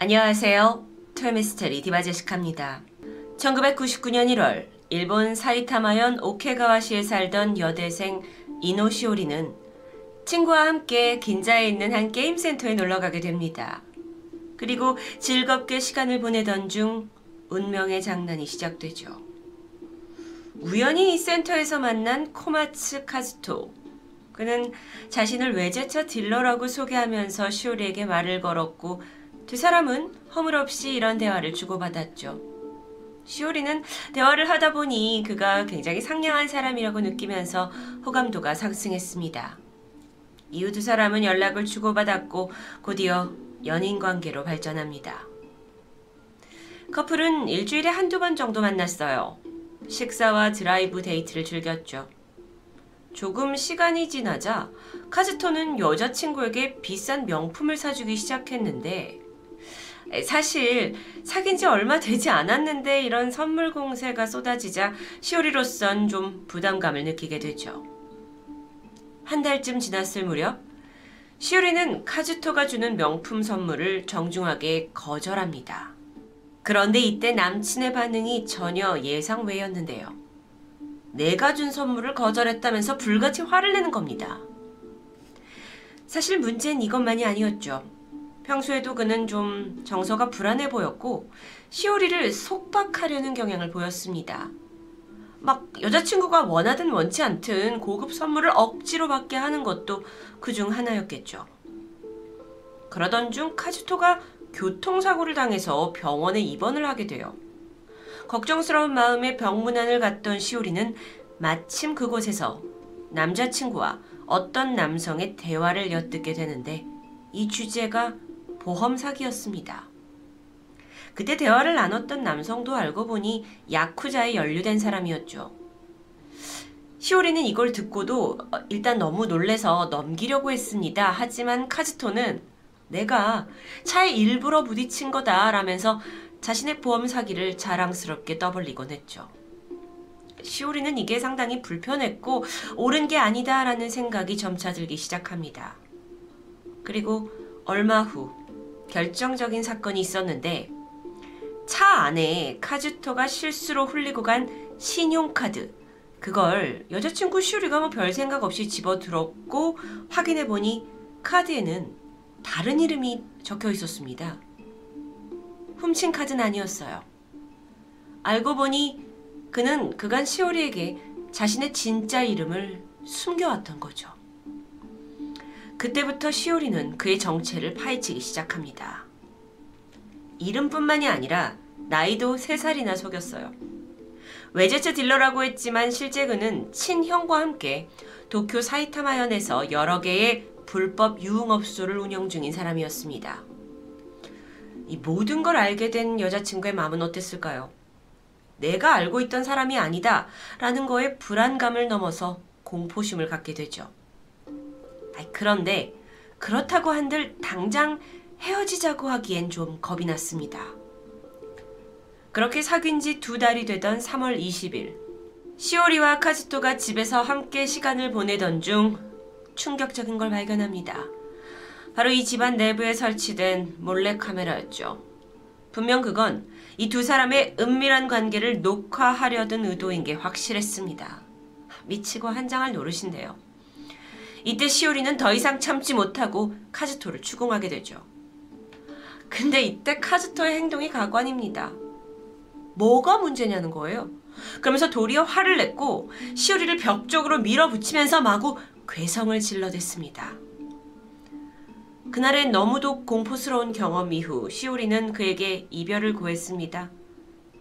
안녕하세요. 토요미스테리 디바제시카입니다. 1999년 1월 일본 사이타마현 오케가와시에 살던 여대생 이노시오리는 친구와 함께 긴자에 있는 한 게임 센터에 놀러 가게 됩니다. 그리고 즐겁게 시간을 보내던 중 운명의 장난이 시작되죠. 우연히 이 센터에서 만난 코마츠 카즈토. 그는 자신을 외제차 딜러라고 소개하면서 시오리에게 말을 걸었고 두 사람은 허물없이 이런 대화를 주고받았죠. 시오리는 대화를 하다 보니 그가 굉장히 상냥한 사람이라고 느끼면서 호감도가 상승했습니다. 이후 두 사람은 연락을 주고받았고 곧이어 연인 관계로 발전합니다. 커플은 일주일에 한두 번 정도 만났어요. 식사와 드라이브 데이트를 즐겼죠. 조금 시간이 지나자 카즈토는 여자친구에게 비싼 명품을 사주기 시작했는데 사실 사귄 지 얼마 되지 않았는데 이런 선물 공세가 쏟아지자 시오리로선 좀 부담감을 느끼게 되죠. 한 달쯤 지났을 무렵 시오리는 카즈토가 주는 명품 선물을 정중하게 거절합니다. 그런데 이때 남친의 반응이 전혀 예상 외였는데요. 내가 준 선물을 거절했다면서 불같이 화를 내는 겁니다. 사실 문제는 이것만이 아니었죠. 평소에도 그는 좀 정서가 불안해 보였고 시오리를 속박하려는 경향을 보였습니다. 막 여자친구가 원하든 원치 않든 고급 선물을 억지로 받게 하는 것도 그 중 하나였겠죠. 그러던 중 카즈토가 교통사고를 당해서 병원에 입원을 하게 돼요. 걱정스러운 마음에 병문안을 갔던 시오리는 마침 그곳에서 남자친구와 어떤 남성의 대화를 엿듣게 되는데 이 주제가 보험 사기였습니다. 그때 대화를 나눴던 남성도 알고 보니 야쿠자에 연루된 사람이었죠. 시오리는 이걸 듣고도 어, 일단 너무 놀래서 넘기려고 했습니다. 하지만 카즈토는 내가 차에 일부러 부딪힌 거다 라면서 자신의 보험 사기를 자랑스럽게 떠벌리곤 했죠. 시오리는 이게 상당히 불편했고 옳은 게 아니다 라는 생각이 점차 들기 시작합니다. 그리고 얼마 후 결정적인 사건이 있었는데 차 안에 카즈토가 실수로 흘리고 간 신용카드 그걸 여자친구 슈리가 뭐 별 생각 없이 집어 들었고 확인해 보니 카드에는 다른 이름이 적혀 있었습니다. 훔친 카드는 아니었어요. 알고 보니 그는 그간 시오리에게 자신의 진짜 이름을 숨겨왔던 거죠. 그때부터 시오리는 그의 정체를 파헤치기 시작합니다. 이름뿐만이 아니라 나이도 3살이나 속였어요. 외제차 딜러라고 했지만 실제 그는 친형과 함께 도쿄 사이타마현에서 여러 개의 불법 유흥업소를 운영 중인 사람이었습니다. 이 모든 걸 알게 된 여자친구의 마음은 어땠을까요? 내가 알고 있던 사람이 아니다 라는 거에 불안감을 넘어서 공포심을 갖게 되죠. 그런데 그렇다고 한들 당장 헤어지자고 하기엔 좀 겁이 났습니다. 그렇게 사귄 지 두 달이 되던 3월 20일, 시오리와 카즈토가 집에서 함께 시간을 보내던 중 충격적인 걸 발견합니다. 바로 이 집안 내부에 설치된 몰래카메라였죠. 분명 그건 이 두 사람의 은밀한 관계를 녹화하려던 의도인 게 확실했습니다. 미치고 한장할 노릇인데요. 이때 시오리는 더 이상 참지 못하고 카즈토를 추궁하게 되죠. 근데 이때 카즈토의 행동이 가관입니다. 뭐가 문제냐는 거예요. 그러면서 도리어 화를 냈고 시오리를 벽 쪽으로 밀어붙이면서 마구 괴성을 질러댔습니다. 그날의 너무도 공포스러운 경험 이후 시오리는 그에게 이별을 고했습니다.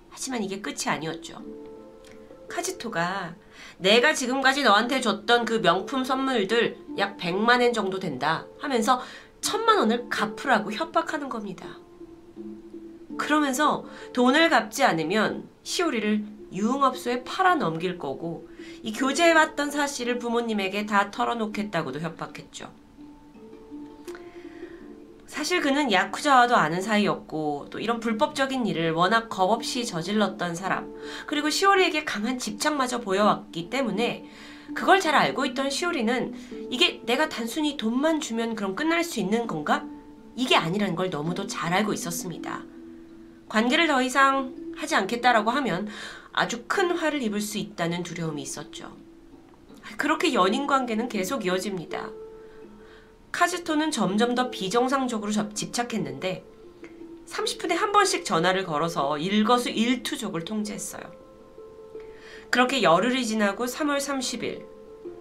하지만 이게 끝이 아니었죠. 카지토가 내가 지금까지 너한테 줬던 그 명품 선물들 약 100만 엔 정도 된다 하면서 천만 원을 갚으라고 협박하는 겁니다. 그러면서 돈을 갚지 않으면 시오리를 유흥업소에 팔아 넘길 거고 이 교제해왔던 사실을 부모님에게 다 털어놓겠다고도 협박했죠. 사실 그는 야쿠자와도 아는 사이였고 또 이런 불법적인 일을 워낙 겁 없이 저질렀던 사람 그리고 시오리에게 강한 집착마저 보여왔기 때문에 그걸 잘 알고 있던 시오리는 이게 내가 단순히 돈만 주면 그럼 끝날 수 있는 건가? 이게 아니라는 걸 너무도 잘 알고 있었습니다. 관계를 더 이상 하지 않겠다라고 하면 아주 큰 화를 입을 수 있다는 두려움이 있었죠. 그렇게 연인 관계는 계속 이어집니다. 카즈토는 점점 더 비정상적으로 집착했는데 30분에 한 번씩 전화를 걸어서 일거수 일투족을 통제했어요. 그렇게 열흘이 지나고 3월 30일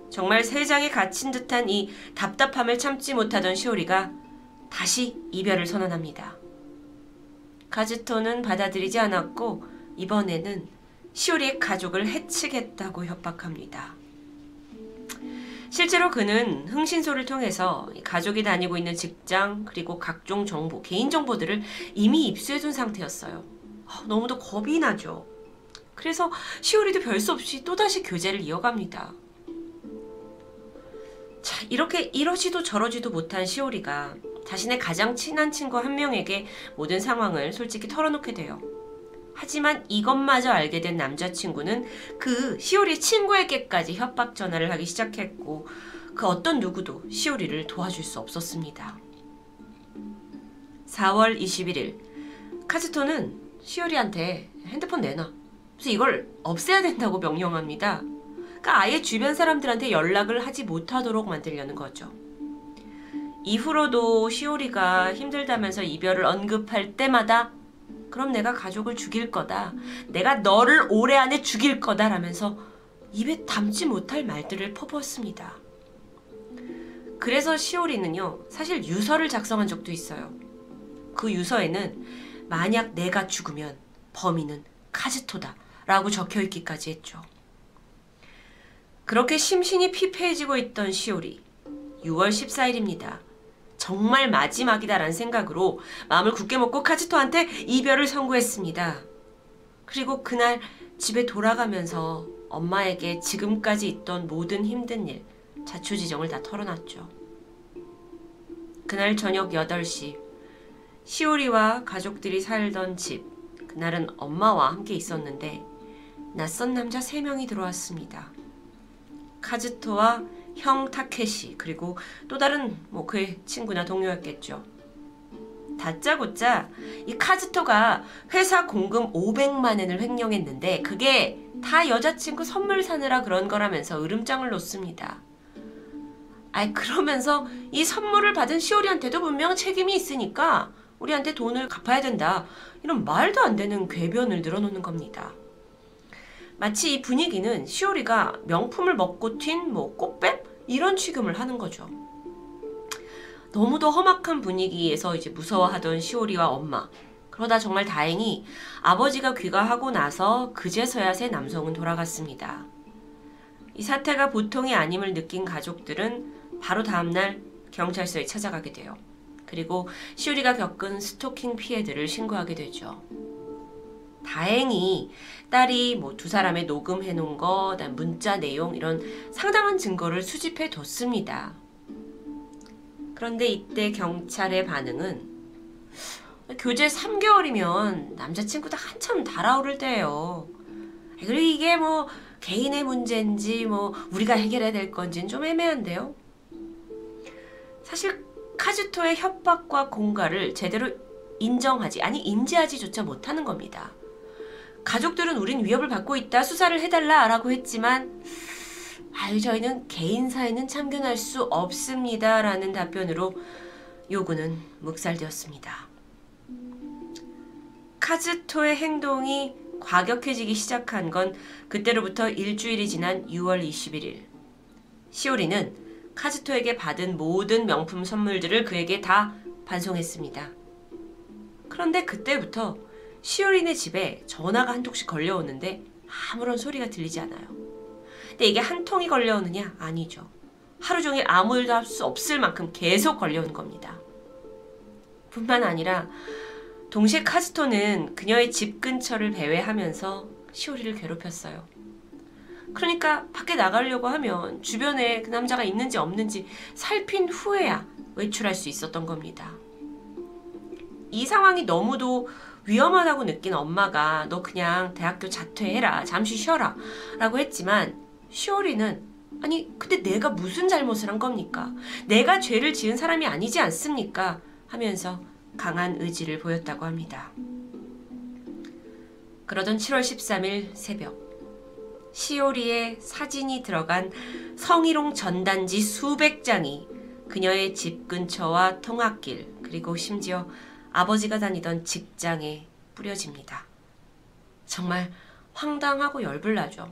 정말 세상에 갇힌 듯한 이 답답함을 참지 못하던 시오리가 다시 이별을 선언합니다. 카즈토는 받아들이지 않았고 이번에는 시오리의 가족을 해치겠다고 협박합니다. 실제로 그는 흥신소를 통해서 가족이 다니고 있는 직장 그리고 각종 정보, 개인 정보들을 이미 입수해 둔 상태였어요. 아, 너무도 겁이 나죠. 그래서 시오리도 별수 없이 또다시 교제를 이어갑니다. 자, 이렇게 이러지도 저러지도 못한 시오리가 자신의 가장 친한 친구 한 명에게 모든 상황을 솔직히 털어놓게 돼요. 하지만 이것마저 알게 된 남자친구는 그 시오리 친구에게까지 협박 전화를 하기 시작했고 그 어떤 누구도 시오리를 도와줄 수 없었습니다. 4월 21일 카즈토는 시오리한테 핸드폰 내놔. 그래서 이걸 없애야 된다고 명령합니다. 그러니까 아예 주변 사람들한테 연락을 하지 못하도록 만들려는 거죠. 이후로도 시오리가 힘들다면서 이별을 언급할 때마다 그럼 내가 가족을 죽일 거다. 내가 너를 올해 안에 죽일 거다. 라면서 입에 담지 못할 말들을 퍼부었습니다. 그래서 시오리는요, 사실 유서를 작성한 적도 있어요. 그 유서에는 만약 내가 죽으면 범인은 카즈토다. 라고 적혀 있기까지 했죠. 그렇게 심신이 피폐해지고 있던 시오리. 6월 14일입니다. 정말 마지막이다라는 생각으로 마음을 굳게 먹고 카즈토한테 이별을 선고했습니다. 그리고 그날 집에 돌아가면서 엄마에게 지금까지 있던 모든 힘든 일, 자초지정을 다 털어놨죠. 그날 저녁 8시, 시오리와 가족들이 살던 집, 그날은 엄마와 함께 있었는데, 낯선 남자 3명이 들어왔습니다. 카즈토와 형 타케시 그리고 또 다른 뭐 그의 친구나 동료였겠죠. 다짜고짜 이 카즈토가 회사 공금 500만 엔을 횡령했는데 그게 다 여자친구 선물 사느라 그런 거라면서 으름장을 놓습니다. 아이 그러면서 이 선물을 받은 시오리한테도 분명 책임이 있으니까 우리한테 돈을 갚아야 된다. 이런 말도 안 되는 궤변을 늘어놓는 겁니다. 마치 이 분위기는 시오리가 명품을 먹고 튄 뭐 꽃뱀 이런 취급을 하는 거죠. 너무도 험악한 분위기에서 이제 무서워하던 시오리와 엄마. 그러다 정말 다행히 아버지가 귀가하고 나서 그제서야 새 남성은 돌아갔습니다. 이 사태가 보통이 아님을 느낀 가족들은 바로 다음날 경찰서에 찾아가게 돼요. 그리고 시오리가 겪은 스토킹 피해들을 신고하게 되죠. 다행히 딸이 뭐 두 사람의 녹음해 놓은 거, 문자 내용 이런 상당한 증거를 수집해 뒀습니다. 그런데 이때 경찰의 반응은 교제 3개월이면 남자친구도 한참 달아오를 때예요. 그리고 이게 뭐 개인의 문제인지 뭐 우리가 해결해야 될 건지는 좀 애매한데요. 사실 카즈토의 협박과 공갈을 제대로 인정하지 아니 인지하지조차 못하는 겁니다. 가족들은 우린 위협을 받고 있다. 수사를 해달라. 라고 했지만, 아유, 저희는 개인 사에는 참견할 수 없습니다. 라는 답변으로 요구는 묵살되었습니다. 카즈토의 행동이 과격해지기 시작한 건 그때로부터 일주일이 지난 6월 21일. 시오리는 카즈토에게 받은 모든 명품 선물들을 그에게 다 반송했습니다. 그런데 그때부터 시오린의 집에 전화가 한 통씩 걸려오는데 아무런 소리가 들리지 않아요. 근데 이게 한 통이 걸려오느냐? 아니죠. 하루 종일 아무 일도 할 수 없을 만큼 계속 걸려오는 겁니다. 뿐만 아니라 동시에 카즈토는 그녀의 집 근처를 배회하면서 시오리를 괴롭혔어요. 그러니까 밖에 나가려고 하면 주변에 그 남자가 있는지 없는지 살핀 후에야 외출할 수 있었던 겁니다. 이 상황이 너무도 위험하다고 느낀 엄마가 너 그냥 대학교 자퇴해라. 잠시 쉬어라. 라고 했지만 시오리는 아니 근데 내가 무슨 잘못을 한 겁니까? 내가 죄를 지은 사람이 아니지 않습니까? 하면서 강한 의지를 보였다고 합니다. 그러던 7월 13일 새벽 시오리의 사진이 들어간 성희롱 전단지 수백 장이 그녀의 집 근처와 통학길 그리고 심지어 아버지가 다니던 직장에 뿌려집니다. 정말 황당하고 열불나죠.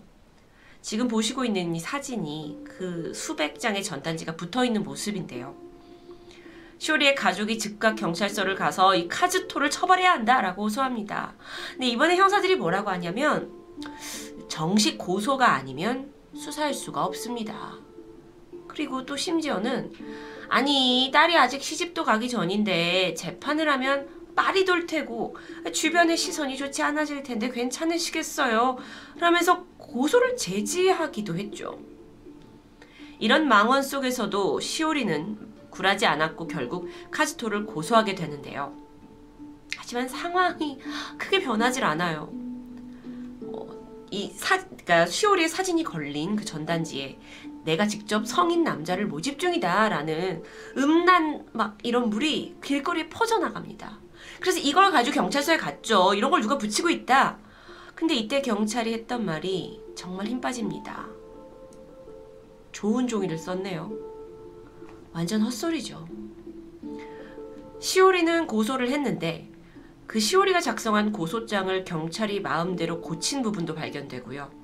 지금 보시고 있는 이 사진이 그 수백 장의 전단지가 붙어 있는 모습인데요. 쇼리의 가족이 즉각 경찰서를 가서 이 카즈토를 처벌해야 한다라고 호소합니다. 근데 이번에 형사들이 뭐라고 하냐면 정식 고소가 아니면 수사할 수가 없습니다. 그리고 또 심지어는 아니 딸이 아직 시집도 가기 전인데 재판을 하면 빨이 돌 테고 주변의 시선이 좋지 않아질 텐데 괜찮으시겠어요? 라면서 고소를 제지하기도 했죠. 이런 망언 속에서도 시오리는 굴하지 않았고 결국 카즈토를 고소하게 되는데요. 하지만 상황이 크게 변하질 않아요. 뭐, 이 사, 그러니까 시오리의 사진이 걸린 그 전단지에 내가 직접 성인 남자를 모집 중이다라는 음란 막 이런 물이 길거리에 퍼져나갑니다. 그래서 이걸 가지고 경찰서에 갔죠. 이런 걸 누가 붙이고 있다. 근데 이때 경찰이 했던 말이 정말 힘 빠집니다. 좋은 종이를 썼네요. 완전 헛소리죠. 시오리는 고소를 했는데 그 시오리가 작성한 고소장을 경찰이 마음대로 고친 부분도 발견되고요.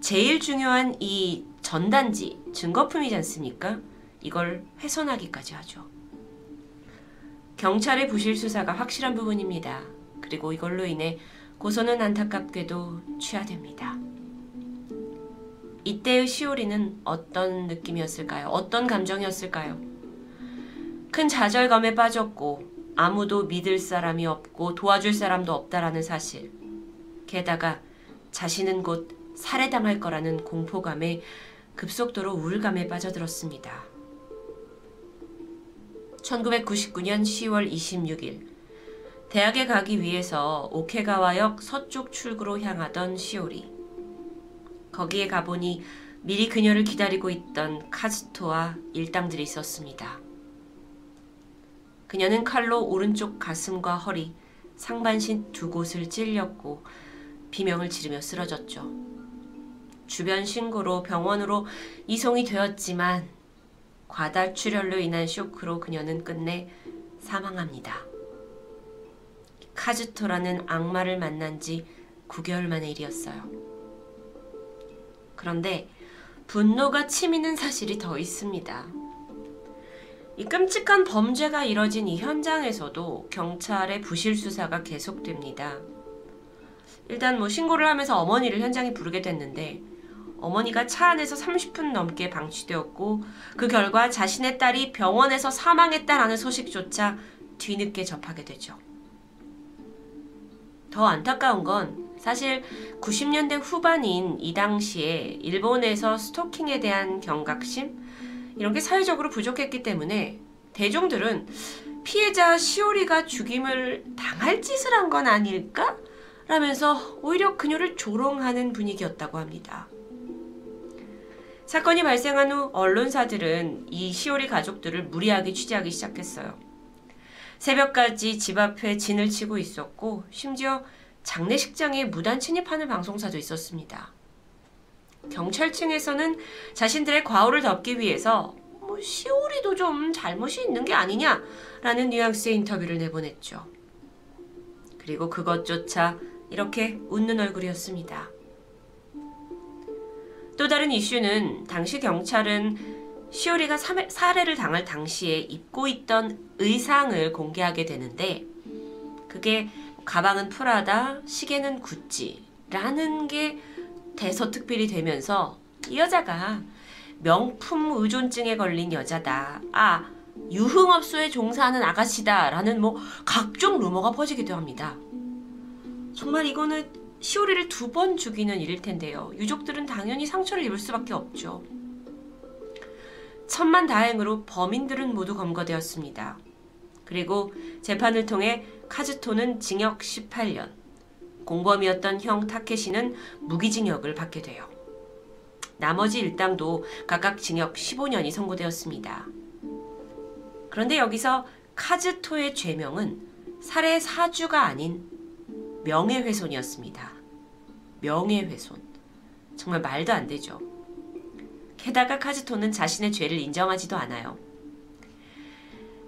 제일 중요한 이 전단지, 증거품이지 않습니까? 이걸 훼손하기까지 하죠. 경찰의 부실 수사가 확실한 부분입니다. 그리고 이걸로 인해 고소는 안타깝게도 취하됩니다. 이때의 시오리는 어떤 느낌이었을까요? 어떤 감정이었을까요? 큰 좌절감에 빠졌고 아무도 믿을 사람이 없고 도와줄 사람도 없다라는 사실. 게다가 자신은 곧 살해당할 거라는 공포감에 급속도로 우울감에 빠져들었습니다. 1999년 10월 26일 대학에 가기 위해서 오케가와역 서쪽 출구로 향하던 시오리. 거기에 가보니 미리 그녀를 기다리고 있던 카즈토와 일당들이 있었습니다. 그녀는 칼로 오른쪽 가슴과 허리, 상반신 두 곳을 찔렸고 비명을 지르며 쓰러졌죠. 주변 신고로 병원으로 이송이 되었지만 과다 출혈로 인한 쇼크로 그녀는 끝내 사망합니다. 카즈토라는 악마를 만난 지 9개월 만의 일이었어요. 그런데 분노가 치미는 사실이 더 있습니다. 이 끔찍한 범죄가 이뤄진 이 현장에서도 경찰의 부실 수사가 계속됩니다. 일단 뭐 신고를 하면서 어머니를 현장에 부르게 됐는데 어머니가 차 안에서 30분 넘게 방치되었고 그 결과 자신의 딸이 병원에서 사망했다라는 소식조차 뒤늦게 접하게 되죠. 더 안타까운 건 사실 90년대 후반인 이 당시에 일본에서 스토킹에 대한 경각심 이런 게 사회적으로 부족했기 때문에 대중들은 피해자 시오리가 죽임을 당할 짓을 한 건 아닐까? 라면서 오히려 그녀를 조롱하는 분위기였다고 합니다. 사건이 발생한 후 언론사들은 이 시오리 가족들을 무리하게 취재하기 시작했어요. 새벽까지 집 앞에 진을 치고 있었고 심지어 장례식장에 무단 침입하는 방송사도 있었습니다. 경찰층에서는 자신들의 과오를 덮기 위해서 뭐 시오리도 좀 잘못이 있는 게 아니냐라는 뉘앙스의 인터뷰를 내보냈죠. 그리고 그것조차 이렇게 웃는 얼굴이었습니다. 또 다른 이슈는 당시 경찰은 시오리가 살해를 당할 당시에 입고 있던 의상을 공개하게 되는데 그게 가방은 프라다, 시계는 구찌라는 게 대서특필이 되면서 이 여자가 명품 의존증에 걸린 여자다. 아, 유흥업소에 종사하는 아가씨다. 라는 뭐 각종 루머가 퍼지기도 합니다. 정말 이거는 시오리를 두 번 죽이는 일일 텐데요. 유족들은 당연히 상처를 입을 수밖에 없죠. 천만 다행으로 범인들은 모두 검거되었습니다. 그리고 재판을 통해 카즈토는 징역 18년, 공범이었던 형 타케시는 무기징역을 받게 돼요. 나머지 일당도 각각 징역 15년이 선고되었습니다. 그런데 여기서 카즈토의 죄명은 살해 사주가 아닌 명예훼손이었습니다. 명예훼손. 정말 말도 안 되죠. 게다가 카즈토는 자신의 죄를 인정하지도 않아요.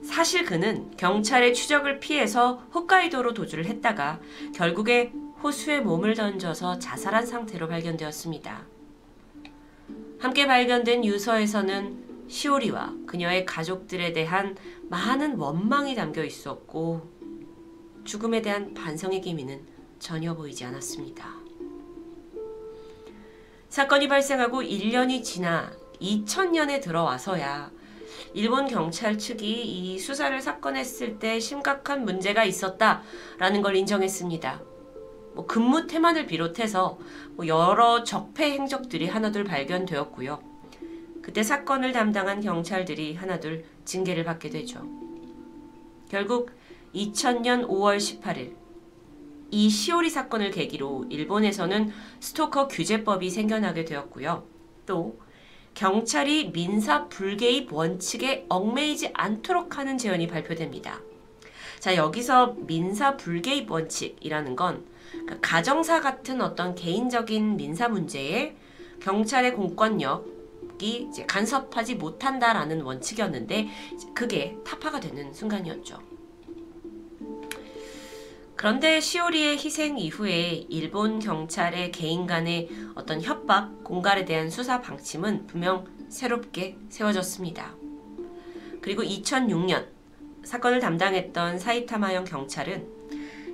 사실 그는 경찰의 추적을 피해서 홋카이도로 도주를 했다가 결국에 호수에 몸을 던져서 자살한 상태로 발견되었습니다. 함께 발견된 유서에서는 시오리와 그녀의 가족들에 대한 많은 원망이 담겨 있었고 죽음에 대한 반성의 기미는 전혀 보이지 않았습니다. 사건이 발생하고 1년이 지나 2000년에 들어와서야 일본 경찰 측이 이 수사를 사건했을 때 심각한 문제가 있었다라는 걸 인정했습니다. 뭐 근무 태만을 비롯해서 뭐 여러 적폐 행적들이 하나둘 발견되었고요. 그때 사건을 담당한 경찰들이 하나둘 징계를 받게 되죠. 결국 2000년 5월 18일 이 시오리 사건을 계기로 일본에서는 스토커 규제법이 생겨나게 되었고요. 또 경찰이 민사 불개입 원칙에 얽매이지 않도록 하는 제언이 발표됩니다. 자, 여기서 민사 불개입 원칙이라는 건 그러니까 가정사 같은 어떤 개인적인 민사 문제에 경찰의 공권력이 간섭하지 못한다라는 원칙이었는데 그게 타파가 되는 순간이었죠. 그런데 시오리의 희생 이후에 일본 경찰의 개인 간의 어떤 협박, 공갈에 대한 수사 방침은 분명 새롭게 세워졌습니다. 그리고 2006년 사건을 담당했던 사이타마현 경찰은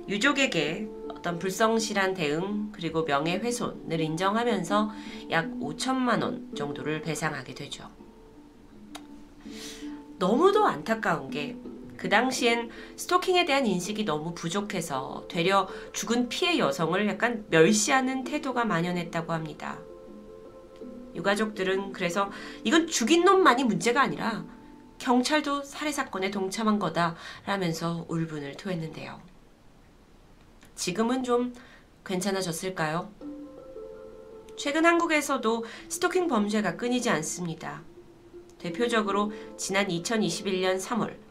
유족에게 어떤 불성실한 대응 그리고 명예훼손을 인정하면서 약 5천만 원 정도를 배상하게 되죠. 너무도 안타까운 게 그 당시엔 스토킹에 대한 인식이 너무 부족해서 되려 죽은 피해 여성을 약간 멸시하는 태도가 만연했다고 합니다. 유가족들은 그래서 이건 죽인 놈만이 문제가 아니라 경찰도 살해 사건에 동참한 거다라면서 울분을 토했는데요. 지금은 좀 괜찮아졌을까요? 최근 한국에서도 스토킹 범죄가 끊이지 않습니다. 대표적으로 지난 2021년 3월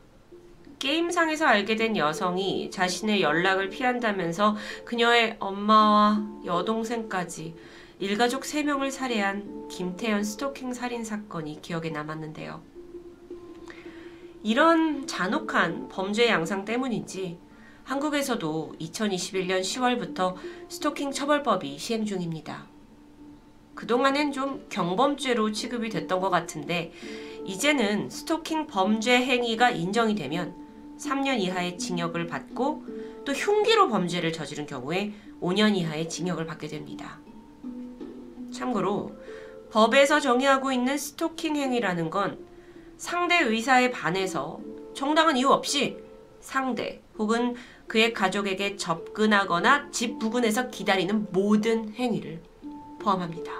게임상에서 알게 된 여성이 자신의 연락을 피한다면서 그녀의 엄마와 여동생까지 일가족 3명을 살해한 김태현 스토킹 살인 사건이 기억에 남았는데요. 이런 잔혹한 범죄 양상 때문인지 한국에서도 2021년 10월부터 스토킹 처벌법이 시행 중입니다. 그동안엔 좀 경범죄로 취급이 됐던 것 같은데 이제는 스토킹 범죄 행위가 인정이 되면 3년 이하의 징역을 받고 또 흉기로 범죄를 저지른 경우에 5년 이하의 징역을 받게 됩니다. 참고로 법에서 정의하고 있는 스토킹 행위라는 건 상대 의사에 반해서 정당한 이유 없이 상대 혹은 그의 가족에게 접근하거나 집 부근에서 기다리는 모든 행위를 포함합니다.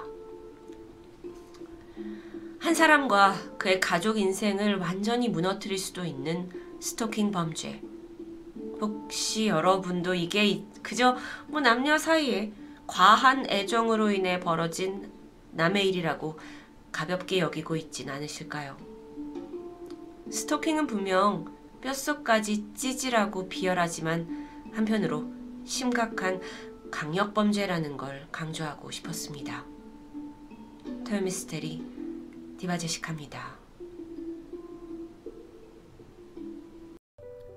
한 사람과 그의 가족 인생을 완전히 무너뜨릴 수도 있는 스토킹 범죄. 혹시 여러분도 이게 그저 뭐 남녀 사이에 과한 애정으로 인해 벌어진 남의 일이라고 가볍게 여기고 있진 않으실까요? 스토킹은 분명 뼛속까지 찌질하고 비열하지만 한편으로 심각한 강력범죄라는 걸 강조하고 싶었습니다. 토요미스테리 디바제식합니다.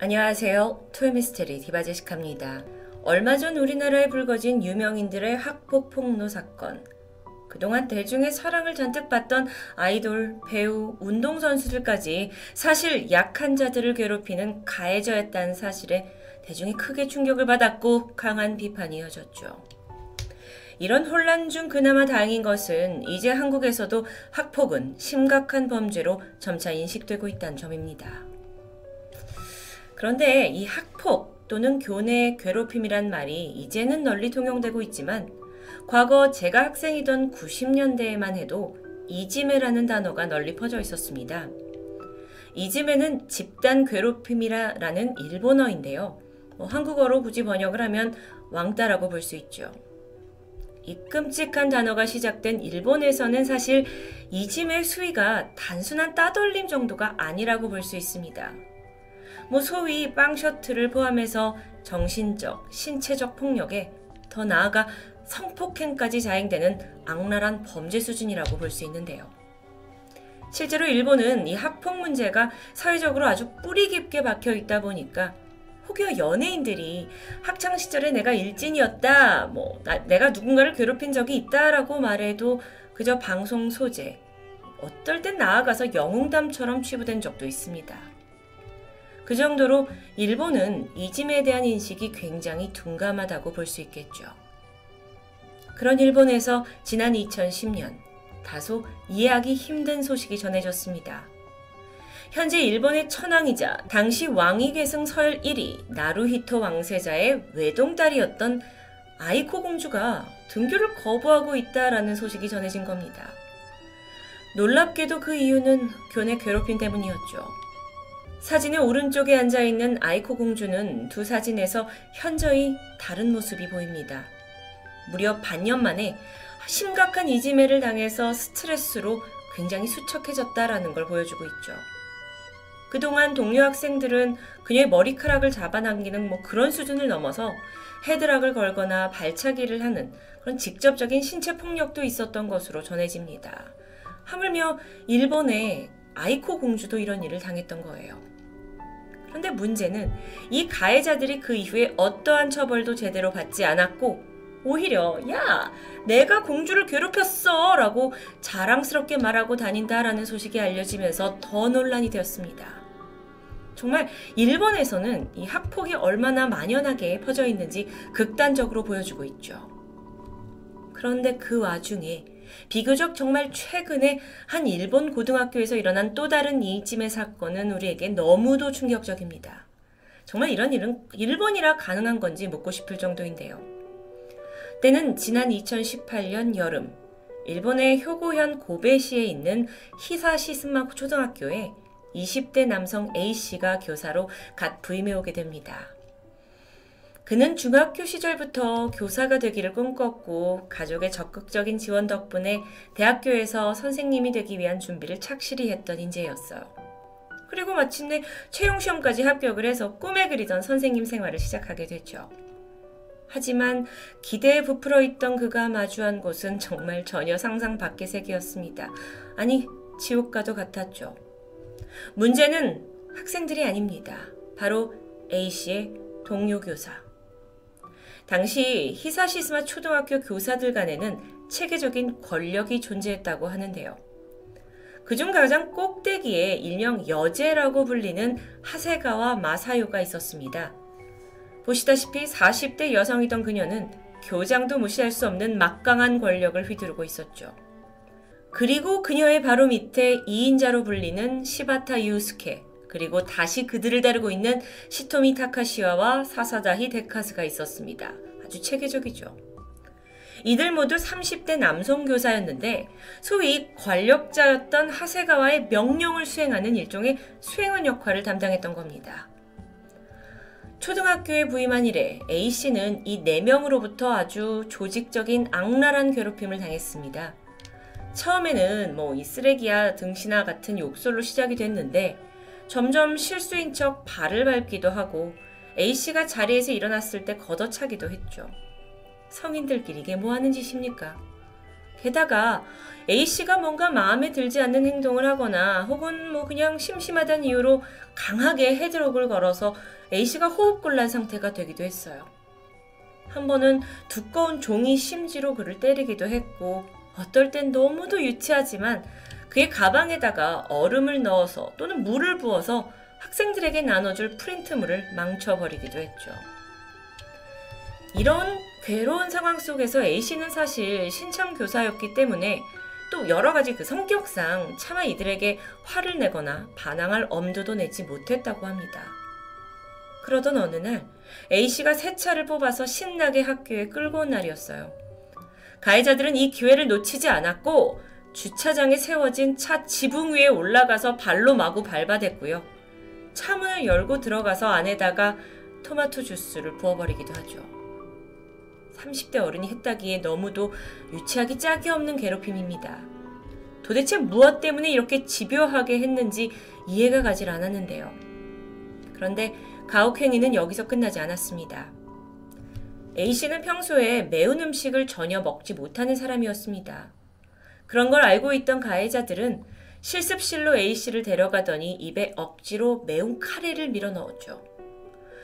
안녕하세요. 토요미스테리 디바제식합니다. 얼마 전 우리나라에 불거진 유명인들의 학폭 폭로 사건 그동안 대중의 사랑을 잔뜩 받던 아이돌, 배우, 운동선수들까지 사실 약한 자들을 괴롭히는 가해자였다는 사실에 대중이 크게 충격을 받았고 강한 비판이 이어졌죠. 이런 혼란 중 그나마 다행인 것은 이제 한국에서도 학폭은 심각한 범죄로 점차 인식되고 있다는 점입니다. 그런데 이 학폭 또는 교내 괴롭힘이란 말이 이제는 널리 통용되고 있지만 과거 제가 학생이던 90년대에만 해도 이지메라는 단어가 널리 퍼져 있었습니다. 이지메는 집단 괴롭힘이라는 일본어인데요. 뭐 한국어로 굳이 번역을 하면 왕따라고 볼 수 있죠. 이 끔찍한 단어가 시작된 일본에서는 사실 이짐의 수위가 단순한 따돌림 정도가 아니라고 볼 수 있습니다. 뭐 소위 빵 셔틀을 포함해서 정신적, 신체적 폭력에 더 나아가 성폭행까지 자행되는 악랄한 범죄 수준이라고 볼 수 있는데요. 실제로 일본은 이 학폭 문제가 사회적으로 아주 뿌리 깊게 박혀 있다 보니까 혹여 연예인들이 학창 시절에 내가 일진이었다, 뭐 나, 내가 누군가를 괴롭힌 적이 있다라고 말해도 그저 방송 소재, 어떨 땐 나아가서 영웅담처럼 취부된 적도 있습니다. 그 정도로 일본은 이짐에 대한 인식이 굉장히 둔감하다고 볼 수 있겠죠. 그런 일본에서 지난 2010년 다소 이해하기 힘든 소식이 전해졌습니다. 현재 일본의 천황이자 당시 왕위 계승 서열 1위 나루히토 왕세자의 외동딸이었던 아이코 공주가 등교를 거부하고 있다라는 소식이 전해진 겁니다. 놀랍게도 그 이유는 교내 괴롭힘 때문이었죠. 사진의 오른쪽에 앉아 있는 아이코 공주는 두 사진에서 현저히 다른 모습이 보입니다. 무려 반년 만에 심각한 이지매를 당해서 스트레스로 굉장히 수척해졌다라는 걸 보여주고 있죠. 그동안 동료 학생들은 그녀의 머리카락을 잡아당기는 뭐 그런 수준을 넘어서 헤드락을 걸거나 발차기를 하는 그런 직접적인 신체 폭력도 있었던 것으로 전해집니다. 하물며 일본의 아이코 공주도 이런 일을 당했던 거예요. 그런데 문제는 이 가해자들이 그 이후에 어떠한 처벌도 제대로 받지 않았고 오히려 야 내가 공주를 괴롭혔어 라고 자랑스럽게 말하고 다닌다라는 소식이 알려지면서 더 논란이 되었습니다. 정말 일본에서는 이 학폭이 얼마나 만연하게 퍼져 있는지 극단적으로 보여주고 있죠. 그런데 그 와중에 비교적 정말 최근에 한 일본 고등학교에서 일어난 또 다른 이찜의 사건은 우리에게 너무도 충격적입니다. 정말 이런 일은 일본이라 가능한 건지 묻고 싶을 정도인데요. 때는 지난 2018년 여름, 일본의 효고현 고베시에 있는 히사시스마 초등학교에 20대 남성 A씨가 교사로 갓 부임해 오게 됩니다. 그는 중학교 시절부터 교사가 되기를 꿈꿨고 가족의 적극적인 지원 덕분에 대학교에서 선생님이 되기 위한 준비를 착실히 했던 인재였어요. 그리고 마침내 채용 시험까지 합격을 해서 꿈에 그리던 선생님 생활을 시작하게 됐죠. 하지만 기대에 부풀어 있던 그가 마주한 곳은 정말 전혀 상상 밖의 세계였습니다. 아니, 지옥과도 같았죠. 문제는 학생들이 아닙니다. 바로 A씨의 동료 교사. 당시 히사시스마 초등학교 교사들 간에는 체계적인 권력이 존재했다고 하는데요. 그중 가장 꼭대기에 일명 여제라고 불리는 하세가와 마사요가 있었습니다. 보시다시피 40대 여성이던 그녀는 교장도 무시할 수 없는 막강한 권력을 휘두르고 있었죠. 그리고 그녀의 바로 밑에 2인자로 불리는 시바타 유스케, 그리고 다시 그들을 다루고 있는 시토미 타카시와와 사사다히 데카스가 있었습니다. 아주 체계적이죠. 이들 모두 30대 남성 교사였는데 소위 권력자였던 하세가와의 명령을 수행하는 일종의 수행원 역할을 담당했던 겁니다. 초등학교에 부임한 이래 A씨는 이 4명으로부터 아주 조직적인 악랄한 괴롭힘을 당했습니다. 처음에는 뭐 이 쓰레기야 등신아 같은 욕설로 시작이 됐는데 점점 실수인 척 발을 밟기도 하고 A씨가 자리에서 일어났을 때 걷어차기도 했죠. 성인들끼리 이게 뭐 하는 짓입니까? 게다가 A씨가 뭔가 마음에 들지 않는 행동을 하거나 혹은 뭐 그냥 심심하다는 이유로 강하게 헤드록을 걸어서 A씨가 호흡곤란 상태가 되기도 했어요. 한 번은 두꺼운 종이 심지로 그를 때리기도 했고 어떨 땐 너무도 유치하지만 그의 가방에다가 얼음을 넣어서 또는 물을 부어서 학생들에게 나눠줄 프린트물을 망쳐버리기도 했죠. 이런 괴로운 상황 속에서 A씨는 사실 신청 교사였기 때문에 또 여러 가지 그 성격상 차마 이들에게 화를 내거나 반항할 엄두도 내지 못했다고 합니다. 그러던 어느 날 A씨가 새 차를 뽑아서 신나게 학교에 끌고 온 날이었어요. 가해자들은 이 기회를 놓치지 않았고 주차장에 세워진 차 지붕 위에 올라가서 발로 마구 밟아댔고요. 차 문을 열고 들어가서 안에다가 토마토 주스를 부어버리기도 하죠. 30대 어른이 했다기에 너무도 유치하기 짝이 없는 괴롭힘입니다. 도대체 무엇 때문에 이렇게 집요하게 했는지 이해가 가질 않았는데요. 그런데 가혹행위는 여기서 끝나지 않았습니다. A씨는 평소에 매운 음식을 전혀 먹지 못하는 사람이었습니다. 그런 걸 알고 있던 가해자들은 실습실로 A씨를 데려가더니 입에 억지로 매운 카레를 밀어 넣었죠.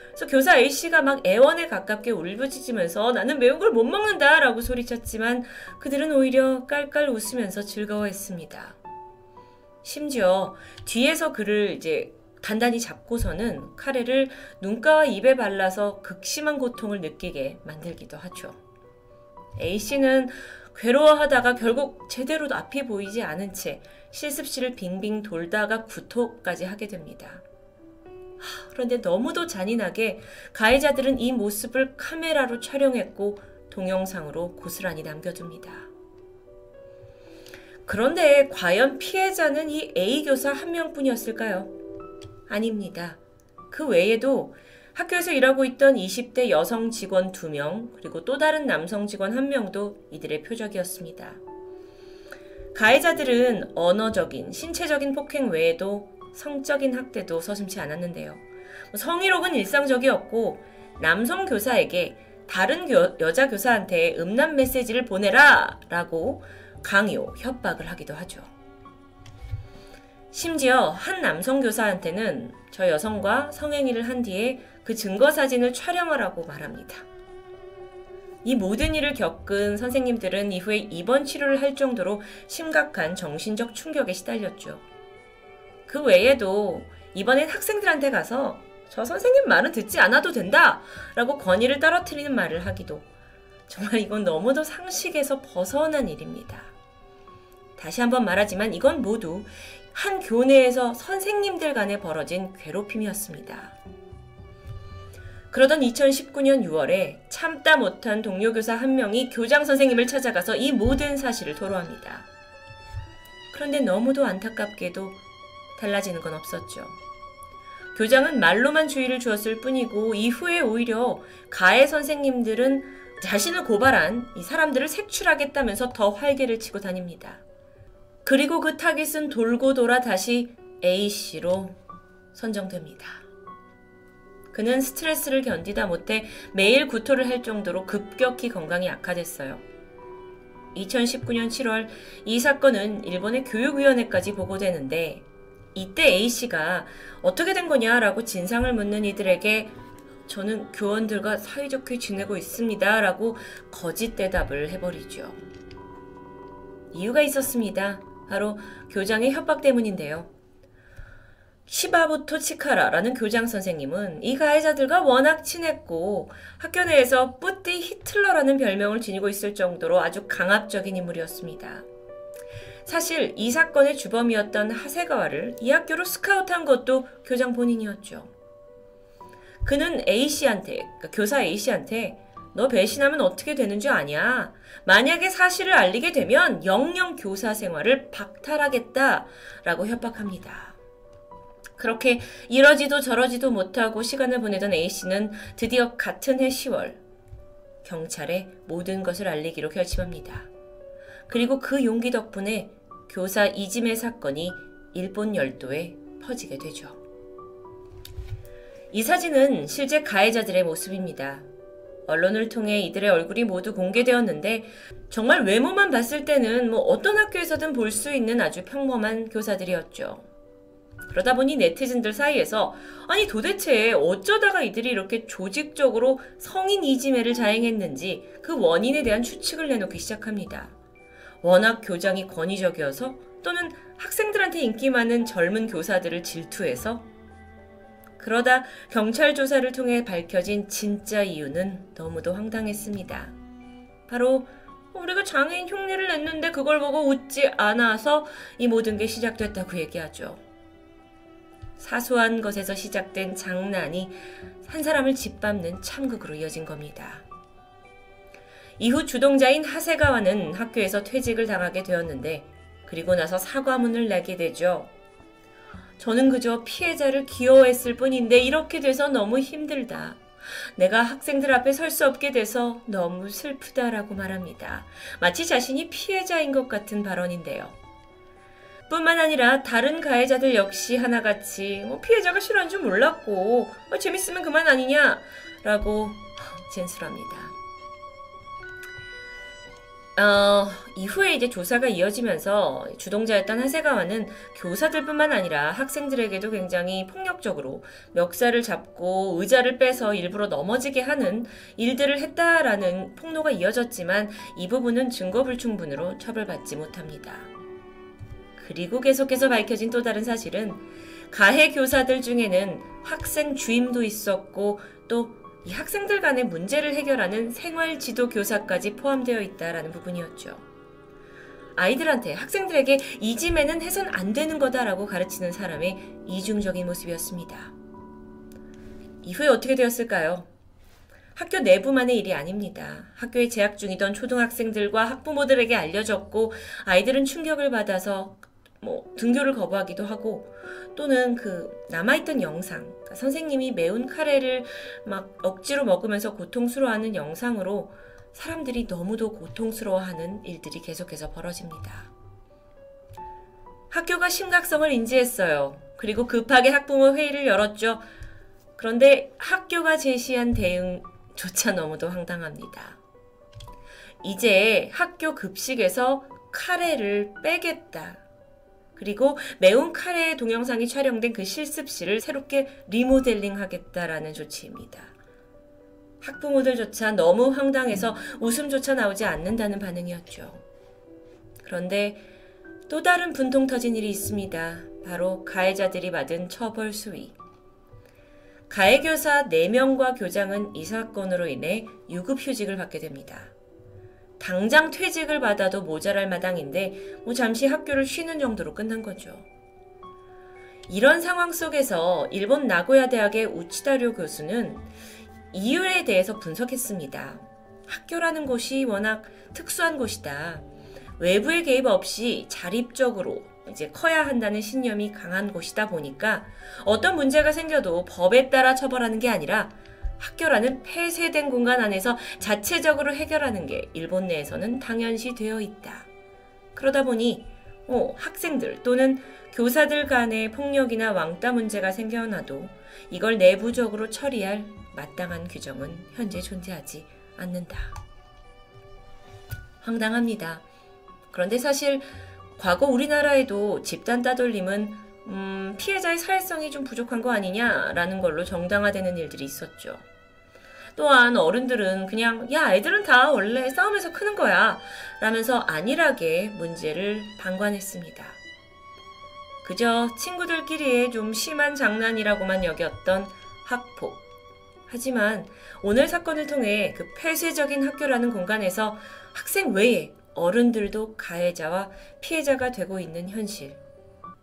그래서 교사 A씨가 막 애원에 가깝게 울부짖으면서 나는 매운 걸 못 먹는다 라고 소리쳤지만 그들은 오히려 깔깔 웃으면서 즐거워했습니다. 심지어 뒤에서 그를 이제 단단히 잡고서는 카레를 눈가와 입에 발라서 극심한 고통을 느끼게 만들기도 하죠. A씨는 괴로워하다가 결국 제대로 앞이 보이지 않은 채 실습실을 빙빙 돌다가 구토까지 하게 됩니다. 그런데 너무도 잔인하게 가해자들은 이 모습을 카메라로 촬영했고 동영상으로 고스란히 남겨둡니다. 그런데 과연 피해자는 이 A 교사 한 명뿐이었을까요? 아닙니다. 그 외에도 학교에서 일하고 있던 20대 여성 직원 2명, 그리고 또 다른 남성 직원 1명도 이들의 표적이었습니다. 가해자들은 언어적인, 신체적인 폭행 외에도 성적인 학대도 서슴지 않았는데요. 성희롱은 일상적이었고, 남성 교사에게 다른 교, 여자 교사한테 음란 메시지를 보내라! 라고 강요, 협박을 하기도 하죠. 심지어 한 남성 교사한테는 저 여성과 성행위를 한 뒤에 그 증거 사진을 촬영하라고 말합니다. 이 모든 일을 겪은 선생님들은 이후에 입원 치료를 할 정도로 심각한 정신적 충격에 시달렸죠. 그 외에도 이번엔 학생들한테 가서 저 선생님 말은 듣지 않아도 된다! 라고 권위를 떨어뜨리는 말을 하기도 정말 이건 너무도 상식에서 벗어난 일입니다. 다시 한번 말하지만 이건 모두 한 교내에서 선생님들 간에 벌어진 괴롭힘이었습니다. 그러던 2019년 6월에 참다 못한 동료 교사 한 명이 교장 선생님을 찾아가서 이 모든 사실을 토로합니다. 그런데 너무도 안타깝게도 달라지는 건 없었죠. 교장은 말로만 주의를 주었을 뿐이고 이후에 오히려 가해 선생님들은 자신을 고발한 이 사람들을 색출하겠다면서 더 활개를 치고 다닙니다. 그리고 그 타깃은 돌고 돌아 다시 A씨로 선정됩니다. 그는 스트레스를 견디다 못해 매일 구토를 할 정도로 급격히 건강이 악화됐어요. 2019년 7월 이 사건은 일본의 교육위원회까지 보고되는데 이때 A씨가 어떻게 된 거냐라고 진상을 묻는 이들에게 저는 교원들과 사이좋게 지내고 있습니다. 라고 거짓 대답을 해버리죠. 이유가 있었습니다. 바로 교장의 협박 때문인데요. 시바부토 치카라라는 교장 선생님은 이 가해자들과 워낙 친했고 학교 내에서 뿌띠 히틀러라는 별명을 지니고 있을 정도로 아주 강압적인 인물이었습니다. 사실 이 사건의 주범이었던 하세가와를 이 학교로 스카우트한 것도 교장 본인이었죠. 그는 A씨한테, 그러니까 교사 A씨한테 너 배신하면 어떻게 되는 줄 아냐? 만약에 사실을 알리게 되면 영영 교사 생활을 박탈하겠다. 라고 협박합니다. 그렇게 이러지도 저러지도 못하고 시간을 보내던 A씨는 드디어 같은 해 10월 경찰에 모든 것을 알리기로 결심합니다. 그리고 그 용기 덕분에 교사 이짐의 사건이 일본 열도에 퍼지게 되죠. 이 사진은 실제 가해자들의 모습입니다. 언론을 통해 이들의 얼굴이 모두 공개되었는데 정말 외모만 봤을 때는 뭐 어떤 학교에서든 볼 수 있는 아주 평범한 교사들이었죠. 그러다 보니 네티즌들 사이에서 아니 도대체 어쩌다가 이들이 이렇게 조직적으로 성인 이지매를 자행했는지 그 원인에 대한 추측을 내놓기 시작합니다. 워낙 교장이 권위적이어서 또는 학생들한테 인기 많은 젊은 교사들을 질투해서 그러다 경찰 조사를 통해 밝혀진 진짜 이유는 너무도 황당했습니다. 바로 우리가 장애인 흉내를 냈는데 그걸 보고 웃지 않아서 이 모든 게 시작됐다고 얘기하죠. 사소한 것에서 시작된 장난이 한 사람을 짓밟는 참극으로 이어진 겁니다. 이후 주동자인 하세가와는 학교에서 퇴직을 당하게 되었는데 그리고 나서 사과문을 내게 되죠. 저는 그저 피해자를 귀여워했을 뿐인데 이렇게 돼서 너무 힘들다. 내가 학생들 앞에 설 수 없게 돼서 너무 슬프다라고 말합니다. 마치 자신이 피해자인 것 같은 발언인데요. 뿐만 아니라 다른 가해자들 역시 하나같이 뭐 피해자가 싫어하는 줄 몰랐고 뭐 재밌으면 그만 아니냐 라고 진술합니다. 어, 이후에 이제 조사가 이어지면서 주동자였던 하세가와는 교사들뿐만 아니라 학생들에게도 굉장히 폭력적으로 멱살을 잡고 의자를 빼서 일부러 넘어지게 하는 일들을 했다라는 폭로가 이어졌지만 이 부분은 증거 불충분으로 처벌받지 못합니다. 그리고 계속해서 밝혀진 또 다른 사실은 가해 교사들 중에는 학생 주임도 있었고 또 이 학생들 간의 문제를 해결하는 생활 지도 교사까지 포함되어 있다라는 부분이었죠. 아이들한테 학생들에게 이지매는 해선 안 되는 거다라고 가르치는 사람의 이중적인 모습이었습니다. 이후에 어떻게 되었을까요? 학교 내부만의 일이 아닙니다. 학교에 재학 중이던 초등학생들과 학부모들에게 알려졌고 아이들은 충격을 받아서 뭐 등교를 거부하기도 하고 또는 그 남아있던 영상 그러니까 선생님이 매운 카레를 막 억지로 먹으면서 고통스러워하는 영상으로 사람들이 너무도 고통스러워하는 일들이 계속해서 벌어집니다. 학교가 심각성을 인지했어요. 그리고 급하게 학부모 회의를 열었죠. 그런데 학교가 제시한 대응조차 너무도 황당합니다. 이제 학교 급식에서 카레를 빼겠다. 그리고 매운 카레 동영상이 촬영된 그 실습실을 새롭게 리모델링 하겠다라는 조치입니다. 학부모들조차 너무 황당해서 웃음조차 나오지 않는다는 반응이었죠. 그런데 또 다른 분통 터진 일이 있습니다. 바로 가해자들이 받은 처벌 수위. 가해교사 4명과 교장은 이 사건으로 인해 유급휴직을 받게 됩니다. 당장 퇴직을 받아도 모자랄 마당인데 뭐 잠시 학교를 쉬는 정도로 끝난 거죠. 이런 상황 속에서 일본 나고야 대학의 우치다료 교수는 이유에 대해서 분석했습니다. 학교라는 곳이 워낙 특수한 곳이다. 외부의 개입 없이 자립적으로 이제 커야 한다는 신념이 강한 곳이다 보니까 어떤 문제가 생겨도 법에 따라 처벌하는 게 아니라 학교라는 폐쇄된 공간 안에서 자체적으로 해결하는 게 일본 내에서는 당연시 되어 있다. 그러다 보니 어, 학생들 또는 교사들 간의 폭력이나 왕따 문제가 생겨나도 이걸 내부적으로 처리할 마땅한 규정은 현재 존재하지 않는다. 황당합니다. 그런데 사실 과거 우리나라에도 집단 따돌림은 음, 피해자의 사회성이 좀 부족한 거 아니냐라는 걸로 정당화되는 일들이 있었죠. 또한 어른들은 그냥 야 애들은 다 원래 싸움에서 크는 거야 라면서 안일하게 문제를 방관했습니다. 그저 친구들끼리의 좀 심한 장난이라고만 여겼던 학폭. 하지만 오늘 사건을 통해 그 폐쇄적인 학교라는 공간에서 학생 외에 어른들도 가해자와 피해자가 되고 있는 현실.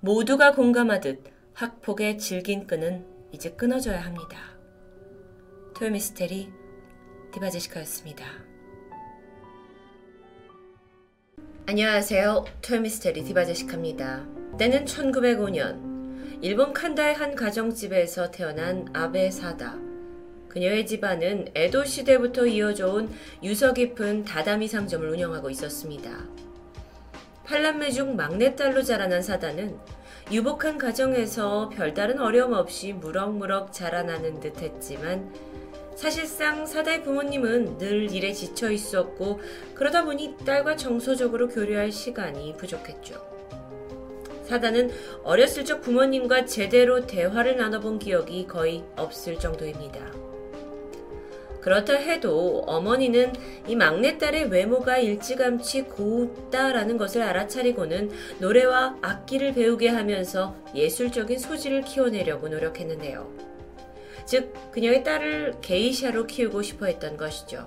모두가 공감하듯 학폭의 질긴 끈은 이제 끊어져야 합니다. 토요미스테리 디바제시카였습니다. 안녕하세요. 토요미스테리 디바제시카입니다. 때는 1905년 일본 칸다의 한 가정집에서 태어난 아베 사다. 그녀의 집안은 에도 시대부터 이어져 온 유서 깊은 다다미 상점을 운영하고 있었습니다. 팔남매 중 막내딸로 자라난 사다는 유복한 가정에서 별다른 어려움 없이 무럭무럭 자라나는 듯 했지만 사실상 사다의 부모님은 늘 일에 지쳐 있었고 그러다 보니 딸과 정서적으로 교류할 시간이 부족했죠. 사다는 어렸을 적 부모님과 제대로 대화를 나눠본 기억이 거의 없을 정도입니다. 그렇다 해도 어머니는 이 막내딸의 외모가 일찌감치 고우다라는 것을 알아차리고는 노래와 악기를 배우게 하면서 예술적인 소질을 키워내려고 노력했는데요. 즉 그녀의 딸을 게이샤로 키우고 싶어 했던 것이죠.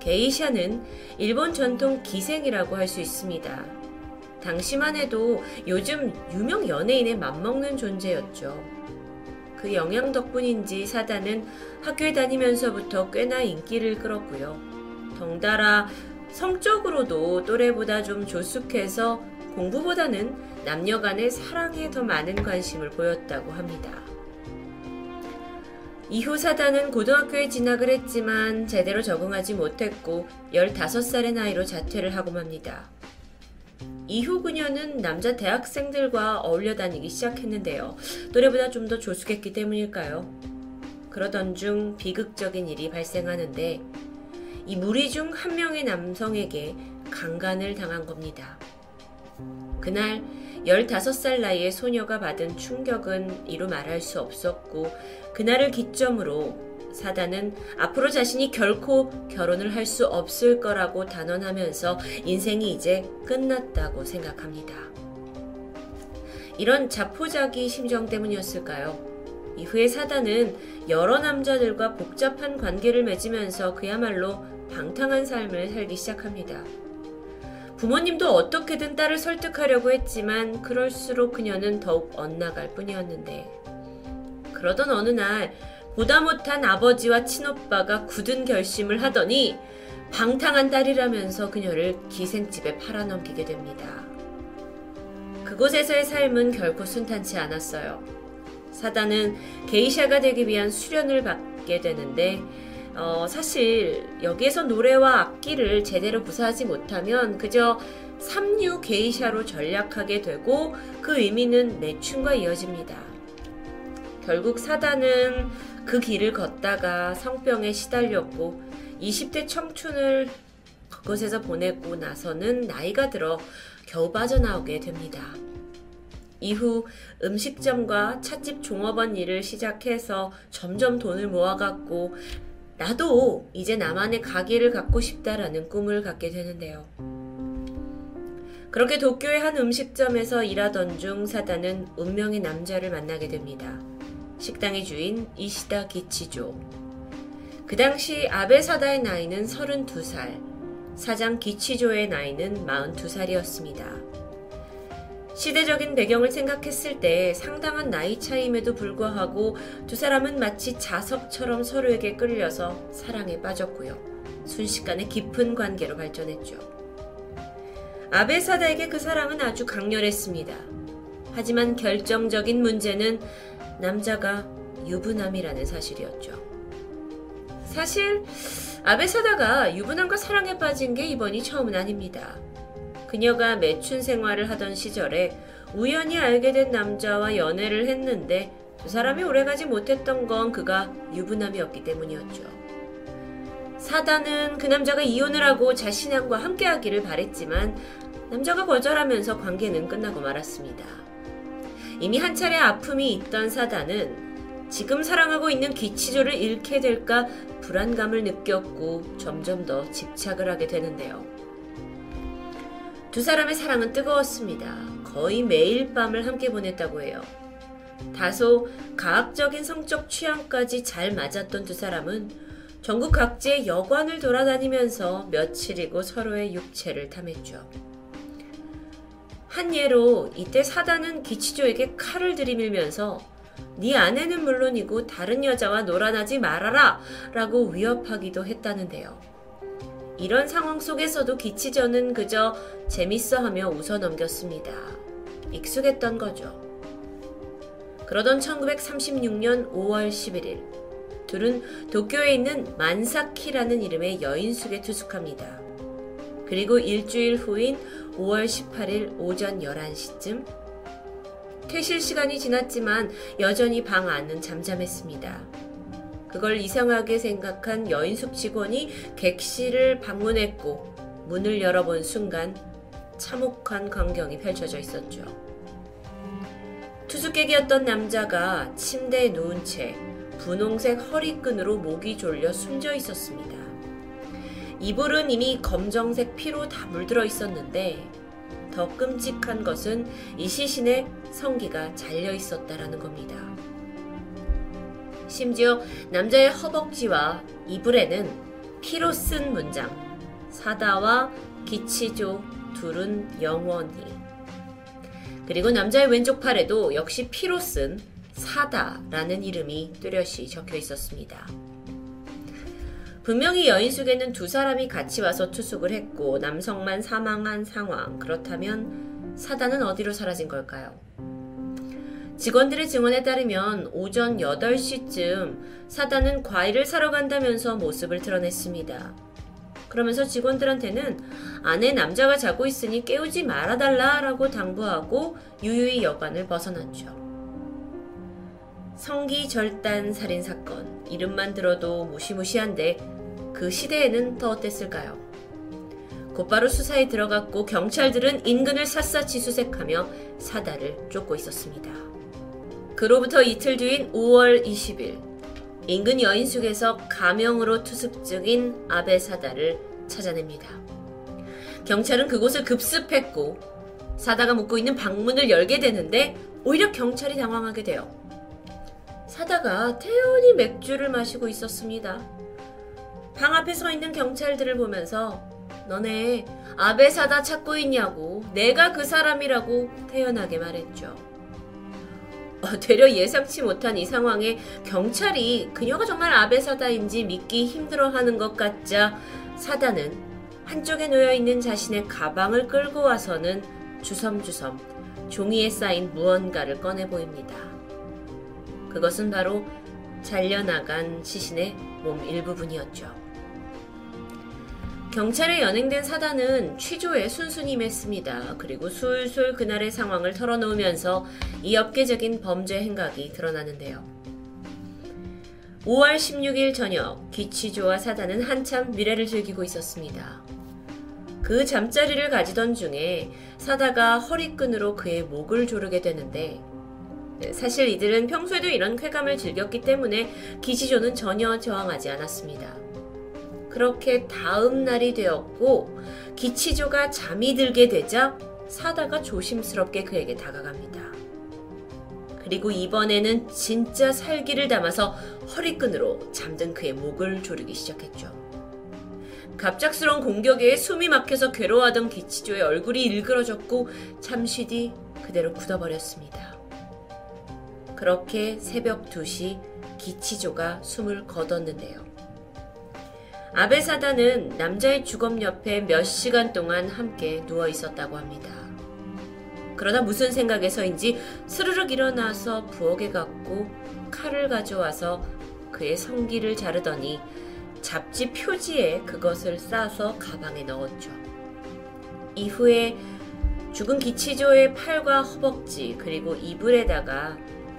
게이샤는 일본 전통 기생이라고 할 수 있습니다. 당시만 해도 요즘 유명 연예인에 맞먹는 존재였죠. 그 영향 덕분인지 사단은 학교에 다니면서부터 꽤나 인기를 끌었고요. 덩달아 성적으로도 또래보다 좀 조숙해서 공부보다는 남녀 간의 사랑에 더 많은 관심을 보였다고 합니다. 이후 사단은 고등학교에 진학을 했지만 제대로 적응하지 못했고 15살의 나이로 자퇴를 하고 맙니다. 이후 그녀는 남자 대학생들과 어울려 다니기 시작했는데요. 노래보다 좀 더 조숙했기 때문일까요? 그러던 중 비극적인 일이 발생하는데 이 무리 중 한 명의 남성에게 강간을 당한 겁니다. 그날 15살 나이의 소녀가 받은 충격은 이루 말할 수 없었고 그날을 기점으로 사단은 앞으로 자신이 결코 결혼을 할 수 없을 거라고 단언하면서 인생이 이제 끝났다고 생각합니다. 이런 자포자기 심정 때문이었을까요? 이후에 사단은 여러 남자들과 복잡한 관계를 맺으면서 그야말로 방탕한 삶을 살기 시작합니다. 부모님도 어떻게든 딸을 설득하려고 했지만 그럴수록 그녀는 더욱 엇나갈 뿐이었는데 그러던 어느 날 보다 못한 아버지와 친오빠가 굳은 결심을 하더니 방탕한 딸이라면서 그녀를 기생집에 팔아넘기게 됩니다. 그곳에서의 삶은 결코 순탄치 않았어요. 사단은 게이샤가 되기 위한 수련을 받게 되는데 어, 사실 여기에서 노래와 악기를 제대로 구사하지 못하면 그저 삼류 게이샤로 전락하게 되고 그 의미는 매춘과 이어집니다. 결국 사단은 그 길을 걷다가 성병에 시달렸고 20대 청춘을 그곳에서 보내고 나서는 나이가 들어 겨우 빠져나오게 됩니다. 이후 음식점과 찻집 종업원 일을 시작해서 점점 돈을 모아갔고 나도 이제 나만의 가게를 갖고 싶다라는 꿈을 갖게 되는데요. 그렇게 도쿄의 한 음식점에서 일하던 중 사다는 운명의 남자를 만나게 됩니다. 식당의 주인 이시다 기치조. 그 당시 아베 사다의 나이는 32살, 사장 기치조의 나이는 42살이었습니다. 시대적인 배경을 생각했을 때 상당한 나이 차임에도 불구하고 두 사람은 마치 자석처럼 서로에게 끌려서 사랑에 빠졌고요. 순식간에 깊은 관계로 발전했죠. 아베 사다에게 그 사랑은 아주 강렬했습니다. 하지만 결정적인 문제는 남자가 유부남이라는 사실이었죠. 사실 아베 사다가 유부남과 사랑에 빠진 게 이번이 처음은 아닙니다. 그녀가 매춘 생활을 하던 시절에 우연히 알게 된 남자와 연애를 했는데 두 사람이 오래가지 못했던 건 그가 유부남이었기 때문이었죠. 사단은 그 남자가 이혼을 하고 자신과 함께하기를 바랬지만 남자가 거절하면서 관계는 끝나고 말았습니다. 이미 한 차례 아픔이 있던 사단은 지금 사랑하고 있는 기치조를 잃게 될까 불안감을 느꼈고 점점 더 집착을 하게 되는데요. 두 사람의 사랑은 뜨거웠습니다. 거의 매일 밤을 함께 보냈다고 해요. 다소 가학적인 성적 취향까지 잘 맞았던 두 사람은 전국 각지의 여관을 돌아다니면서 며칠이고 서로의 육체를 탐했죠. 한 예로 이때 사단은 기치조에게 칼을 들이밀면서 네 아내는 물론이고 다른 여자와 놀아나지 말아라 라고 위협하기도 했다는데요. 이런 상황 속에서도 기치전은 그저 재밌어 하며 웃어 넘겼습니다. 익숙했던 거죠. 그러던 1936년 5월 11일, 둘은 도쿄에 있는 만사키라는 이름의 여인숙에 투숙합니다. 그리고 일주일 후인 5월 18일 오전 11시쯤, 퇴실 시간이 지났지만 여전히 방 안은 잠잠했습니다. 그걸 이상하게 생각한 여인숙 직원이 객실을 방문했고 문을 열어본 순간 참혹한 광경이 펼쳐져 있었죠. 투숙객이었던 남자가 침대에 누운 채 분홍색 허리끈으로 목이 졸려 숨져 있었습니다. 이불은 이미 검정색 피로 다 물들어 있었는데 더 끔찍한 것은 이 시신의 성기가 잘려 있었다라는 겁니다. 심지어 남자의 허벅지와 이불에는 피로 쓴 문장 사다와 기치조 둘은 영원히 그리고 남자의 왼쪽 팔에도 역시 피로 쓴 사다라는 이름이 뚜렷이 적혀 있었습니다. 분명히 여인숙에는 두 사람이 같이 와서 투숙을 했고 남성만 사망한 상황. 그렇다면 사다는 어디로 사라진 걸까요? 직원들의 증언에 따르면 오전 8시쯤 사단은 과일을 사러 간다면서 모습을 드러냈습니다. 그러면서 직원들한테는 안에 남자가 자고 있으니 깨우지 말아달라라고 당부하고 유유히 여관을 벗어났죠. 성기 절단 살인 사건 이름만 들어도 무시무시한데 그 시대에는 더 어땠을까요? 곧바로 수사에 들어갔고 경찰들은 인근을 샅샅이 수색하며 사다를 쫓고 있었습니다. 그로부터 이틀 뒤인 5월 20일 인근 여인숙에서 가명으로 투숙 중인 아베 사다를 찾아냅니다. 경찰은 그곳을 급습했고 사다가 묵고 있는 방문을 열게 되는데 오히려 경찰이 당황하게 돼요. 사다가 태연히 맥주를 마시고 있었습니다. 방 앞에 서 있는 경찰들을 보면서 너네 아베 사다 찾고 있냐고 내가 그 사람이라고 태연하게 말했죠. 어, 되려 예상치 못한 이 상황에 경찰이 그녀가 정말 아베 사다인지 믿기 힘들어하는 것 같자 사다는 한쪽에 놓여 있는 자신의 가방을 끌고 와서는 주섬주섬 종이에 쌓인 무언가를 꺼내 보입니다. 그것은 바로 잘려나간 시신의 몸 일부분이었죠. 경찰에 연행된 사단은 취조에 순순히 임했습니다. 그리고 술술 그날의 상황을 털어놓으면서 이 엽계적인 범죄 행각이 드러나는데요. 5월 16일 저녁 기치조와 사단은 한참 미래를 즐기고 있었습니다. 그 잠자리를 가지던 중에 사다가 허리끈으로 그의 목을 조르게 되는데 사실 이들은 평소에도 이런 쾌감을 즐겼기 때문에 기치조는 전혀 저항하지 않았습니다. 그렇게 다음 날이 되었고 기치조가 잠이 들게 되자 사다가 조심스럽게 그에게 다가갑니다. 그리고 이번에는 진짜 살기를 담아서 허리끈으로 잠든 그의 목을 조르기 시작했죠. 갑작스러운 공격에 숨이 막혀서 괴로워하던 기치조의 얼굴이 일그러졌고 잠시 뒤 그대로 굳어버렸습니다. 그렇게 새벽 2시 기치조가 숨을 거뒀는데요. 아베 사다는 남자의 주검 옆에 몇 시간 동안 함께 누워 있었다고 합니다. 그러다 무슨 생각에서인지 스르륵 일어나서 부엌에 갔고 칼을 가져와서 그의 성기를 자르더니 잡지 표지에 그것을 싸서 가방에 넣었죠. 이후에 죽은 기치조의 팔과 허벅지 그리고 이불에다가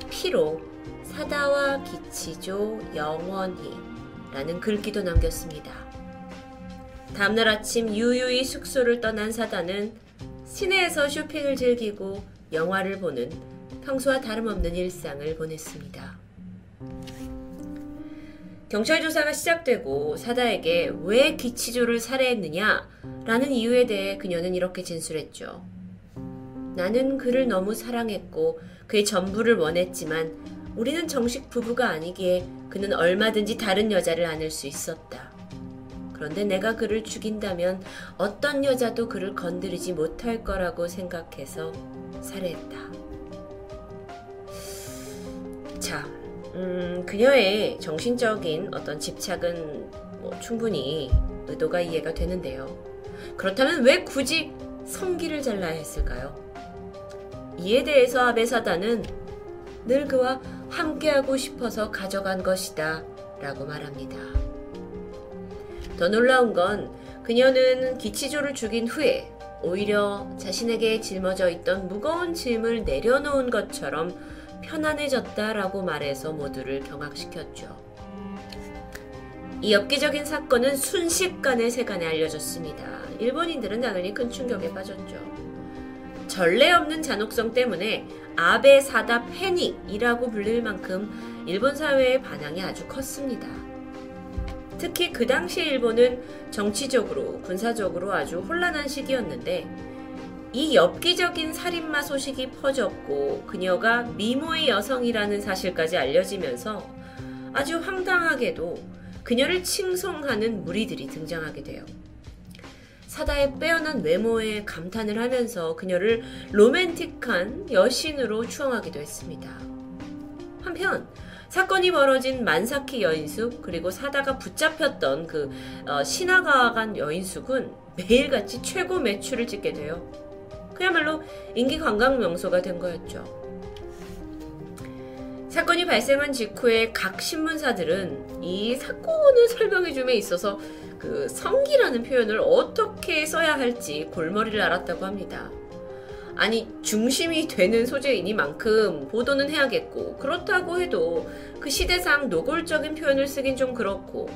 피로 사다와 기치조 영원히 라는 글귀도 남겼습니다. 다음날 아침 유유히 숙소를 떠난 사단은 시내에서 쇼핑을 즐기고 영화를 보는 평소와 다름없는 일상을 보냈습니다. 경찰 조사가 시작되고 사다에게 왜 기치조를 살해했느냐 라는 이유에 대해 그녀는 이렇게 진술했죠. 나는 그를 너무 사랑했고 그의 전부를 원했지만 우리는 정식 부부가 아니기에 그는 얼마든지 다른 여자를 안을 수 있었다. 그런데 내가 그를 죽인다면 어떤 여자도 그를 건드리지 못할 거라고 생각해서 살해했다. 자, 음, 그녀의 정신적인 어떤 집착은 뭐 충분히 의도가 이해가 되는데요. 그렇다면 왜 굳이 성기를 잘라야 했을까요? 이에 대해서 아베사다는 늘 그와 함께하고 싶어서 가져간 것이다. 라고 말합니다. 더 놀라운 건 그녀는 기치조를 죽인 후에 오히려 자신에게 짊어져 있던 무거운 짐을 내려놓은 것처럼 편안해졌다라고 말해서 모두를 경악시켰죠. 이 엽기적인 사건은 순식간에 세간에 알려졌습니다. 일본인들은 당연히 큰 충격에 빠졌죠. 전례 없는 잔혹성 때문에 아베 사다 패닉이라고 불릴 만큼 일본 사회의 반향이 아주 컸습니다. 특히 그 당시 일본은 정치적으로, 군사적으로 아주 혼란한 시기였는데 이 엽기적인 살인마 소식이 퍼졌고 그녀가 미모의 여성이라는 사실까지 알려지면서 아주 황당하게도 그녀를 칭송하는 무리들이 등장하게 돼요. 사다의 빼어난 외모에 감탄을 하면서 그녀를 로맨틱한 여신으로 추앙하기도 했습니다. 한편 사건이 벌어진 만사키 여인숙 그리고 사다가 붙잡혔던 그 어, 신화가간 여인숙은 매일같이 최고 매출을 찍게 돼요. 그야말로 인기 관광 명소가 된 거였죠. 사건이 발생한 직후에 각 신문사들은 이 사건을 설명해 줌에 있어서 그 성기라는 표현을 어떻게 써야 할지 골머리를 앓았다고 합니다. 아니 중심이 되는 소재이니만큼 보도는 해야겠고 그렇다고 해도 그 시대상 노골적인 표현을 쓰긴 좀 그렇고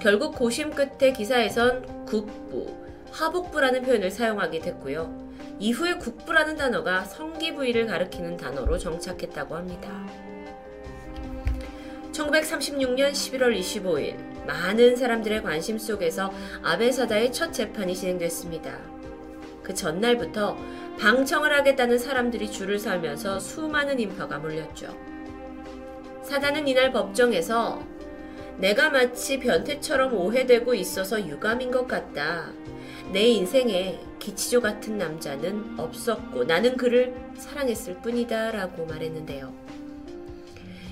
결국 고심 끝에 기사에선 국부, 하복부라는 표현을 사용하게 됐고요. 이후에 국부라는 단어가 성기 부위를 가리키는 단어로 정착했다고 합니다. 1936년 11월 25일 많은 사람들의 관심 속에서 아베 사다의 첫 재판이 진행됐습니다. 그 전날부터 방청을 하겠다는 사람들이 줄을 서면서 수많은 인파가 몰렸죠. 사단은 이날 법정에서 내가 마치 변태처럼 오해되고 있어서 유감인 것 같다. 내 인생에 기치조 같은 남자는 없었고 나는 그를 사랑했을 뿐이다 라고 말했는데요.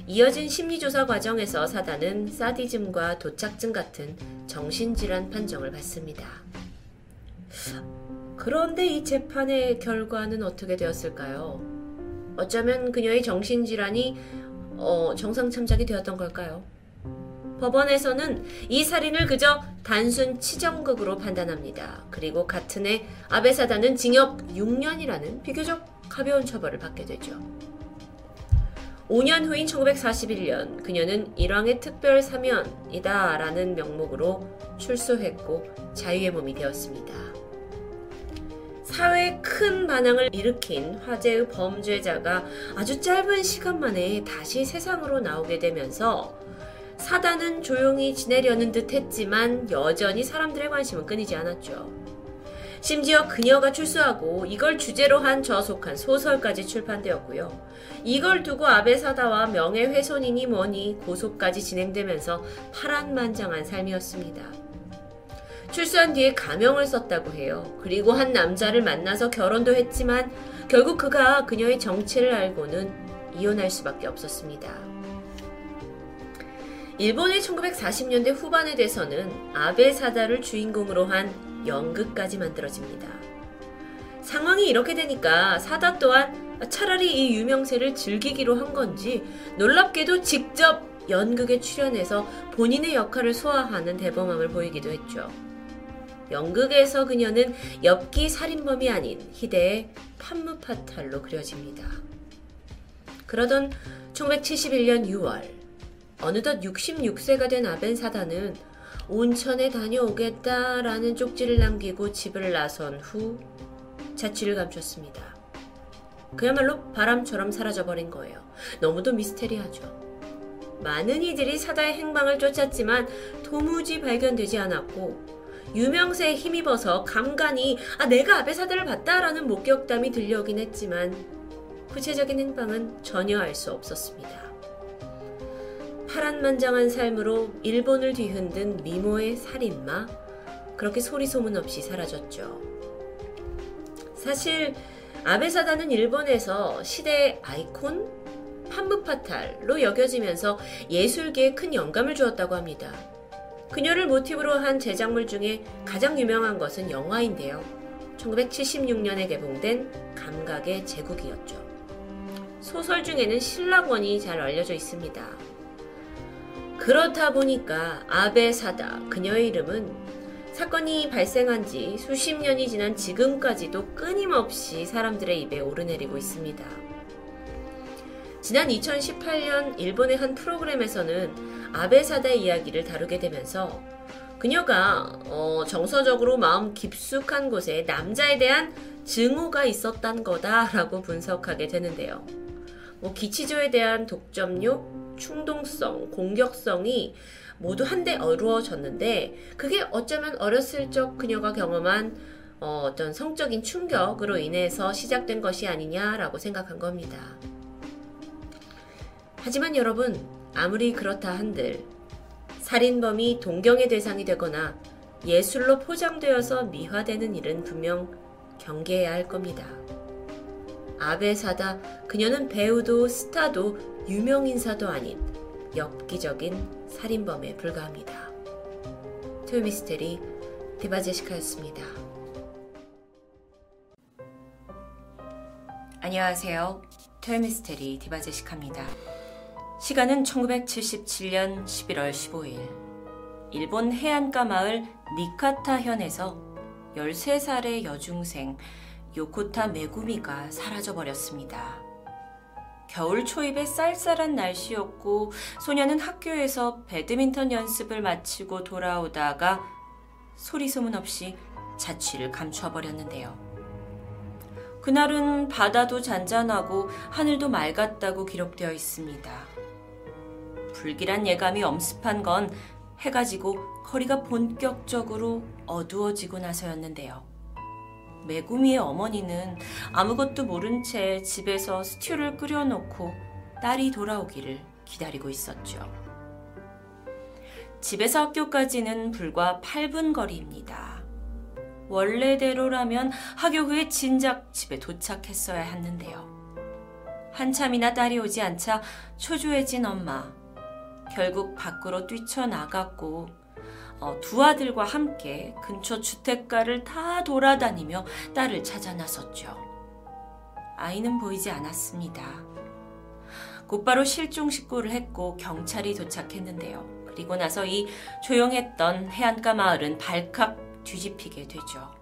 이어진 심리조사 과정에서 사단은 사디즘과 도착증 같은 정신질환 판정을 받습니다. 그런데 이 재판의 결과는 어떻게 되었을까요? 어쩌면 그녀의 정신질환이 어, 정상 참작이 되었던 걸까요? 법원에서는 이 살인을 그저 단순 치정극으로 판단합니다. 그리고 같은 해 아베 사단은 징역 6년이라는 비교적 가벼운 처벌을 받게 되죠. 5년 후인 1941년 그녀는 일왕의 특별 사면이다 라는 명목으로 출소했고 자유의 몸이 되었습니다. 사회에 큰 반항을 일으킨 화제의 범죄자가 아주 짧은 시간 만에 다시 세상으로 나오게 되면서 사단은 조용히 지내려는 듯 했지만 여전히 사람들의 관심은 끊이지 않았죠. 심지어 그녀가 출소하고 이걸 주제로 한 저속한 소설까지 출판되었고요. 이걸 두고 아베 사다와 명예훼손이니 뭐니 고소까지 진행되면서 파란만장한 삶이었습니다. 출소한 뒤에 가명을 썼다고 해요. 그리고 한 남자를 만나서 결혼도 했지만 결국 그가 그녀의 정체를 알고는 이혼할 수밖에 없었습니다. 일본의 1940년대 후반에 돼서는 아베 사다를 주인공으로 한 연극까지 만들어집니다. 상황이 이렇게 되니까 사다 또한 차라리 이 유명세를 즐기기로 한 건지 놀랍게도 직접 연극에 출연해서 본인의 역할을 소화하는 대범함을 보이기도 했죠. 연극에서 그녀는 엽기 살인범이 아닌 희대의 판무파탈로 그려집니다. 그러던 1971년 6월 어느덧 66세가 된 아벤 사단은 온천에 다녀오겠다라는 쪽지를 남기고 집을 나선 후 자취를 감췄습니다. 그야말로 바람처럼 사라져버린 거예요. 너무도 미스테리하죠. 많은 이들이 사다의 행방을 쫓았지만 도무지 발견되지 않았고 유명세에 힘입어서 간간히 아 내가 아베 사다를 봤다라는 목격담이 들려오긴 했지만 구체적인 행방은 전혀 알 수 없었습니다. 파란만장한 삶으로 일본을 뒤흔든 미모의 살인마 그렇게 소리 소문 없이 사라졌죠. 사실 아베사다는 일본에서 시대의 아이콘 판무파탈로 여겨지면서 예술계에 큰 영감을 주었다고 합니다. 그녀를 모티브로 한 제작물 중에 가장 유명한 것은 영화인데요. 1976년에 개봉된 감각의 제국이었죠. 소설 중에는 신라권이 잘 알려져 있습니다. 그렇다 보니까 아베 사다 그녀의 이름은 사건이 발생한 지 수십 년이 지난 지금까지도 끊임없이 사람들의 입에 오르내리고 있습니다. 지난 2018년 일본의 한 프로그램에서는 아베 사다의 이야기를 다루게 되면서 그녀가 어, 정서적으로 마음 깊숙한 곳에 남자에 대한 증오가 있었단 거다라고 분석하게 되는데요. 뭐 기치조에 대한 독점욕, 충동성, 공격성이 모두 한데 어루어졌는데 그게 어쩌면 어렸을 적 그녀가 경험한 어, 어떤 성적인 충격으로 인해서 시작된 것이 아니냐라고 생각한 겁니다. 하지만 여러분, 아무리 그렇다 한들 살인범이 동경의 대상이 되거나 예술로 포장되어서 미화되는 일은 분명 경계해야 할 겁니다. 아베 사다, 그녀는 배우도 스타도 유명 인사도 아닌 엽기적인 살인범에 불과합니다. 토요미스테리 디바제시카였습니다. 안녕하세요. 토요미스테리 디바제시카입니다. 시간은 1977년 11월 15일. 일본 해안가 마을 니카타현에서 13살의 여중생 요코타 메구미가 사라져버렸습니다. 겨울 초입의 쌀쌀한 날씨였고 소녀는 학교에서 배드민턴 연습을 마치고 돌아오다가 소리 소문 없이 자취를 감춰버렸는데요. 그날은 바다도 잔잔하고 하늘도 맑았다고 기록되어 있습니다. 불길한 예감이 엄습한 건 해가 지고 거리가 본격적으로 어두워지고 나서였는데요. 메구미의 어머니는 아무것도 모른 채 집에서 스튜를 끓여놓고 딸이 돌아오기를 기다리고 있었죠. 집에서 학교까지는 불과 8분 거리입니다. 원래대로라면 하교 후에 진작 집에 도착했어야 했는데요. 한참이나 딸이 오지 않자 초조해진 엄마. 결국 밖으로 뛰쳐나갔고 어, 두 아들과 함께 근처 주택가를 다 돌아다니며 딸을 찾아 나섰죠. 아이는 보이지 않았습니다. 곧바로 실종 신고를 했고 경찰이 도착했는데요. 그리고 나서 이 조용했던 해안가 마을은 발칵 뒤집히게 되죠.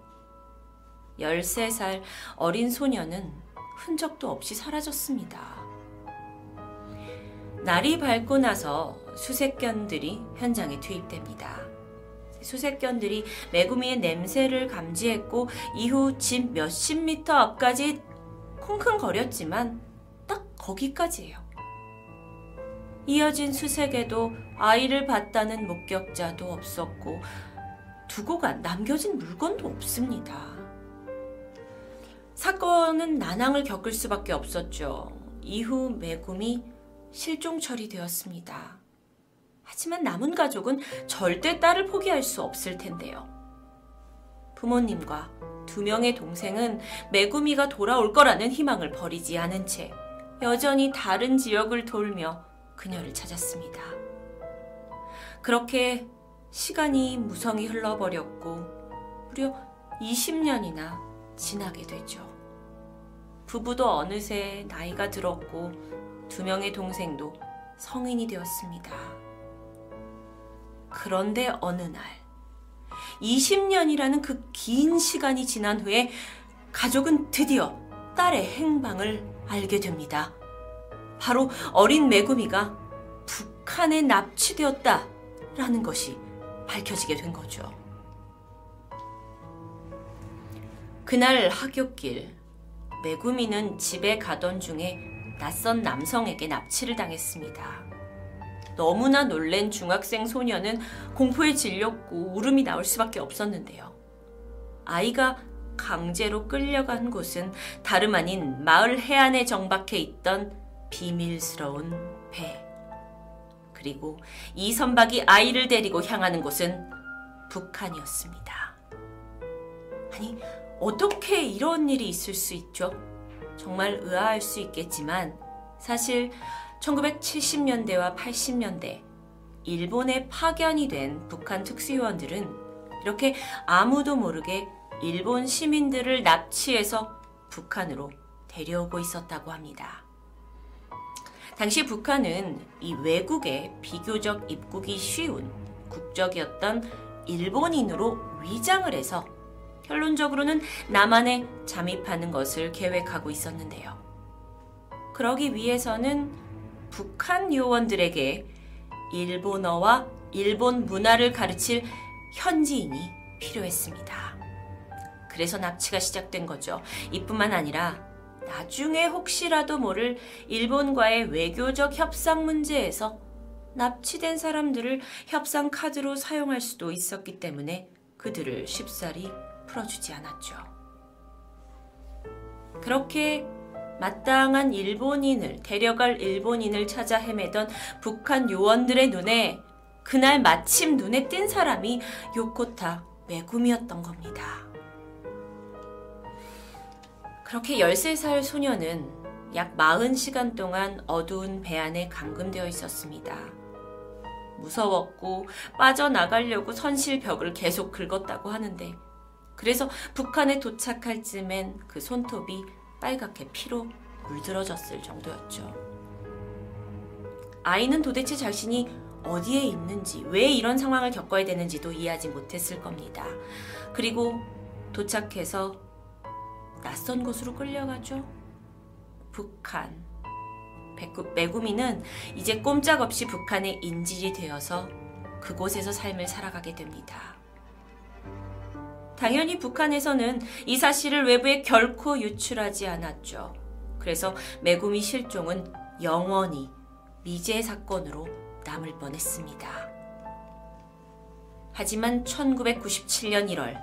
13살 어린 소녀는 흔적도 없이 사라졌습니다. 날이 밝고 나서 수색견들이 현장에 투입됩니다. 수색견들이 메구미의 냄새를 감지했고 이후 집 몇십 미터 앞까지 쿵쿵거렸지만 딱 거기까지예요. 이어진 수색에도 아이를 봤다는 목격자도 없었고 두고 간 남겨진 물건도 없습니다. 사건은 난항을 겪을 수밖에 없었죠. 이후 메구미 실종 처리되었습니다. 하지만 남은 가족은 절대 딸을 포기할 수 없을 텐데요. 부모님과 두 명의 동생은 메구미가 돌아올 거라는 희망을 버리지 않은 채 여전히 다른 지역을 돌며 그녀를 찾았습니다. 그렇게 시간이 무성히 흘러버렸고 무려 20년이나 지나게 되죠. 부부도 어느새 나이가 들었고 두 명의 동생도 성인이 되었습니다. 그런데 어느 날 20년이라는 그 긴 시간이 지난 후에 가족은 드디어 딸의 행방을 알게 됩니다. 바로 어린 메구미가 북한에 납치되었다라는 것이 밝혀지게 된 거죠. 그날 하굣길 메구미는 집에 가던 중에 낯선 남성에게 납치를 당했습니다. 너무나 놀란 중학생 소녀는 공포에 질렸고 울음이 나올 수밖에 없었는데요. 아이가 강제로 끌려간 곳은 다름 아닌 마을 해안에 정박해 있던 비밀스러운 배. 그리고 이 선박이 아이를 데리고 향하는 곳은 북한이었습니다. 아니, 어떻게 이런 일이 있을 수 있죠? 정말 의아할 수 있겠지만 사실 1970년대와 80년대 일본에 파견이 된 북한 특수요원들은 이렇게 아무도 모르게 일본 시민들을 납치해서 북한으로 데려오고 있었다고 합니다. 당시 북한은 이 외국에 비교적 입국이 쉬운 국적이었던 일본인으로 위장을 해서 결론적으로는 남한에 잠입하는 것을 계획하고 있었는데요. 그러기 위해서는 북한 요원들에게 일본어와 일본 문화를 가르칠 현지인이 필요했습니다. 그래서 납치가 시작된 거죠. 이뿐만 아니라 나중에 혹시라도 모를 일본과의 외교적 협상 문제에서 납치된 사람들을 협상 카드로 사용할 수도 있었기 때문에 그들을 쉽사리 풀어주지 않았죠. 그렇게 마땅한 일본인을 데려갈 일본인을 찾아 헤매던 북한 요원들의 눈에 그날 마침 눈에 띈 사람이 요코타 메구미였던 겁니다. 그렇게 13살 소녀는 약 40시간 동안 어두운 배 안에 감금되어 있었습니다. 무서웠고 빠져나가려고 선실벽을 계속 긁었다고 하는데 그래서 북한에 도착할 즈음엔 그 손톱이 빨갛게 피로 물들어졌을 정도였죠. 아이는 도대체 자신이 어디에 있는지, 왜 이런 상황을 겪어야 되는지도 이해하지 못했을 겁니다. 그리고 도착해서 낯선 곳으로 끌려가죠. 북한. 메구미는 이제 꼼짝없이 북한의 인질이 되어서 그곳에서 삶을 살아가게 됩니다. 당연히 북한에서는 이 사실을 외부에 결코 유출하지 않았죠. 그래서 메구미 실종은 영원히 미제 사건으로 남을 뻔했습니다. 하지만 1997년 1월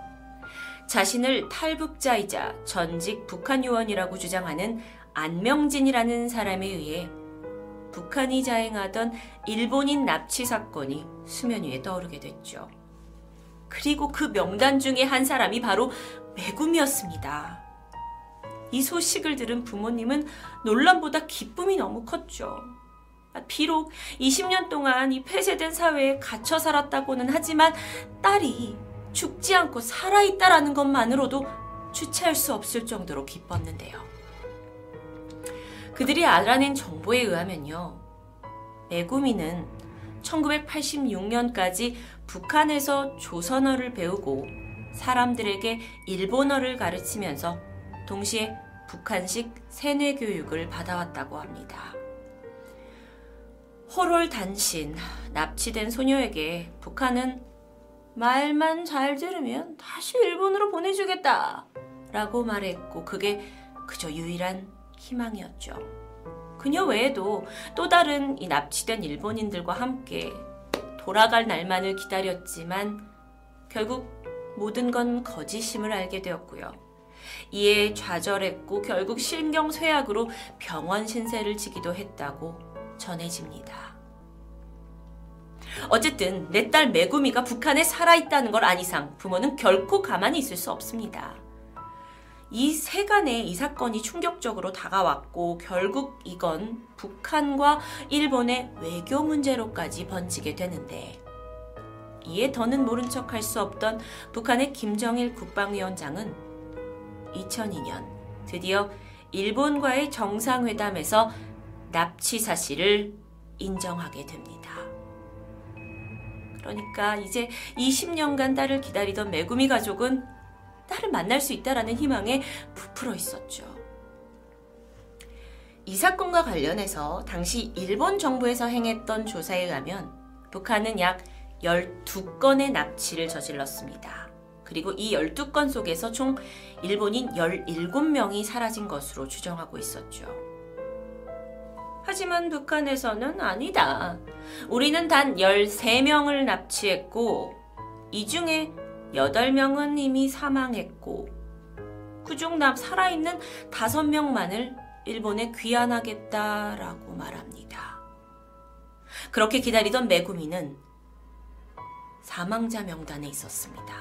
자신을 탈북자이자 전직 북한 요원이라고 주장하는 안명진이라는 사람에 의해 북한이 자행하던 일본인 납치 사건이 수면 위에 떠오르게 됐죠. 그리고 그 명단 중에 한 사람이 바로 매금이었습니다. 이 소식을 들은 부모님은 논란보다 기쁨이 너무 컸죠. 비록 20년 동안 이 폐쇄된 사회에 갇혀 살았다고는 하지만 딸이 죽지 않고 살아있다라는 것만으로도 주체할 수 없을 정도로 기뻤는데요. 그들이 알아낸 정보에 의하면요. 메구미는 1986년까지 북한에서 조선어를 배우고 사람들에게 일본어를 가르치면서 동시에 북한식 세뇌 교육을 받아왔다고 합니다. 호롤 단신, 납치된 소녀에게 북한은 말만 잘 들으면 다시 일본으로 보내주겠다 라고 말했고 그게 그저 유일한 희망이었죠. 그녀 외에도 또 다른 이 납치된 일본인들과 함께 돌아갈 날만을 기다렸지만 결국 모든 건 거짓임을 알게 되었고요. 이에 좌절했고 결국 신경쇠약으로 병원 신세를 지기도 했다고 전해집니다. 어쨌든 내딸 메구미가 북한에 살아있다는 걸 안 이상 부모는 결코 가만히 있을 수 없습니다. 이 세간에 이 사건이 충격적으로 다가왔고 결국 이건 북한과 일본의 외교 문제로까지 번지게 되는데 이에 더는 모른 척 할 수 없던 북한의 김정일 국방위원장은 2002년 드디어 일본과의 정상회담에서 납치 사실을 인정하게 됩니다. 그러니까 이제 20년간 딸을 기다리던 메구미 가족은 딸을 만날 수 있다라는 희망에 부풀어 있었죠. 이 사건과 관련해서 당시 일본 정부에서 행했던 조사에 의하면 북한은 약 12건의 납치를 저질렀습니다. 그리고 이 12건 속에서 총 일본인 17명이 사라진 것으로 추정하고 있었죠. 하지만 북한에서는 아니다. 우리는 단 13명을 납치했고, 이 중에 8명은 이미 사망했고, 그중 남 살아있는 5명만을 일본에 귀환하겠다라고 말합니다. 그렇게 기다리던 메구미는 사망자 명단에 있었습니다.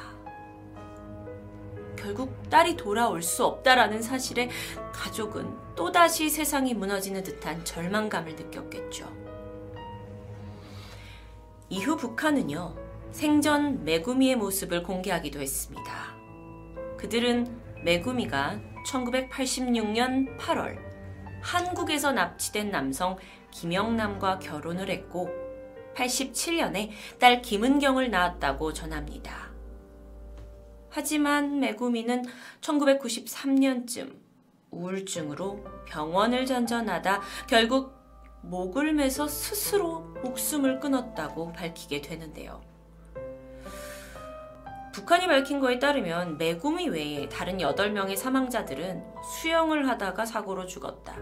결국 딸이 돌아올 수 없다라는 사실에 가족은 또다시 세상이 무너지는 듯한 절망감을 느꼈겠죠. 이후 북한은요, 생전 메구미의 모습을 공개하기도 했습니다. 그들은 메구미가 1986년 8월 한국에서 납치된 남성 김영남과 결혼을 했고 87년에 딸 김은경을 낳았다고 전합니다. 하지만 메구미는 1993년쯤 우울증으로 병원을 전전하다 결국 목을 매서 스스로 목숨을 끊었다고 밝히게 되는데요. 북한이 밝힌 거에 따르면 메구미 외에 다른 8명의 사망자들은 수영을 하다가 사고로 죽었다.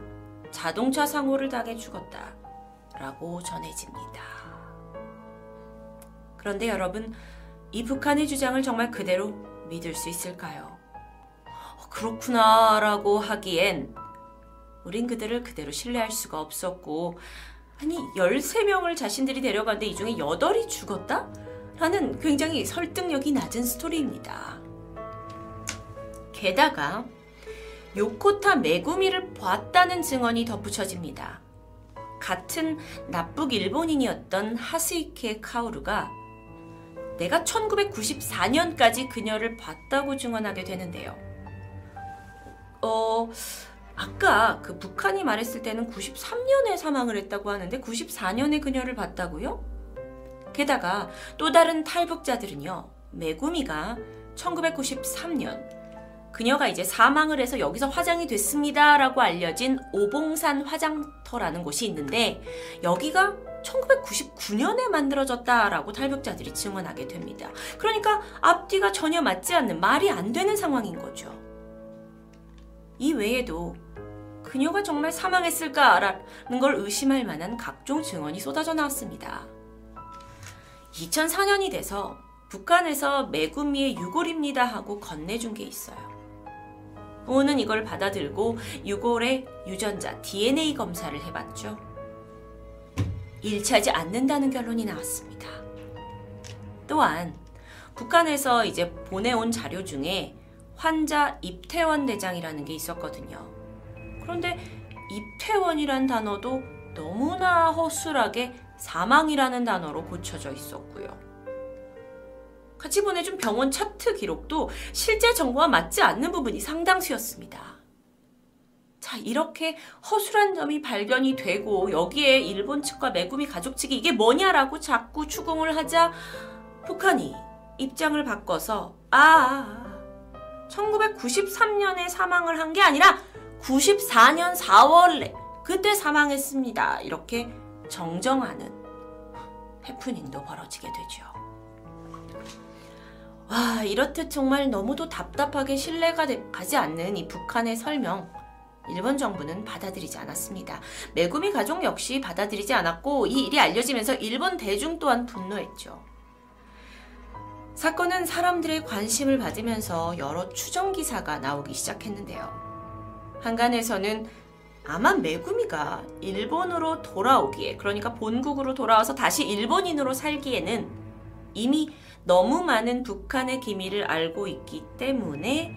자동차 상호를 당해 죽었다. 라고 전해집니다. 그런데 여러분, 이 북한의 주장을 정말 그대로 믿을 수 있을까요? 어, 그렇구나 라고 하기엔 우린 그들을 그대로 신뢰할 수가 없었고 아니 13명을 자신들이 데려갔는데 이 중에 8이 죽었다? 라는 굉장히 설득력이 낮은 스토리입니다. 게다가 요코타 메구미를 봤다는 증언이 덧붙여집니다. 같은 납북 일본인이었던 하스이케 카오루가 내가 1994년까지 그녀를 봤다고 증언하게 되는데요. 어, 아까 그 북한이 말했을 때는 93년에 사망을 했다고 하는데 94년에 그녀를 봤다고요? 게다가 또 다른 탈북자들은요. 메구미가 1993년 그녀가 이제 사망을 해서 여기서 화장이 됐습니다라고 알려진 오봉산 화장터라는 곳이 있는데 여기가 1999년에 만들어졌다라고 탈북자들이 증언하게 됩니다. 그러니까 앞뒤가 전혀 맞지 않는 말이 안 되는 상황인 거죠. 이 외에도 그녀가 정말 사망했을까라는 걸 의심할 만한 각종 증언이 쏟아져 나왔습니다. 2004년이 돼서 북한에서 메구미의 유골입니다 하고 건네준 게 있어요. 오는 이걸 받아들고 유골의 유전자 DNA 검사를 해봤죠. 일치하지 않는다는 결론이 나왔습니다. 또한 북한에서 이제 보내온 자료 중에 환자 입퇴원 대장이라는 게 있었거든요. 그런데 입퇴원이란 단어도 너무나 허술하게 사망이라는 단어로 고쳐져 있었고요. 같이 보내준 병원 차트 기록도 실제 정보와 맞지 않는 부분이 상당수였습니다. 자, 이렇게 허술한 점이 발견이 되고 여기에 일본 측과 메구미 가족 측이 이게 뭐냐라고 자꾸 추궁을 하자 북한이 입장을 바꿔서 아, 1993년에 사망을 한 게 아니라 94년 4월에 그때 사망했습니다. 이렇게 정정하는 해프닝도 벌어지게 되죠. 와, 이렇듯 정말 너무도 답답하게 신뢰가 가지 않는 이 북한의 설명. 일본 정부는 받아들이지 않았습니다. 메구미 가족 역시 받아들이지 않았고 이 일이 알려지면서 일본 대중 또한 분노했죠. 사건은 사람들의 관심을 받으면서 여러 추정 기사가 나오기 시작했는데요. 한간에서는 아마 메구미가 일본으로 돌아오기에 그러니까 본국으로 돌아와서 다시 일본인으로 살기에는 이미 너무 많은 북한의 기밀을 알고 있기 때문에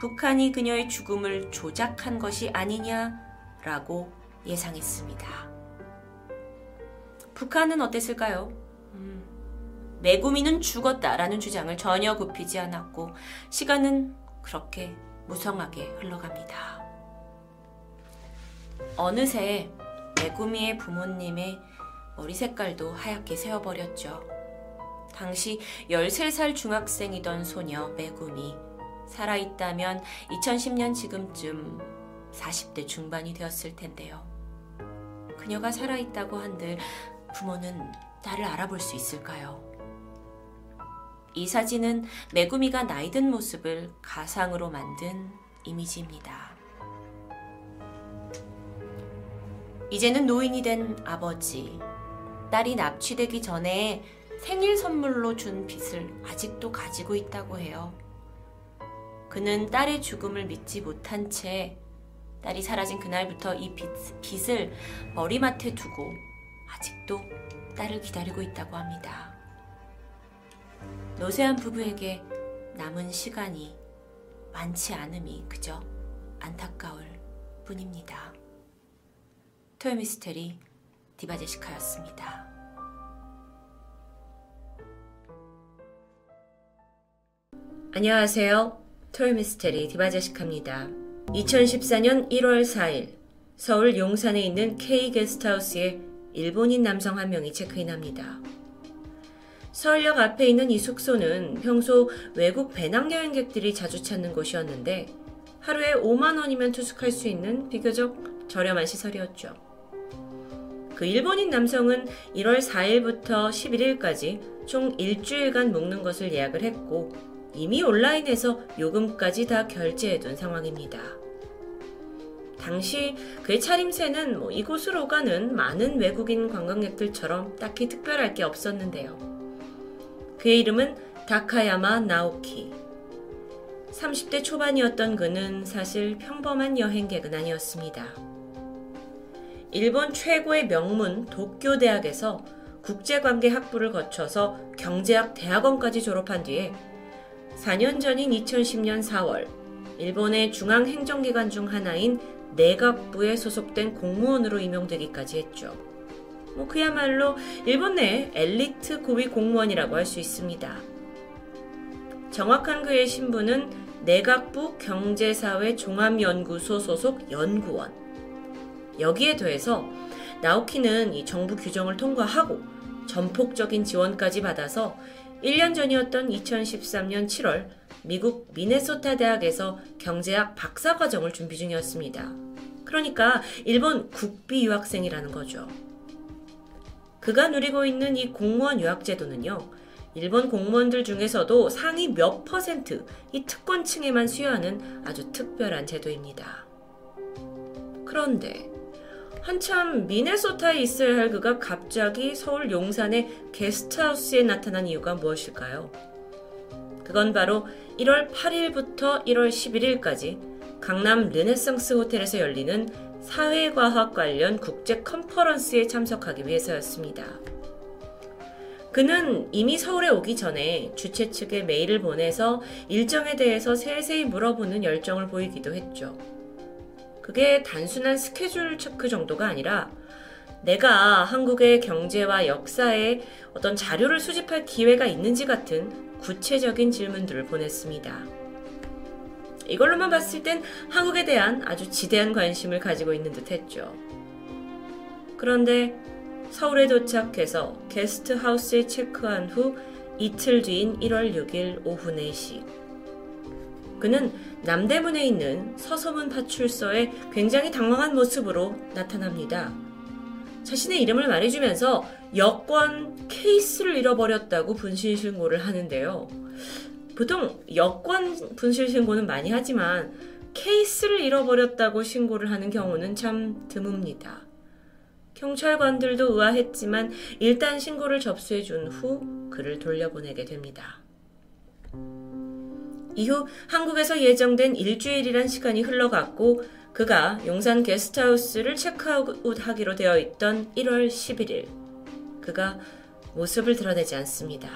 북한이 그녀의 죽음을 조작한 것이 아니냐라고 예상했습니다. 북한은 어땠을까요? 음, 메구미는 죽었다라는 주장을 전혀 굽히지 않았고 시간은 그렇게 무성하게 흘러갑니다. 어느새 메구미의 부모님의 머리 색깔도 하얗게 세어버렸죠. 당시 13살 중학생이던 소녀 메구미 살아있다면 2010년 지금쯤 40대 중반이 되었을 텐데요. 그녀가 살아있다고 한들 부모는 딸을 알아볼 수 있을까요? 이 사진은 메구미가 나이 든 모습을 가상으로 만든 이미지입니다. 이제는 노인이 된 아버지. 딸이 납치되기 전에 생일 선물로 준 빚을 아직도 가지고 있다고 해요. 그는 딸의 죽음을 믿지 못한 채 딸이 사라진 그날부터 이 빚, 빚을 머리맡에 두고 아직도 딸을 기다리고 있다고 합니다. 노세한 부부에게 남은 시간이 많지 않음이 그저 안타까울 뿐입니다. 토요미스테리 디바제시카였습니다. 안녕하세요. 토요미스테리 디바제시카입니다. 2014년 1월 4일 서울 용산에 있는 K 게스트하우스에 일본인 남성 한 명이 체크인합니다. 서울역 앞에 있는 이 숙소는 평소 외국 배낭여행객들이 자주 찾는 곳이었는데 하루에 5만 원이면 투숙할 수 있는 비교적 저렴한 시설이었죠. 그 일본인 남성은 1월 4일부터 11일까지 총 일주일간 묵는 것을 예약을 했고 이미 온라인에서 요금까지 다 결제해둔 상황입니다. 당시 그의 차림새는 뭐 이곳으로 가는 많은 외국인 관광객들처럼 딱히 특별할 게 없었는데요. 그의 이름은 다카야마 나오키. 30대 초반이었던 그는 사실 평범한 여행객은 아니었습니다. 일본 최고의 명문 도쿄대학에서 국제관계 학부를 거쳐서 경제학 대학원까지 졸업한 뒤에 4년 전인 2010년 4월 일본의 중앙행정기관 중 하나인 내각부에 소속된 공무원으로 임용되기까지 했죠. 뭐 그야말로 일본 내 엘리트 고위 공무원이라고 할 수 있습니다. 정확한 그의 신분은 내각부 경제사회 종합연구소 소속 연구원. 여기에 더해서 나오키는 이 정부 규정을 통과하고 전폭적인 지원까지 받아서 1년 전이었던 2013년 7월 미국 미네소타 대학에서 경제학 박사 과정을 준비 중이었습니다. 그러니까 일본 국비 유학생이라는 거죠. 그가 누리고 있는 이 공무원 유학 제도는요. 일본 공무원들 중에서도 상위 몇 퍼센트 이 특권층에만 수여하는 아주 특별한 제도입니다. 그런데 한참 미네소타에 있어야 할 그가 갑자기 서울 용산의 게스트하우스에 나타난 이유가 무엇일까요? 그건 바로 1월 8일부터 1월 11일까지 강남 르네상스 호텔에서 열리는 사회과학 관련 국제 컨퍼런스에 참석하기 위해서였습니다. 그는 이미 서울에 오기 전에 주최 측에 메일을 보내서 일정에 대해서 세세히 물어보는 열정을 보이기도 했죠. 그게 단순한 스케줄 체크 정도가 아니라 내가 한국의 경제와 역사에 어떤 자료를 수집할 기회가 있는지 같은 구체적인 질문들을 보냈습니다. 이걸로만 봤을 땐 한국에 대한 아주 지대한 관심을 가지고 있는 듯 했죠. 그런데 서울에 도착해서 게스트하우스에 체크한 후 이틀 뒤인 1월 6일 오후 4시. 그는 남대문에 있는 서서문 파출소에 굉장히 당황한 모습으로 나타납니다. 자신의 이름을 말해주면서 여권 케이스를 잃어버렸다고 분실 신고를 하는데요. 보통 여권 분실 신고는 많이 하지만 케이스를 잃어버렸다고 신고를 하는 경우는 참 드뭅니다. 경찰관들도 의아했지만 일단 신고를 접수해 준 후 그를 돌려보내게 됩니다. 이후 한국에서 예정된 일주일이란 시간이 흘러갔고 그가 용산 게스트하우스를 체크아웃하기로 되어 있던 1월 11일 그가 모습을 드러내지 않습니다.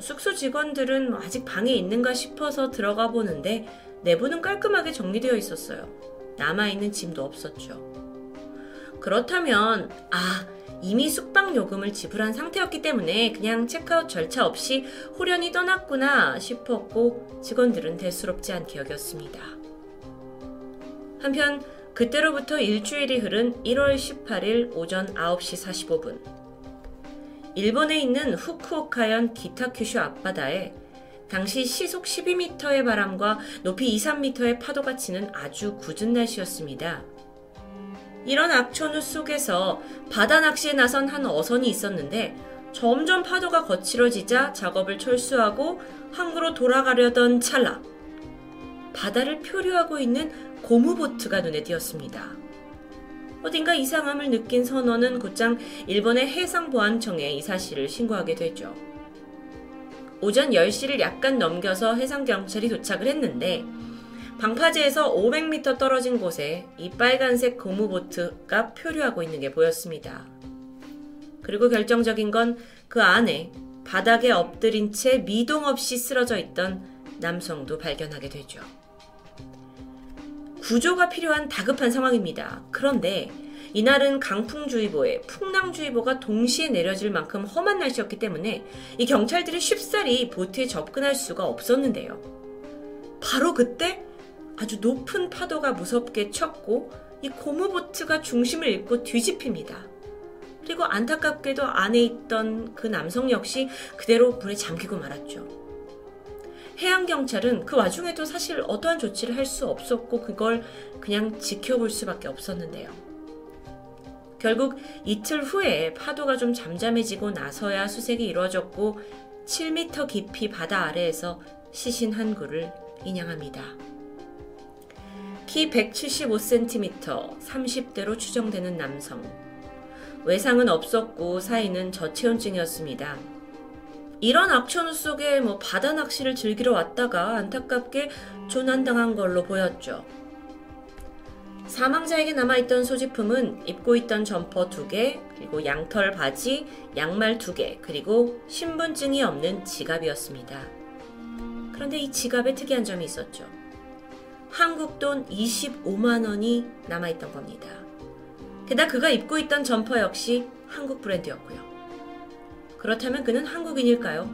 숙소 직원들은 아직 방에 있는가 싶어서 들어가 보는데 내부는 깔끔하게 정리되어 있었어요. 남아있는 짐도 없었죠. 그렇다면, 아, 이미 숙박 요금을 지불한 상태였기 때문에 그냥 체크아웃 절차 없이 호련히 떠났구나 싶었고 직원들은 대수롭지 않게 여겼습니다. 한편 그때로부터 일주일이 흐른 1월 18일 오전 9시 45분. 일본에 있는 후쿠오카현 기타큐슈 앞바다에 당시 시속 12m의 바람과 높이 2, 3m의 파도가 치는 아주 굳은 날씨였습니다. 이런 악천후 속에서 바다 낚시에 나선 한 어선이 있었는데 점점 파도가 거칠어지자 작업을 철수하고 항구로 돌아가려던 찰나 바다를 표류하고 있는 고무보트가 눈에 띄었습니다. 어딘가 이상함을 느낀 선원은 곧장 일본의 해상보안청에 이 사실을 신고하게 되죠. 오전 10시를 약간 넘겨서 해상경찰이 도착을 했는데 방파제에서 500m 떨어진 곳에 이 빨간색 고무보트가 표류하고 있는 게 보였습니다. 그리고 결정적인 건 그 안에 바닥에 엎드린 채 미동 없이 쓰러져 있던 남성도 발견하게 되죠. 구조가 필요한 다급한 상황입니다. 그런데 이날은 강풍주의보에 풍랑주의보가 동시에 내려질 만큼 험한 날씨였기 때문에 이 경찰들이 쉽사리 보트에 접근할 수가 없었는데요. 바로 그때 아주 높은 파도가 무섭게 쳤고 이 고무보트가 중심을 잃고 뒤집힙니다. 그리고 안타깝게도 안에 있던 그 남성 역시 그대로 물에 잠기고 말았죠. 해양경찰은 그 와중에도 사실 어떠한 조치를 할 수 없었고 그걸 그냥 지켜볼 수밖에 없었는데요. 결국 이틀 후에 파도가 좀 잠잠해지고 나서야 수색이 이루어졌고 7m 깊이 바다 아래에서 시신 한 구를 인양합니다. 키 175cm, 30대로 추정되는 남성. 외상은 없었고 사인은 저체온증이었습니다. 이런 악천후 속에 뭐 바다 낚시를 즐기러 왔다가 안타깝게 조난당한 걸로 보였죠. 사망자에게 남아있던 소지품은 입고 있던 점퍼 2개, 그리고 양털 바지, 양말 2개, 그리고 신분증이 없는 지갑이었습니다. 그런데 이 지갑에 특이한 점이 있었죠. 한국 돈 25만 원이 남아있던 겁니다. 게다가 그가 입고 있던 점퍼 역시 한국 브랜드였고요. 그렇다면 그는 한국인일까요?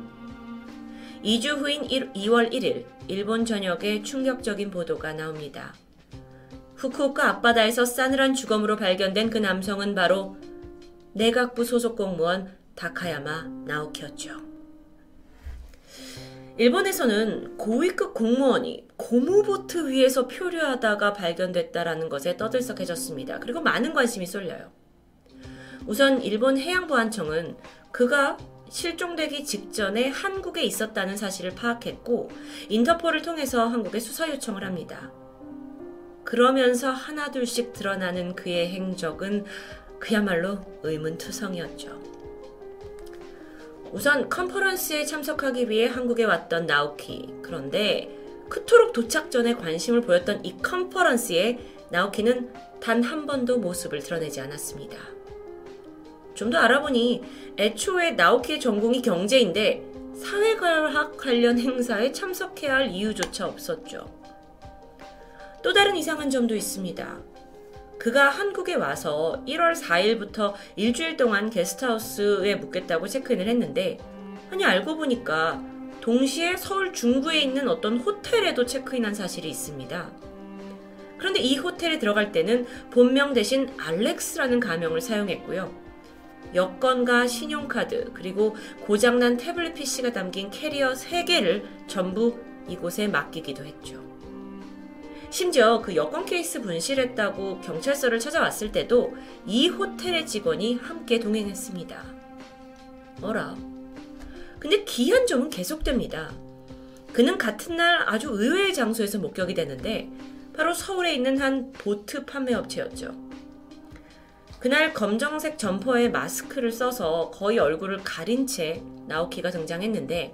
2주 후인 1, 2월 1일 일본 전역에 충격적인 보도가 나옵니다. 후쿠오카 앞바다에서 싸늘한 주검으로 발견된 그 남성은 바로 내각부 소속 공무원 다카야마 나오키였죠. 일본에서는 고위급 공무원이 고무보트 위에서 표류하다가 발견됐다라는 것에 떠들썩해졌습니다. 그리고 많은 관심이 쏠려요. 우선 일본 해양보안청은 그가 실종되기 직전에 한국에 있었다는 사실을 파악했고 인터폴을 통해서 한국에 수사 요청을 합니다. 그러면서 하나둘씩 드러나는 그의 행적은 그야말로 의문투성이었죠. 우선 컨퍼런스에 참석하기 위해 한국에 왔던 나오키. 그런데 그토록 도착 전에 관심을 보였던 이 컨퍼런스에 나오키는 단 한 번도 모습을 드러내지 않았습니다. 좀 더 알아보니 애초에 나오키의 전공이 경제인데 사회과학 관련 행사에 참석해야 할 이유조차 없었죠. 또 다른 이상한 점도 있습니다. 그가 한국에 와서 1월 4일부터 일주일 동안 게스트하우스에 묵겠다고 체크인을 했는데, 아니, 알고 보니까 동시에 서울 중구에 있는 어떤 호텔에도 체크인한 사실이 있습니다. 그런데 이 호텔에 들어갈 때는 본명 대신 알렉스라는 가명을 사용했고요. 여권과 신용카드, 그리고 고장난 태블릿 PC가 담긴 캐리어 3개를 전부 이곳에 맡기기도 했죠. 심지어 그 여권 케이스 분실했다고 경찰서를 찾아왔을 때도 이 호텔의 직원이 함께 동행했습니다. 어라. 근데 기한 점은 계속됩니다. 그는 같은 날 아주 의외의 장소에서 목격이 되는데 바로 서울에 있는 한 보트 판매 업체였죠. 그날 검정색 점퍼에 마스크를 써서 거의 얼굴을 가린 채 나오키가 등장했는데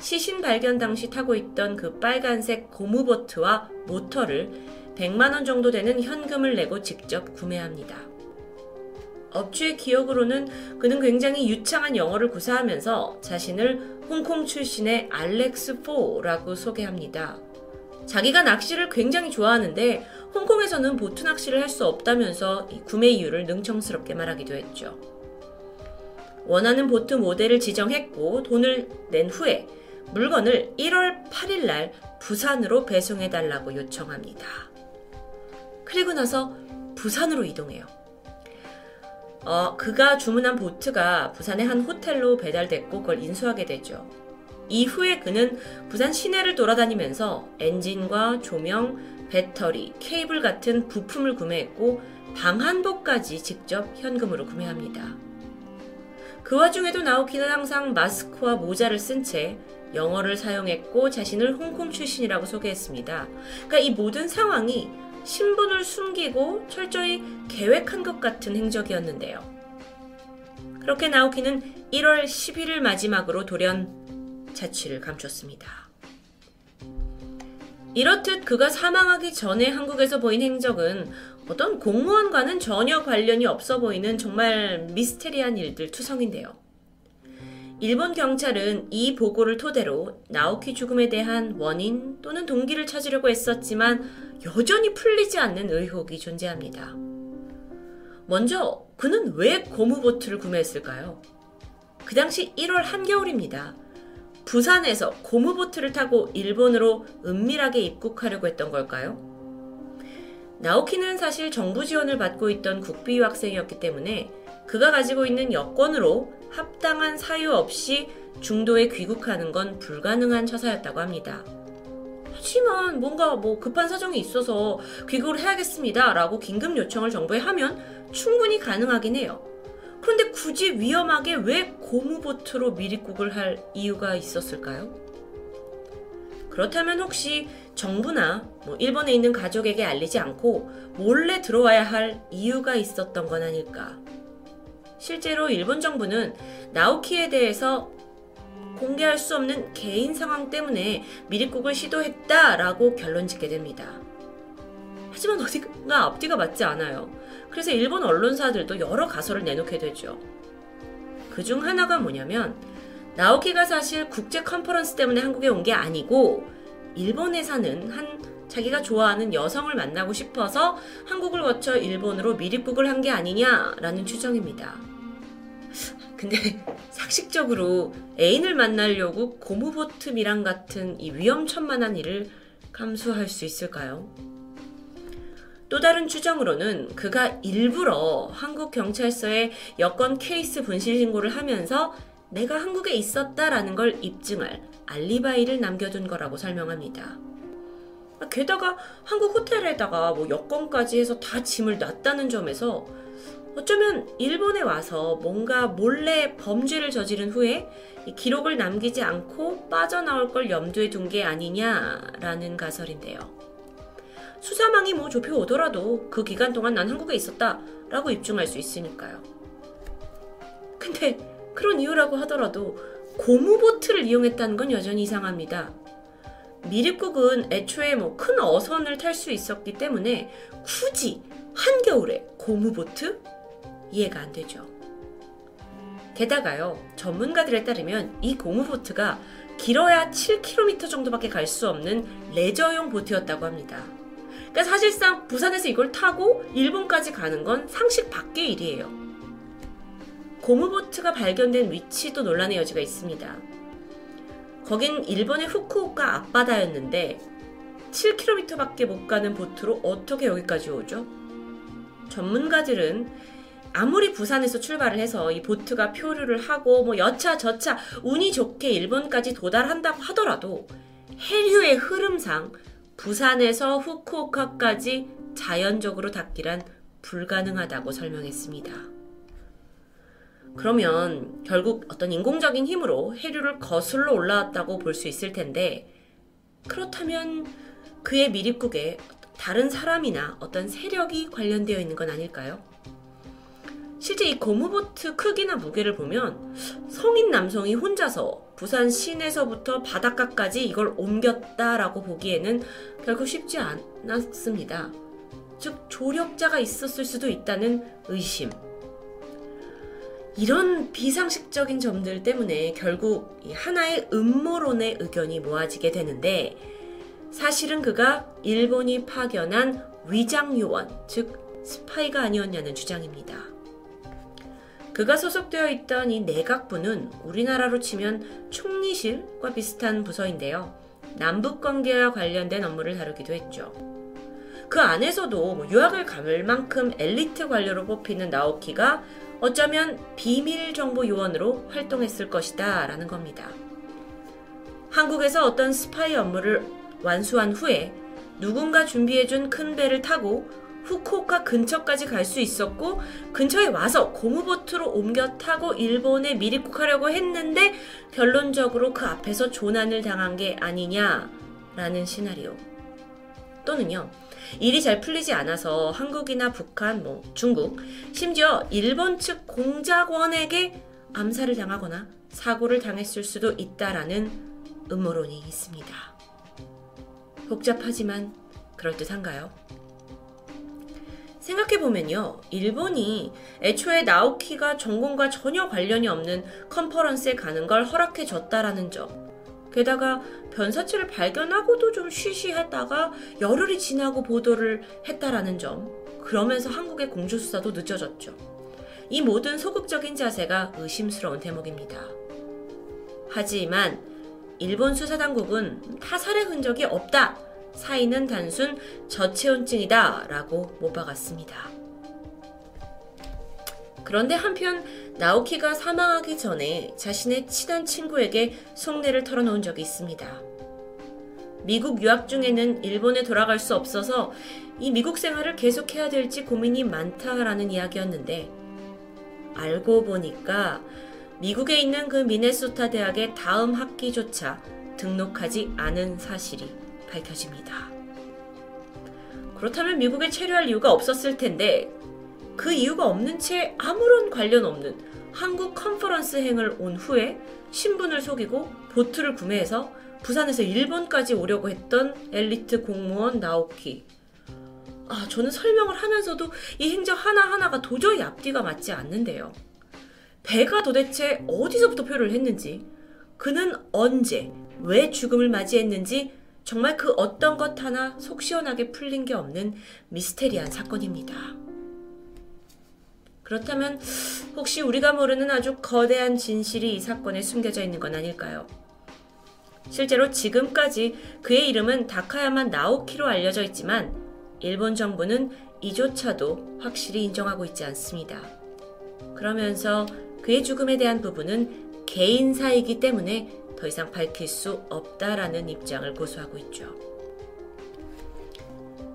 시신 발견 당시 타고 있던 그 빨간색 고무보트와 모터를 100만원 정도 되는 현금을 내고 직접 구매합니다. 업주의 기억으로는 그는 굉장히 유창한 영어를 구사하면서 자신을 홍콩 출신의 알렉스 포라고 소개합니다. 자기가 낚시를 굉장히 좋아하는데 홍콩에서는 보트 낚시를 할 수 없다면서 구매 이유를 능청스럽게 말하기도 했죠. 원하는 보트 모델을 지정했고 돈을 낸 후에 물건을 1월 8일 날 부산으로 배송해 달라고 요청합니다. 그리고 나서 부산으로 이동해요. 어, 그가 주문한 보트가 부산의 한 호텔로 배달됐고 그걸 인수하게 되죠. 이후에 그는 부산 시내를 돌아다니면서 엔진과 조명, 배터리, 케이블 같은 부품을 구매했고 방한복까지 직접 현금으로 구매합니다. 그 와중에도 나오키는 항상 마스크와 모자를 쓴 채 영어를 사용했고 자신을 홍콩 출신이라고 소개했습니다. 그러니까 이 모든 상황이 신분을 숨기고 철저히 계획한 것 같은 행적이었는데요. 그렇게 나오키는 1월 11일 마지막으로 돌연 자취를 감췄습니다. 이렇듯 그가 사망하기 전에 한국에서 보인 행적은 어떤 공무원과는 전혀 관련이 없어 보이는 정말 미스테리한 일들 투성인데요. 일본 경찰은 이 보고를 토대로 나오키 죽음에 대한 원인 또는 동기를 찾으려고 했었지만 여전히 풀리지 않는 의혹이 존재합니다. 먼저 그는 왜 고무보트를 구매했을까요? 그 당시 1월 한겨울입니다. 부산에서 고무보트를 타고 일본으로 은밀하게 입국하려고 했던 걸까요? 나오키는 사실 정부 지원을 받고 있던 국비 유학생이었기 때문에 그가 가지고 있는 여권으로 합당한 사유 없이 중도에 귀국하는 건 불가능한 처사였다고 합니다. 하지만 뭔가 뭐 급한 사정이 있어서 귀국을 해야겠습니다. 라고 긴급 요청을 정부에 하면 충분히 가능하긴 해요. 그런데 굳이 위험하게 왜 고무보트로 미립국을 할 이유가 있었을까요? 그렇다면 혹시 정부나 뭐 일본에 있는 가족에게 알리지 않고 몰래 들어와야 할 이유가 있었던 건 아닐까? 실제로 일본 정부는 나오키에 대해서 공개할 수 없는 개인 상황 때문에 미립국을 시도했다라고 결론 짓게 됩니다. 하지만 어디가 앞뒤가 맞지 않아요. 그래서 일본 언론사들도 여러 가설을 내놓게 되죠. 그 중 하나가 뭐냐면 나오키가 사실 국제 컨퍼런스 때문에 한국에 온 게 아니고 일본에 사는 한 자기가 좋아하는 여성을 만나고 싶어서 한국을 거쳐 일본으로 미립국을 한 게 아니냐라는 추정입니다. 근데 상식적으로 애인을 만나려고 고무보트미랑 같은 이 위험천만한 일을 감수할 수 있을까요? 또 다른 추정으로는 그가 일부러 한국 경찰서에 여권 케이스 분실 신고를 하면서 내가 한국에 있었다라는 걸 입증할 알리바이를 남겨둔 거라고 설명합니다. 게다가 한국 호텔에다가 뭐 여권까지 해서 다 짐을 놨다는 점에서 어쩌면 일본에 와서 뭔가 몰래 범죄를 저지른 후에 기록을 남기지 않고 빠져나올 걸 염두에 둔 게 아니냐라는 가설인데요. 수사망이 뭐 좁혀오더라도 그 기간 동안 난 한국에 있었다 라고 입증할 수 있으니까요. 근데 그런 이유라고 하더라도 고무보트를 이용했다는 건 여전히 이상합니다. 미립국은 애초에 뭐 큰 어선을 탈 수 있었기 때문에 굳이 한겨울에 고무보트? 이해가 안 되죠. 게다가요, 전문가들에 따르면 이 고무보트가 길어야 7km 정도밖에 갈 수 없는 레저용 보트였다고 합니다. 그러니까 사실상 부산에서 이걸 타고 일본까지 가는 건 상식 밖의 일이에요. 고무보트가 발견된 위치도 논란의 여지가 있습니다. 거긴 일본의 후쿠오카 앞바다였는데 7km밖에 못 가는 보트로 어떻게 여기까지 오죠? 전문가들은 아무리 부산에서 출발을 해서 이 보트가 표류를 하고 뭐 여차 저차 운이 좋게 일본까지 도달한다고 하더라도 해류의 흐름상 부산에서 후쿠오카까지 자연적으로 닿기란 불가능하다고 설명했습니다. 그러면 결국 어떤 인공적인 힘으로 해류를 거슬러 올라왔다고 볼 수 있을 텐데 그렇다면 그의 미립국에 다른 사람이나 어떤 세력이 관련되어 있는 건 아닐까요? 실제 이 고무보트 크기나 무게를 보면 성인 남성이 혼자서 부산 시내서부터 바닷가까지 이걸 옮겼다라고 보기에는 결코 쉽지 않았습니다. 즉, 조력자가 있었을 수도 있다는 의심. 이런 비상식적인 점들 때문에 결국 하나의 음모론의 의견이 모아지게 되는데 사실은 그가 일본이 파견한 위장 요원, 즉 스파이가 아니었냐는 주장입니다. 그가 소속되어 있던 이 내각부는 우리나라로 치면 총리실과 비슷한 부서인데요. 남북 관계와 관련된 업무를 다루기도 했죠. 그 안에서도 뭐 유학을 감을 만큼 엘리트 관료로 뽑히는 나오키가 어쩌면 비밀 정보 요원으로 활동했을 것이다 라는 겁니다. 한국에서 어떤 스파이 업무를 완수한 후에 누군가 준비해준 큰 배를 타고 후쿠오카 근처까지 갈 수 있었고 근처에 와서 고무보트로 옮겨 타고 일본에 미입국하려고 했는데 결론적으로 그 앞에서 조난을 당한 게 아니냐라는 시나리오. 또는요. 일이 잘 풀리지 않아서 한국이나 북한, 뭐 중국, 심지어 일본 측 공작원에게 암살을 당하거나 사고를 당했을 수도 있다라는 음모론이 있습니다. 복잡하지만 그럴듯한가요? 생각해보면요. 일본이 애초에 나오키가 전공과 전혀 관련이 없는 컨퍼런스에 가는 걸 허락해줬다라는 점. 게다가 변사체를 발견하고도 좀 쉬쉬했다가 열흘이 지나고 보도를 했다라는 점. 그러면서 한국의 공주수사도 늦어졌죠. 이 모든 소극적인 자세가 의심스러운 대목입니다. 하지만 일본 수사당국은 타살의 흔적이 없다 사인은 단순 저체온증이다 라고 못 박았습니다. 그런데 한편 나오키가 사망하기 전에 자신의 친한 친구에게 속내를 털어놓은 적이 있습니다. 미국 유학 중에는 일본에 돌아갈 수 없어서 이 미국 생활을 계속해야 될지 고민이 많다라는 이야기였는데 알고 보니까 미국에 있는 그 미네소타 대학의 다음 학기조차 등록하지 않은 사실이 밝혀집니다. 그렇다면 미국에 체류할 이유가 없었을 텐데 그 이유가 없는 채 아무런 관련 없는 한국 컨퍼런스 행을 온 후에 신분을 속이고 보트를 구매해서 부산에서 일본까지 오려고 했던 엘리트 공무원 나오키. 아, 저는 설명을 하면서도 이 행적 하나하나가 도저히 앞뒤가 맞지 않는데요. 배가 도대체 어디서부터 표를 했는지, 그는 언제, 왜 죽음을 맞이했는지 정말 그 어떤 것 하나 속 시원하게 풀린 게 없는 미스테리한 사건입니다. 그렇다면 혹시 우리가 모르는 아주 거대한 진실이 이 사건에 숨겨져 있는 건 아닐까요? 실제로 지금까지 그의 이름은 다카야마 나오키로 알려져 있지만 일본 정부는 이조차도 확실히 인정하고 있지 않습니다. 그러면서 그의 죽음에 대한 부분은 개인사이기 때문에 더 이상 밝힐 수 없다라는 입장을 고수하고 있죠.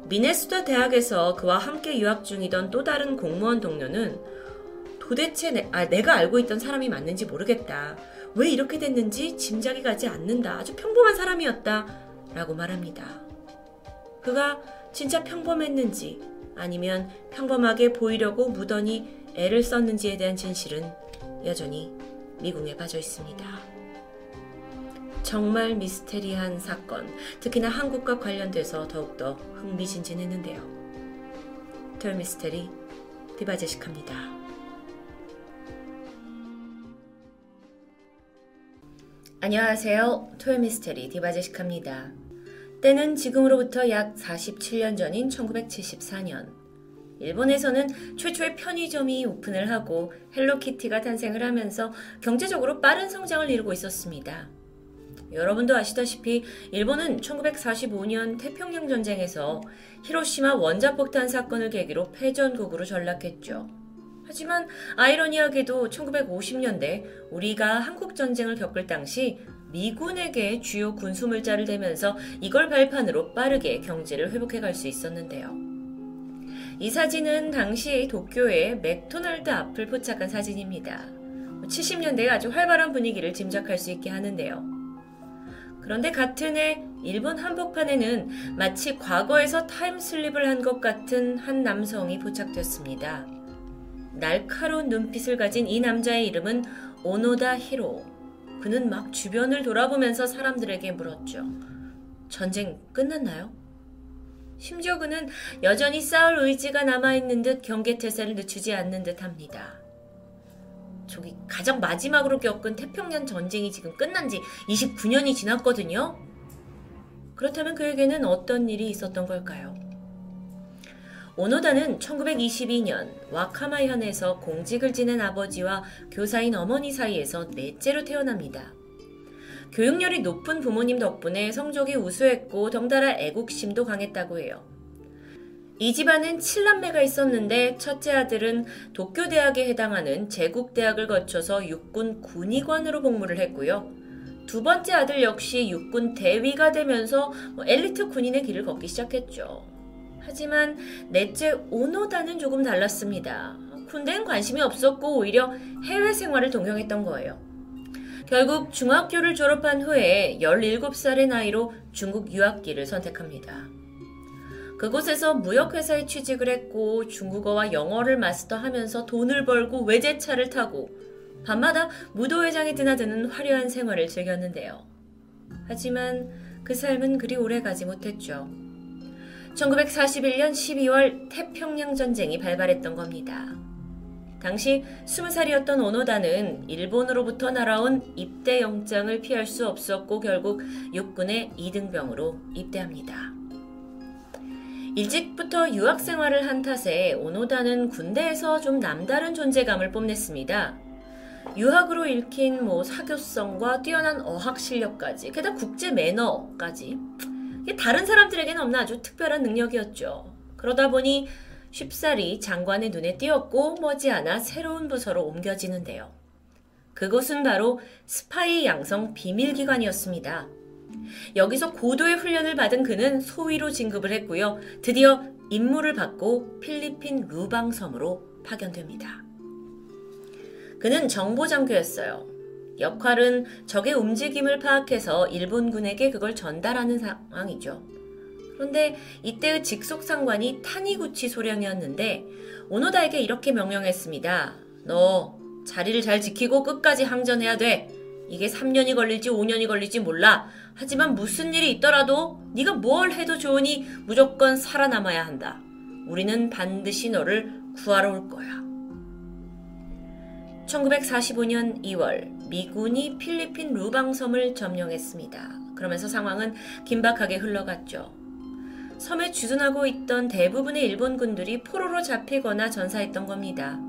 미네소타 대학에서 그와 함께 유학 중이던 또 다른 공무원 동료는 도대체 내, 아, 내가 알고 있던 사람이 맞는지 모르겠다. 왜 이렇게 됐는지 짐작이 가지 않는다. 아주 평범한 사람이었다. 라고 말합니다. 그가 진짜 평범했는지 아니면 평범하게 보이려고 무던히 애를 썼는지에 대한 진실은 여전히 미궁에 빠져 있습니다. 정말 미스테리한 사건, 특히나 한국과 관련돼서 더욱더 흥미진진했는데요. 톨미스테리 디바제식합니다. 안녕하세요. 토요미스테리 디바제식합니다. 때는 지금으로부터 약 47년 전인 1974년. 일본에서는 최초의 편의점이 오픈을 하고 헬로키티가 탄생을 하면서 경제적으로 빠른 성장을 이루고 있었습니다. 여러분도 아시다시피 일본은 1945년 태평양 전쟁에서 히로시마 원자폭탄 사건을 계기로 패전국으로 전락했죠. 하지만 아이러니하게도 1950년대 우리가 한국 전쟁을 겪을 당시 미군에게 주요 군수물자를 대면서 이걸 발판으로 빠르게 경제를 회복해 갈 수 있었는데요. 이 사진은 당시 도쿄의 맥도날드 앞을 포착한 사진입니다. 70년대의 아주 활발한 분위기를 짐작할 수 있게 하는데요. 그런데 같은 해 일본 한복판에는 마치 과거에서 타임슬립을 한 것 같은 한 남성이 포착되었습니다. 날카로운 눈빛을 가진 이 남자의 이름은 오노다 히로. 그는 막 주변을 돌아보면서 사람들에게 물었죠. 전쟁 끝났나요? 심지어 그는 여전히 싸울 의지가 남아있는 듯 경계태세를 늦추지 않는 듯 합니다. 저기 가장 마지막으로 겪은 태평양 전쟁이 지금 끝난 지 29년이 지났거든요. 그렇다면 그에게는 어떤 일이 있었던 걸까요? 오노다는 1922년 와카마현에서 공직을 지낸 아버지와 교사인 어머니 사이에서 넷째로 태어납니다. 교육열이 높은 부모님 덕분에 성적이 우수했고 덩달아 애국심도 강했다고 해요. 이 집안은 7남매가 있었는데 첫째 아들은 도쿄대학에 해당하는 제국대학을 거쳐서 육군 군의관으로 복무를 했고요. 두 번째 아들 역시 육군 대위가 되면서 뭐 엘리트 군인의 길을 걷기 시작했죠. 하지만 넷째 오노다는 조금 달랐습니다. 군대엔 관심이 없었고 오히려 해외 생활을 동경했던 거예요. 결국 중학교를 졸업한 후에 17살의 나이로 중국 유학기를 선택합니다. 그곳에서 무역회사에 취직을 했고 중국어와 영어를 마스터하면서 돈을 벌고 외제차를 타고 밤마다 무도회장에 드나드는 화려한 생활을 즐겼는데요. 하지만 그 삶은 그리 오래 가지 못했죠. 1941년 12월 태평양 전쟁이 발발했던 겁니다. 당시 20살이었던 오노다는 일본으로부터 날아온 입대 영장을 피할 수 없었고 결국 육군의 2등병으로 입대합니다. 일찍부터 유학 생활을 한 탓에 오노다는 군대에서 좀 남다른 존재감을 뽐냈습니다. 유학으로 읽힌 뭐 사교성과 뛰어난 어학 실력까지, 게다가 국제 매너까지 다른 사람들에게는 없는 아주 특별한 능력이었죠. 그러다 보니 쉽사리 장관의 눈에 띄었고 머지않아 새로운 부서로 옮겨지는데요. 그곳은 바로 스파이 양성 비밀기관이었습니다. 여기서 고도의 훈련을 받은 그는 소위로 진급을 했고요. 드디어 임무를 받고 필리핀 루방섬으로 파견됩니다. 그는 정보장교였어요. 역할은 적의 움직임을 파악해서 일본군에게 그걸 전달하는 상황이죠. 그런데 이때의 직속 상관이 타니구치 소령이었는데 오노다에게 이렇게 명령했습니다. 너 자리를 잘 지키고 끝까지 항전해야 돼. 이게 3년이 걸릴지 5년이 걸릴지 몰라. 하지만 무슨 일이 있더라도 네가 뭘 해도 좋으니 무조건 살아남아야 한다. 우리는 반드시 너를 구하러 올 거야. 1945년 2월 미군이 필리핀 루방섬을 점령했습니다. 그러면서 상황은 긴박하게 흘러갔죠. 섬에 주둔하고 있던 대부분의 일본군들이 포로로 잡히거나 전사했던 겁니다.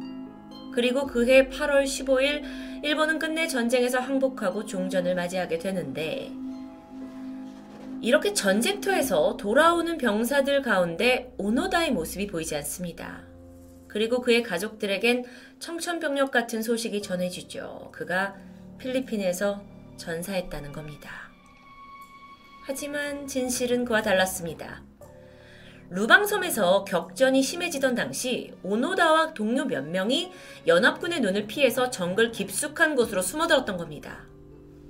그리고 그해 8월 15일 일본은 끝내 전쟁에서 항복하고 종전을 맞이하게 되는데 이렇게 전쟁터에서 돌아오는 병사들 가운데 오노다의 모습이 보이지 않습니다. 그리고 그의 가족들에겐 청천벽력 같은 소식이 전해지죠. 그가 필리핀에서 전사했다는 겁니다. 하지만 진실은 그와 달랐습니다. 루방섬에서 격전이 심해지던 당시 오노다와 동료 몇 명이 연합군의 눈을 피해서 정글 깊숙한 곳으로 숨어들었던 겁니다.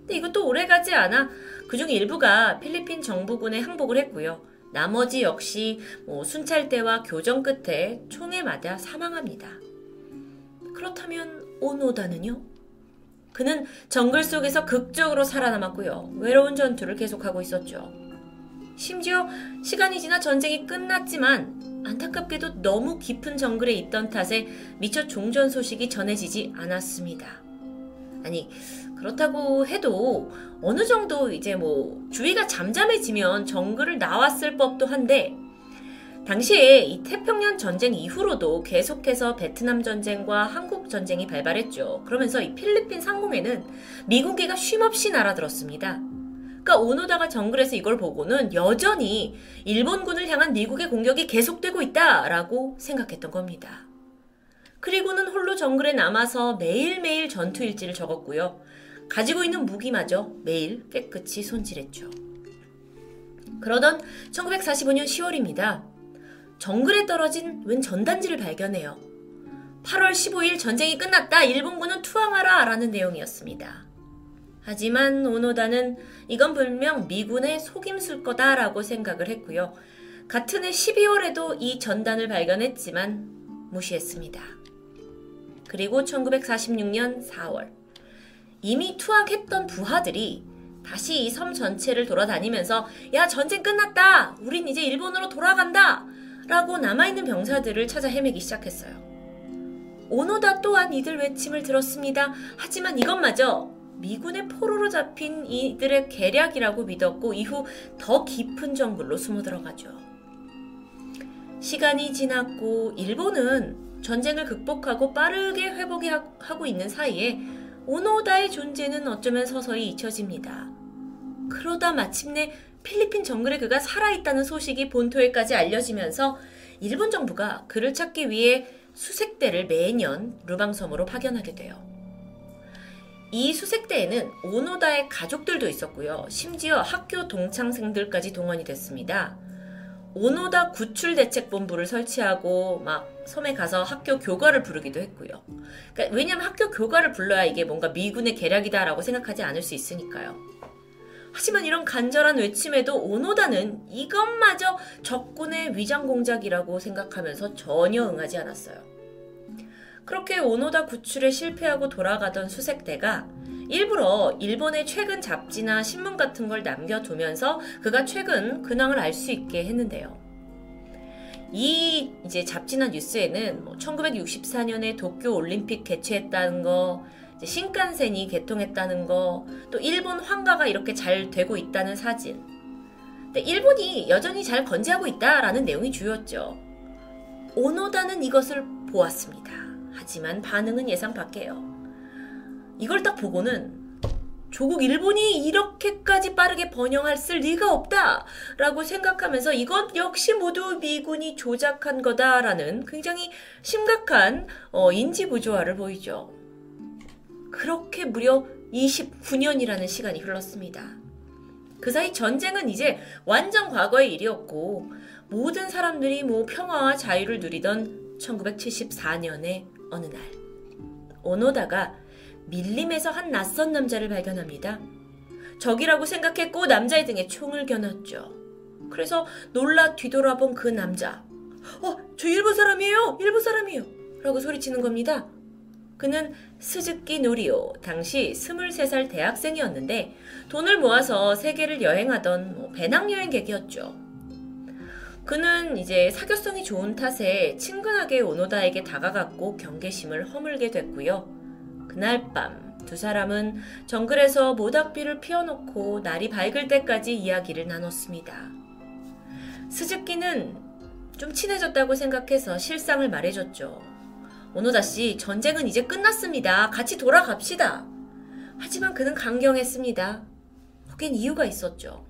근데 이것도 오래가지 않아 그중 일부가 필리핀 정부군에 항복을 했고요. 나머지 역시 뭐 순찰대와 교정 끝에 총에 맞아 사망합니다. 그렇다면 오노다는요? 그는 정글 속에서 극적으로 살아남았고요. 외로운 전투를 계속하고 있었죠. 심지어 시간이 지나 전쟁이 끝났지만 안타깝게도 너무 깊은 정글에 있던 탓에 미처 종전 소식이 전해지지 않았습니다. 아니, 그렇다고 해도 어느 정도 이제 뭐 주위가 잠잠해지면 정글을 나왔을 법도 한데 당시에 이 태평양 전쟁 이후로도 계속해서 베트남 전쟁과 한국 전쟁이 발발했죠. 그러면서 이 필리핀 상공에는 미군기가 쉼없이 날아들었습니다. 그러니까 오노다가 정글에서 이걸 보고는 여전히 일본군을 향한 미국의 공격이 계속되고 있다라고 생각했던 겁니다. 그리고는 홀로 정글에 남아서 매일매일 전투 일지를 적었고요. 가지고 있는 무기마저 매일 깨끗이 손질했죠. 그러던 1945년 10월입니다. 정글에 떨어진 웬 전단지를 발견해요. 8월 15일 전쟁이 끝났다. 일본군은 투항하라. 라는 내용이었습니다. 하지만 오노다는 이건 분명 미군의 속임수일 거다라고 생각을 했고요. 같은 해 12월에도 이 전단을 발견했지만 무시했습니다. 그리고 1946년 4월 이미 투항했던 부하들이 다시 이 섬 전체를 돌아다니면서 야 전쟁 끝났다 우린 이제 일본으로 돌아간다 라고 남아있는 병사들을 찾아 헤매기 시작했어요. 오노다 또한 이들 외침을 들었습니다. 하지만 이것마저 미군의 포로로 잡힌 이들의 계략이라고 믿었고 이후 더 깊은 정글로 숨어 들어가죠. 시간이 지났고 일본은 전쟁을 극복하고 빠르게 회복하고 있는 사이에 오노다의 존재는 어쩌면 서서히 잊혀집니다. 그러다 마침내 필리핀 정글에 그가 살아있다는 소식이 본토에까지 알려지면서 일본 정부가 그를 찾기 위해 수색대를 매년 루방섬으로 파견하게 돼요. 이 수색대에는 오노다의 가족들도 있었고요. 심지어 학교 동창생들까지 동원이 됐습니다. 오노다 구출 대책 본부를 설치하고 막 섬에 가서 학교 교과를 부르기도 했고요. 그러니까 왜냐하면 학교 교과를 불러야 이게 뭔가 미군의 계략이다라고 생각하지 않을 수 있으니까요. 하지만 이런 간절한 외침에도 오노다는 이것마저 적군의 위장 공작이라고 생각하면서 전혀 응하지 않았어요. 그렇게 오노다 구출에 실패하고 돌아가던 수색대가 일부러 일본의 최근 잡지나 신문 같은 걸 남겨두면서 그가 최근 근황을 알 수 있게 했는데요. 이 이제 잡지나 뉴스에는 뭐 1964년에 도쿄 올림픽 개최했다는 거, 신칸센이 개통했다는 거, 또 일본 황가가 이렇게 잘 되고 있다는 사진. 근데 일본이 여전히 잘 건재하고 있다라는 내용이 주였죠. 오노다는 이것을 보았습니다. 하지만 반응은 예상 밖이에요. 이걸 딱 보고는 조국 일본이 이렇게까지 빠르게 번영할 쓸 리가 없다! 라고 생각하면서 이것 역시 모두 미군이 조작한 거다라는 굉장히 심각한 어, 인지 부조화를 보이죠. 그렇게 무려 29년이라는 시간이 흘렀습니다. 그 사이 전쟁은 이제 완전 과거의 일이었고 모든 사람들이 뭐 평화와 자유를 누리던 1974년의 어느 날 오노다가 밀림에서 한 낯선 남자를 발견합니다. 적이라고 생각했고 남자의 등에 총을 겨눴죠. 그래서 놀라 뒤돌아본 그 남자. 어, 저 일본 사람이에요! 일본 사람이에요! 라고 소리치는 겁니다. 그는 스즈키 노리오, 당시 23살 대학생이었는데 돈을 모아서 세계를 여행하던 뭐 배낭여행객이었죠. 그는 이제 사교성이 좋은 탓에 친근하게 오노다에게 다가갔고 경계심을 허물게 됐고요. 그날 밤 두 사람은 정글에서 모닥비를 피워놓고 날이 밝을 때까지 이야기를 나눴습니다. 스즈키는 좀 친해졌다고 생각해서 실상을 말해줬죠. 오노다 씨, 전쟁은 이제 끝났습니다. 같이 돌아갑시다. 하지만 그는 강경했습니다. 거긴 이유가 있었죠.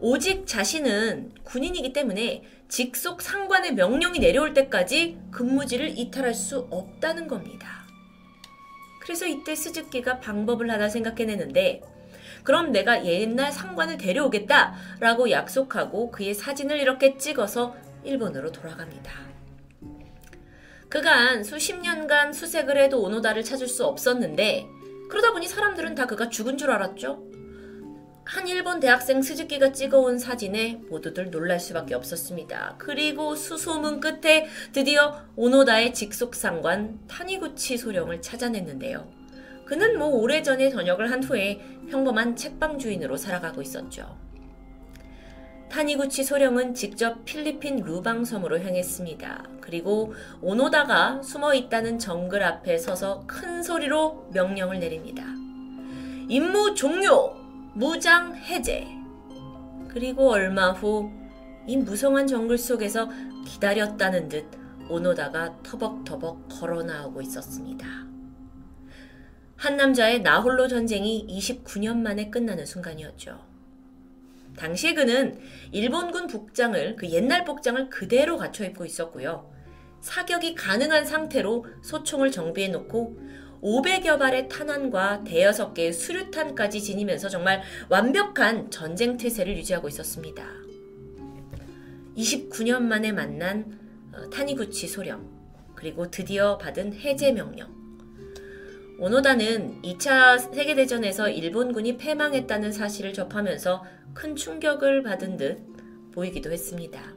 오직 자신은 군인이기 때문에 직속 상관의 명령이 내려올 때까지 근무지를 이탈할 수 없다는 겁니다. 그래서 이때 스즈키가 방법을 하나 생각해내는데 그럼 내가 옛날 상관을 데려오겠다 라고 약속하고 그의 사진을 이렇게 찍어서 일본으로 돌아갑니다. 그간 수십 년간 수색을 해도 오노다를 찾을 수 없었는데 그러다 보니 사람들은 다 그가 죽은 줄 알았죠. 한 일본 대학생 스즈키가 찍어온 사진에 모두들 놀랄 수밖에 없었습니다. 그리고 수소문 끝에 드디어 오노다의 직속상관 타니구치 소령을 찾아냈는데요. 그는 뭐 오래전에 전역을 한 후에 평범한 책방 주인으로 살아가고 있었죠. 타니구치 소령은 직접 필리핀 루방섬으로 향했습니다. 그리고 오노다가 숨어 있다는 정글 앞에 서서 큰 소리로 명령을 내립니다. 임무 종료! 무장 해제. 그리고 얼마 후 이 무성한 정글 속에서 기다렸다는 듯 오노다가 터벅터벅 걸어 나오고 있었습니다. 한 남자의 나홀로 전쟁이 29년 만에 끝나는 순간이었죠. 당시에 그는 일본군 복장을 그 옛날 복장을 그대로 갖춰 입고 있었고요. 사격이 가능한 상태로 소총을 정비해 놓고 500여 발의 탄환과 대여섯 개의 수류탄까지 지니면서 정말 완벽한 전쟁 태세를 유지하고 있었습니다. 29년 만에 만난 어, 타니구치 소령, 그리고 드디어 받은 해제 명령. 오노다는 2차 세계대전에서 일본군이 패망했다는 사실을 접하면서 큰 충격을 받은 듯 보이기도 했습니다.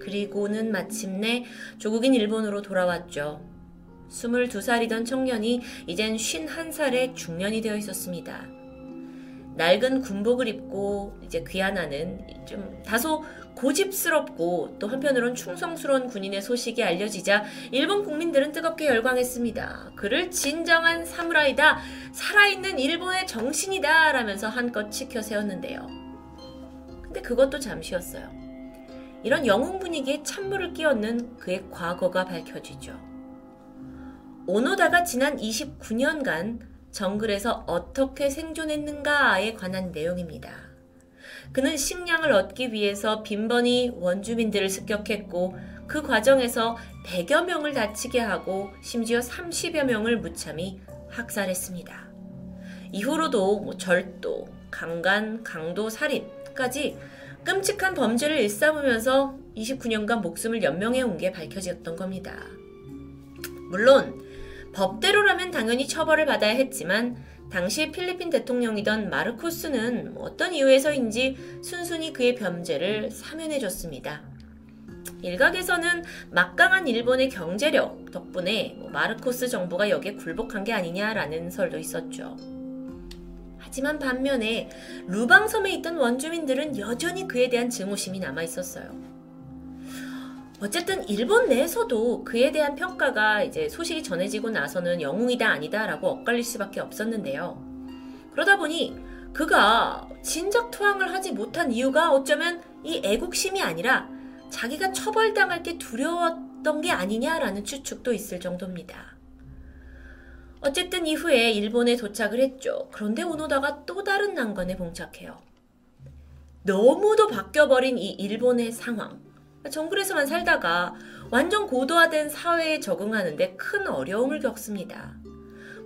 그리고는 마침내 조국인 일본으로 돌아왔죠. 22살이던 청년이 이젠 51살의 중년이 되어 있었습니다. 낡은 군복을 입고 이제 귀환하는 좀 다소 고집스럽고 또 한편으론 충성스러운 군인의 소식이 알려지자 일본 국민들은 뜨겁게 열광했습니다. 그를 진정한 사무라이다, 살아있는 일본의 정신이다 라면서 한껏 치켜 세웠는데요. 근데 그것도 잠시였어요. 이런 영웅 분위기에 찬물을 끼얹는 그의 과거가 밝혀지죠. 오노다가 지난 29년간 정글에서 어떻게 생존했는가에 관한 내용입니다. 그는 식량을 얻기 위해서 빈번히 원주민들을 습격했고 그 과정에서 100여 명을 다치게 하고 심지어 30여 명을 무참히 학살했습니다. 이후로도 뭐 절도, 강간, 강도, 살인까지 끔찍한 범죄를 일삼으면서 29년간 목숨을 연명해 온 게 밝혀졌던 겁니다. 물론 법대로라면 당연히 처벌을 받아야 했지만 당시 필리핀 대통령이던 마르코스는 어떤 이유에서인지 순순히 그의 범죄를 사면해줬습니다. 일각에서는 막강한 일본의 경제력 덕분에 뭐 마르코스 정부가 여기에 굴복한 게 아니냐라는 설도 있었죠. 하지만 반면에 루방섬에 있던 원주민들은 여전히 그에 대한 증오심이 남아 있었어요. 어쨌든 일본 내에서도 그에 대한 평가가 이제 소식이 전해지고 나서는 영웅이다 아니다라고 엇갈릴 수밖에 없었는데요. 그러다 보니 그가 진작 투항을 하지 못한 이유가 어쩌면 이 애국심이 아니라 자기가 처벌당할 게 두려웠던 게 아니냐라는 추측도 있을 정도입니다. 어쨌든 이후에 일본에 도착을 했죠. 그런데 오노다가 또 다른 난관에 봉착해요. 너무도 바뀌어버린 이 일본의 상황. 정글에서만 살다가 완전 고도화된 사회에 적응하는데 큰 어려움을 겪습니다.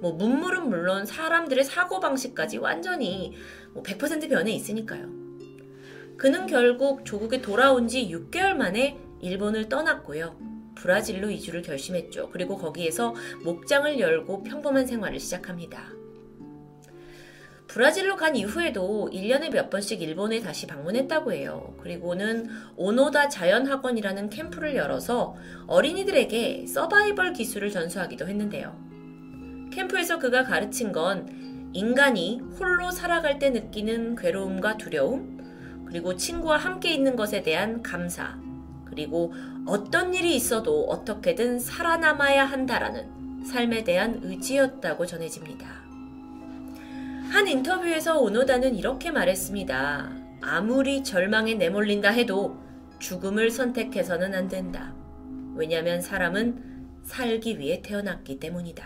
뭐 문물은 물론 사람들의 사고방식까지 완전히 뭐 100% 변해 있으니까요. 그는 결국 조국에 돌아온 지 6개월 만에 일본을 떠났고요. 브라질로 이주를 결심했죠. 그리고 거기에서 목장을 열고 평범한 생활을 시작합니다. 브라질로 간 이후에도 1년에 몇 번씩 일본에 다시 방문했다고 해요. 그리고는 오노다 자연학원이라는 캠프를 열어서 어린이들에게 서바이벌 기술을 전수하기도 했는데요. 캠프에서 그가 가르친 건 인간이 홀로 살아갈 때 느끼는 괴로움과 두려움, 그리고 친구와 함께 있는 것에 대한 감사, 그리고 어떤 일이 있어도 어떻게든 살아남아야 한다라는 삶에 대한 의지였다고 전해집니다. 한 인터뷰에서 오노다는 이렇게 말했습니다. 아무리 절망에 내몰린다 해도 죽음을 선택해서는 안 된다. 왜냐하면 사람은 살기 위해 태어났기 때문이다.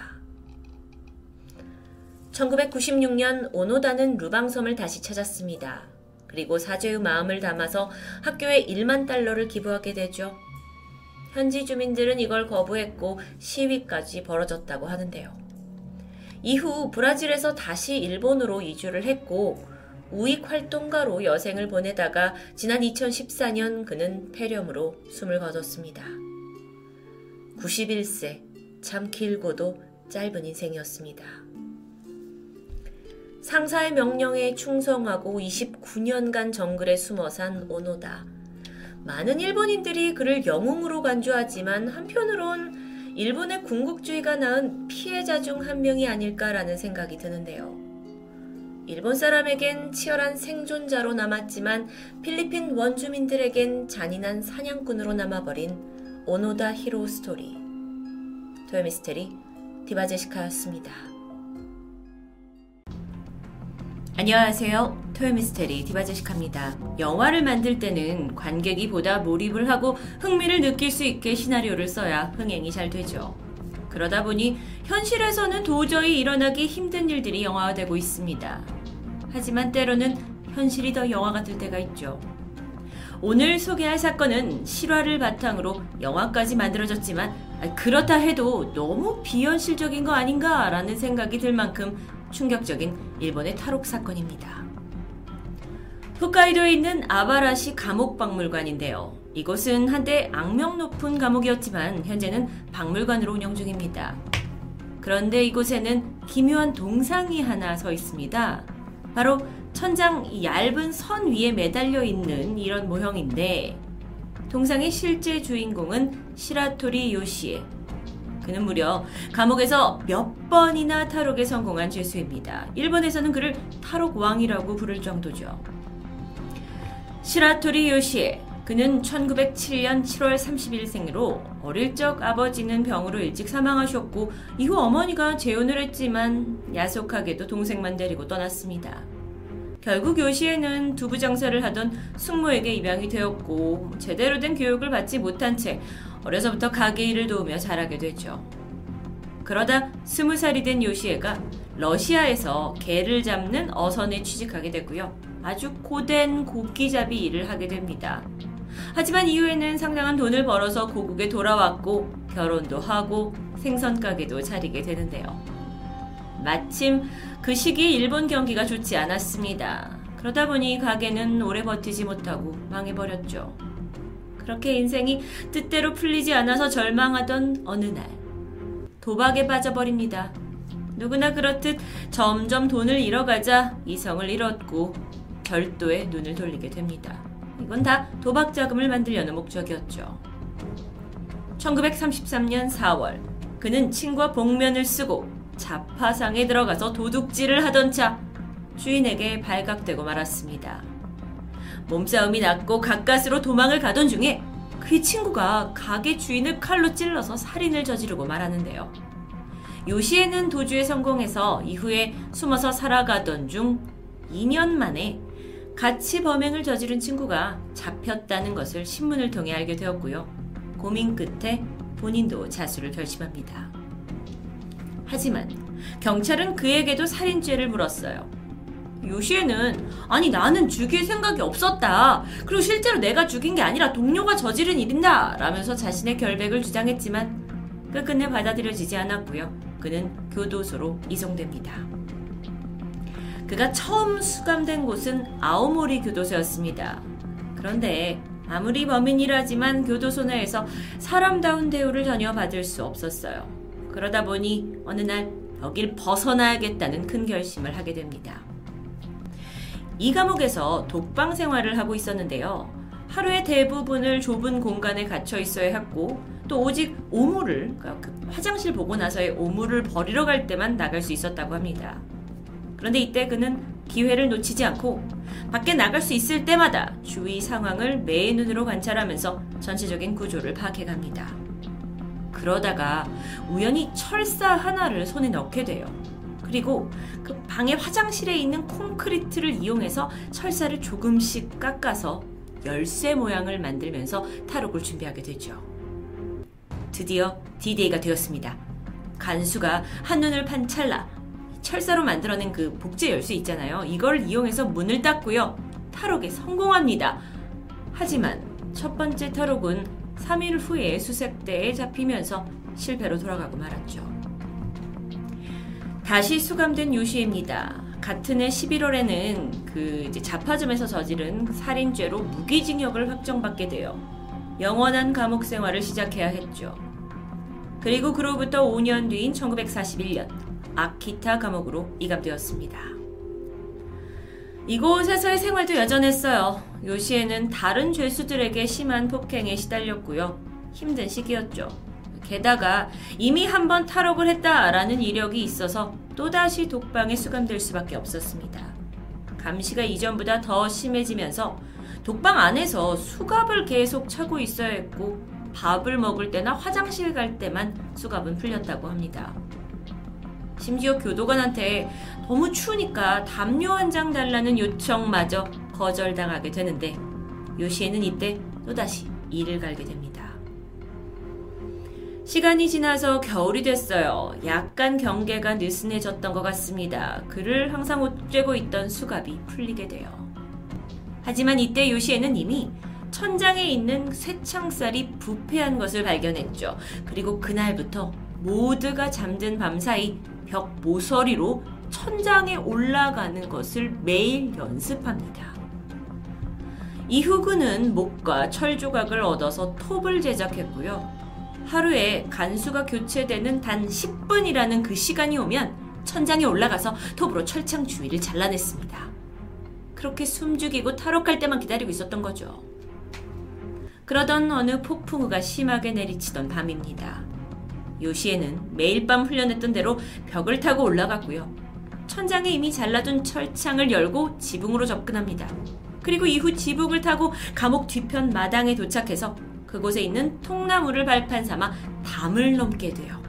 1996년 오노다는 루방섬을 다시 찾았습니다. 그리고 사죄의 마음을 담아서 학교에 1만 달러를 기부하게 되죠. 현지 주민들은 이걸 거부했고 시위까지 벌어졌다고 하는데요. 이후 브라질에서 다시 일본으로 이주를 했고 우익 활동가로 여생을 보내다가 지난 2014년 그는 폐렴으로 숨을 거뒀습니다. 91세, 참 길고도 짧은 인생이었습니다. 상사의 명령에 충성하고 29년간 정글에 숨어 산 오노다. 많은 일본인들이 그를 영웅으로 간주하지만 한편으론 일본의 군국주의가 낳은 피해자 중 한 명이 아닐까라는 생각이 드는데요. 일본 사람에겐 치열한 생존자로 남았지만 필리핀 원주민들에겐 잔인한 사냥꾼으로 남아버린 오노다 히로 스토리. 토요미스테리 디바제시카였습니다. 안녕하세요. 토요미스테리 디바제식합니다. 영화를 만들 때는 관객이 보다 몰입을 하고 흥미를 느낄 수 있게 시나리오를 써야 흥행이 잘 되죠. 그러다 보니 현실에서는 도저히 일어나기 힘든 일들이 영화화되고 있습니다. 하지만 때로는 현실이 더 영화 같을 때가 있죠. 오늘 소개할 사건은 실화를 바탕으로 영화까지 만들어졌지만 그렇다 해도 너무 비현실적인 거 아닌가라는 생각이 들 만큼 충격적인 일본의 탈옥 사건입니다. 홋카이도에 있는 아바라시 감옥 박물관인데요. 이곳은 한때 악명 높은 감옥이었지만 현재는 박물관으로 운영 중입니다. 그런데 이곳에는 기묘한 동상이 하나 서 있습니다. 바로 천장 얇은 선 위에 매달려 있는 이런 모형인데 동상의 실제 주인공은 시라토리 요시에 그는 무려 감옥에서 몇 번이나 탈옥에 성공한 죄수입니다. 일본에서는 그를 탈옥 왕이라고 부를 정도죠. 시라토리 요시에 그는 1907년 7월 30일 생으로 어릴 적 아버지는 병으로 일찍 사망하셨고 이후 어머니가 재혼을 했지만 야속하게도 동생만 데리고 떠났습니다. 결국 요시에는 두부 장사를 하던 숙모에게 입양이 되었고 제대로 된 교육을 받지 못한 채 어려서부터 가게 일을 도우며 자라게 되죠. 그러다 스무 살이 된 요시에가 러시아에서 개를 잡는 어선에 취직하게 되고요. 아주 고된 고기잡이 일을 하게 됩니다. 하지만 이후에는 상당한 돈을 벌어서 고국에 돌아왔고 결혼도 하고 생선 가게도 차리게 되는데요. 마침 그 시기 일본 경기가 좋지 않았습니다. 그러다 보니 가게는 오래 버티지 못하고 망해버렸죠. 그렇게 인생이 뜻대로 풀리지 않아서 절망하던 어느 날 도박에 빠져버립니다. 누구나 그렇듯 점점 돈을 잃어가자 이성을 잃었고 별도의 눈을 돌리게 됩니다. 이건 다 도박 자금을 만들려는 목적이었죠. 1933년 4월 그는 친구와 복면을 쓰고 자파상에 들어가서 도둑질을 하던 차 주인에게 발각되고 말았습니다. 몸싸움이 났고 가까스로 도망을 가던 중에 그의 친구가 가게 주인을 칼로 찔러서 살인을 저지르고 말하는데요. 요시에는 도주에 성공해서 이후에 숨어서 살아가던 중 2년 만에 같이 범행을 저지른 친구가 잡혔다는 것을 신문을 통해 알게 되었고요. 고민 끝에 본인도 자수를 결심합니다. 하지만 경찰은 그에게도 살인죄를 물었어요. 요시에는 아니 나는 죽일 생각이 없었다. 그리고 실제로 내가 죽인 게 아니라 동료가 저지른 일인다. 라면서 자신의 결백을 주장했지만 끝끝내 받아들여지지 않았고요. 그는 교도소로 이송됩니다. 그가 처음 수감된 곳은 아오모리 교도소였습니다. 그런데 아무리 범인이라지만 교도소 내에서 사람다운 대우를 전혀 받을 수 없었어요. 그러다 보니 어느 날 여길 벗어나야겠다는 큰 결심을 하게 됩니다. 이 감옥에서 독방 생활을 하고 있었는데요. 하루의 대부분을 좁은 공간에 갇혀 있어야 했고 또 오직 오물을 그러니까 그 화장실 보고 나서의 오물을 버리러 갈 때만 나갈 수 있었다고 합니다. 그런데 이때 그는 기회를 놓치지 않고 밖에 나갈 수 있을 때마다 주위 상황을 매의 눈으로 관찰하면서 전체적인 구조를 파악해 갑니다. 그러다가 우연히 철사 하나를 손에 넣게 돼요. 그리고 그 방의 화장실에 있는 콘크리트를 이용해서 철사를 조금씩 깎아서 열쇠 모양을 만들면서 탈옥을 준비하게 되죠. 드디어 D-Day가 되었습니다. 간수가 한눈을 판 찰나 철사로 만들어낸 그 복제 열쇠 있잖아요. 이걸 이용해서 문을 닫고요. 탈옥에 성공합니다. 하지만 첫 번째 탈옥은 3일 후에 수색대에 잡히면서 실패로 돌아가고 말았죠. 다시 수감된 요시입니다. 같은 해 11월에는 그 자파점에서 저지른 살인죄로 무기징역을 확정받게 되어 영원한 감옥 생활을 시작해야 했죠. 그리고 그로부터 5년 뒤인 1941년 아키타 감옥으로 이감되었습니다. 이곳에서의 생활도 여전했어요. 요시에는 다른 죄수들에게 심한 폭행에 시달렸고요. 힘든 시기였죠. 게다가 이미 한 번 탈옥을 했다라는 이력이 있어서 또다시 독방에 수감될 수밖에 없었습니다. 감시가 이전보다 더 심해지면서 독방 안에서 수갑을 계속 차고 있어야 했고 밥을 먹을 때나 화장실 갈 때만 수갑은 풀렸다고 합니다. 심지어 교도관한테 너무 추우니까 담요 한 장 달라는 요청마저 거절당하게 되는데 요시에는 이때 또다시 일을 갈게 됩니다. 시간이 지나서 겨울이 됐어요. 약간 경계가 느슨해졌던 것 같습니다. 그를 항상 옷쬐고 있던 수갑이 풀리게 돼요. 하지만 이때 요시에는 이미 천장에 있는 쇠창살이 부패한 것을 발견했죠. 그리고 그날부터 모두가 잠든 밤 사이 벽 모서리로 천장에 올라가는 것을 매일 연습합니다. 이후 그는 목과 철 조각을 얻어서 톱을 제작했고요. 하루에 간수가 교체되는 단 10분이라는 그 시간이 오면 천장에 올라가서 톱으로 철창 주위를 잘라냈습니다. 그렇게 숨죽이고 탈옥할 때만 기다리고 있었던 거죠. 그러던 어느 폭풍우가 심하게 내리치던 밤입니다. 요시에는 매일 밤 훈련했던 대로 벽을 타고 올라갔고요. 천장에 이미 잘라둔 철창을 열고 지붕으로 접근합니다. 그리고 이후 지붕을 타고 감옥 뒤편 마당에 도착해서 그곳에 있는 통나무를 발판 삼아 담을 넘게 돼요.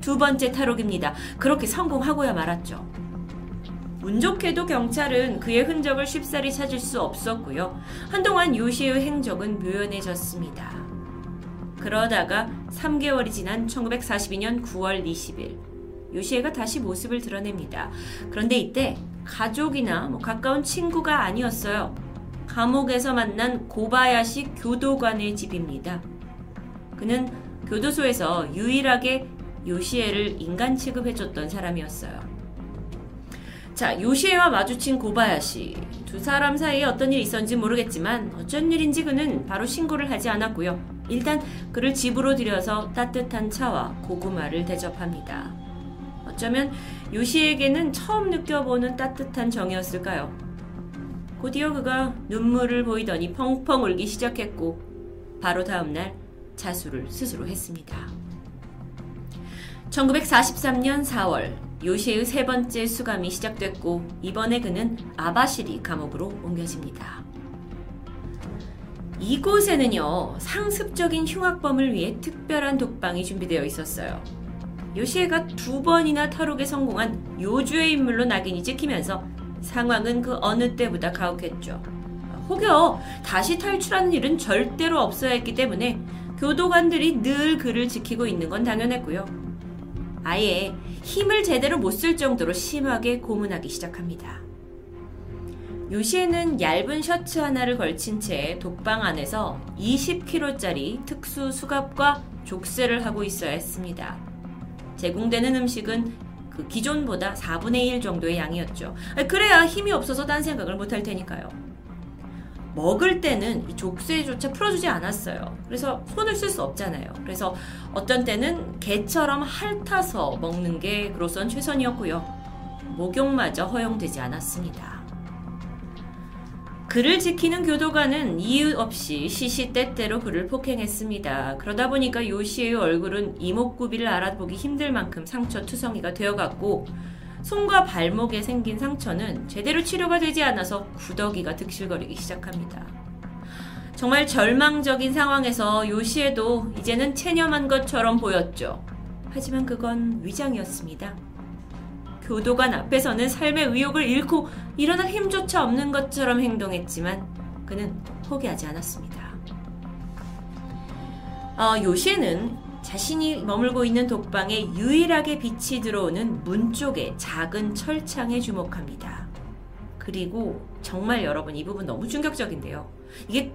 두 번째 탈옥입니다. 그렇게 성공하고야 말았죠. 운 좋게도 경찰은 그의 흔적을 쉽사리 찾을 수 없었고요. 한동안 요시의 행적은 묘연해졌습니다. 그러다가 3개월이 지난 1942년 9월 20일, 요시에가 다시 모습을 드러냅니다. 그런데 이때 가족이나 뭐 가까운 친구가 아니었어요. 감옥에서 만난 고바야시 교도관의 집입니다. 그는 교도소에서 유일하게 요시에를 인간 취급해줬던 사람이었어요. 자, 요시에와 마주친 고바야시. 두 사람 사이에 어떤 일이 있었는지 모르겠지만 어쩐 일인지 그는 바로 신고를 하지 않았고요. 일단 그를 집으로 들여서 따뜻한 차와 고구마를 대접합니다. 어쩌면 요시에게는 처음 느껴보는 따뜻한 정이었을까요? 곧이어 그가 눈물을 보이더니 펑펑 울기 시작했고 바로 다음날 자수를 스스로 했습니다. 1943년 4월 요시의 세 번째 수감이 시작됐고 이번에 그는 아바시리 감옥으로 옮겨집니다. 이곳에는요 상습적인 흉악범을 위해 특별한 독방이 준비되어 있었어요. 요시에가 두 번이나 탈옥에 성공한 요주의 인물로 낙인이 찍히면서 상황은 그 어느 때보다 가혹했죠. 혹여 다시 탈출하는 일은 절대로 없어야 했기 때문에 교도관들이 늘 그를 지키고 있는 건 당연했고요. 아예 힘을 제대로 못 쓸 정도로 심하게 고문하기 시작합니다. 요시에는 얇은 셔츠 하나를 걸친 채 독방 안에서 20kg짜리 특수 수갑과 족쇄를 하고 있어야 했습니다. 제공되는 음식은 그 기존보다 4분의 1 정도의 양이었죠. 그래야 힘이 없어서 딴 생각을 못 할 테니까요. 먹을 때는 이 족쇄조차 풀어주지 않았어요. 그래서 손을 쓸 수 없잖아요. 그래서 어떤 때는 개처럼 핥아서 먹는 게 그로선 최선이었고요. 목욕마저 허용되지 않았습니다. 그를 지키는 교도관은 이유 없이 시시때때로 그를 폭행했습니다. 그러다 보니까 요시의 얼굴은 이목구비를 알아보기 힘들 만큼 상처 투성이가 되어갔고 손과 발목에 생긴 상처는 제대로 치료가 되지 않아서 구더기가 득실거리기 시작합니다. 정말 절망적인 상황에서 요시에도 이제는 체념한 것처럼 보였죠. 하지만 그건 위장이었습니다. 교도관 앞에서는 삶의 의욕을 잃고 일어날 힘조차 없는 것처럼 행동했지만 그는 포기하지 않았습니다. 어, 요시에는 자신이 머물고 있는 독방에 유일하게 빛이 들어오는 문 쪽에 작은 철창에 주목합니다. 그리고 정말 여러분 이 부분 너무 충격적인데요. 이게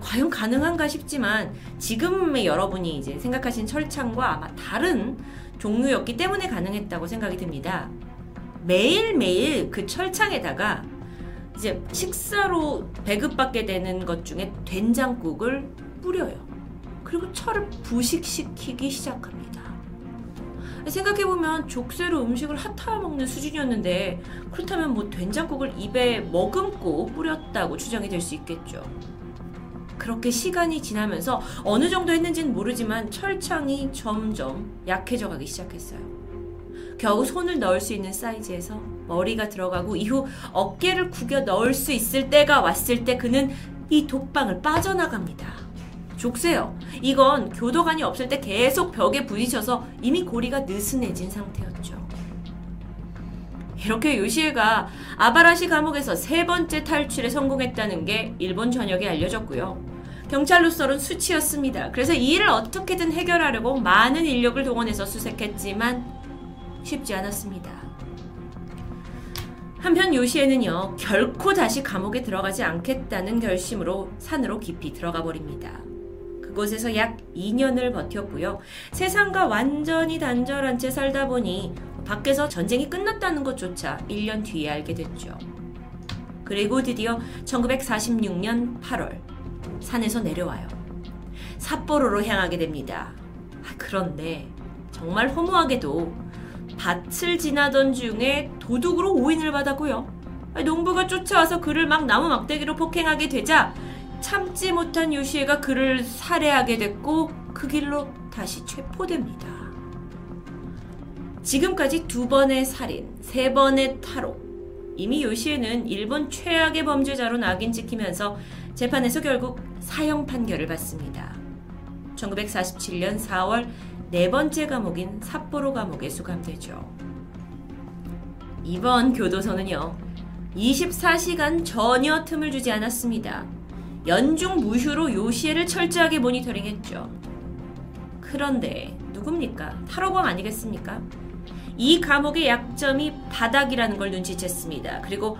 과연 가능한가 싶지만 지금의 여러분이 이제 생각하신 철창과 아마 다른 종류였기 때문에 가능했다고 생각이 듭니다. 매일매일 그 철창에다가 이제 식사로 배급받게 되는 것 중에 된장국을 뿌려요. 그리고 철을 부식시키기 시작합니다. 생각해보면 족쇄로 음식을 핫하 먹는 수준이었는데 그렇다면 뭐 된장국을 입에 머금고 뿌렸다고 추정이 될 수 있겠죠. 그렇게 시간이 지나면서 어느 정도 했는지는 모르지만 철창이 점점 약해져 가기 시작했어요. 겨우 손을 넣을 수 있는 사이즈에서 머리가 들어가고 이후 어깨를 구겨 넣을 수 있을 때가 왔을 때 그는 이 독방을 빠져나갑니다. 족쇄요. 이건 교도관이 없을 때 계속 벽에 부딪혀서 이미 고리가 느슨해진 상태였죠. 이렇게 요시에가 아바라시 감옥에서 세 번째 탈출에 성공했다는 게 일본 전역에 알려졌고요. 경찰로서는 수치였습니다. 그래서 이 일을 어떻게든 해결하려고 많은 인력을 동원해서 수색했지만 쉽지 않았습니다. 한편 요시에는요, 결코 다시 감옥에 들어가지 않겠다는 결심으로 산으로 깊이 들어가 버립니다. 그곳에서 약 2년을 버텼고요. 세상과 완전히 단절한 채 살다 보니 밖에서 전쟁이 끝났다는 것조차 1년 뒤에 알게 됐죠. 그리고 드디어 1946년 8월 산에서 내려와요. 삿포로로 향하게 됩니다. 아, 그런데 정말 허무하게도 밭을 지나던 중에 도둑으로 오인을 받았고요. 농부가 쫓아와서 그를 막 나무 막대기로 폭행하게 되자 참지 못한 요시에가 그를 살해하게 됐고 그 길로 다시 체포됩니다. 지금까지 두 번의 살인, 세 번의 탈옥. 이미 요시에는 일본 최악의 범죄자로 낙인 찍히면서 재판에서 결국 사형 판결을 받습니다. 1947년 4월 네 번째 감옥인 삿포로 감옥에 수감되죠. 이번 교도소는요, 24시간 전혀 틈을 주지 않았습니다. 연중 무휴로 요시에를 철저하게 모니터링했죠. 그런데 누굽니까? 탈옥왕 아니겠습니까? 이 감옥의 약점이 바닥이라는 걸 눈치챘습니다. 그리고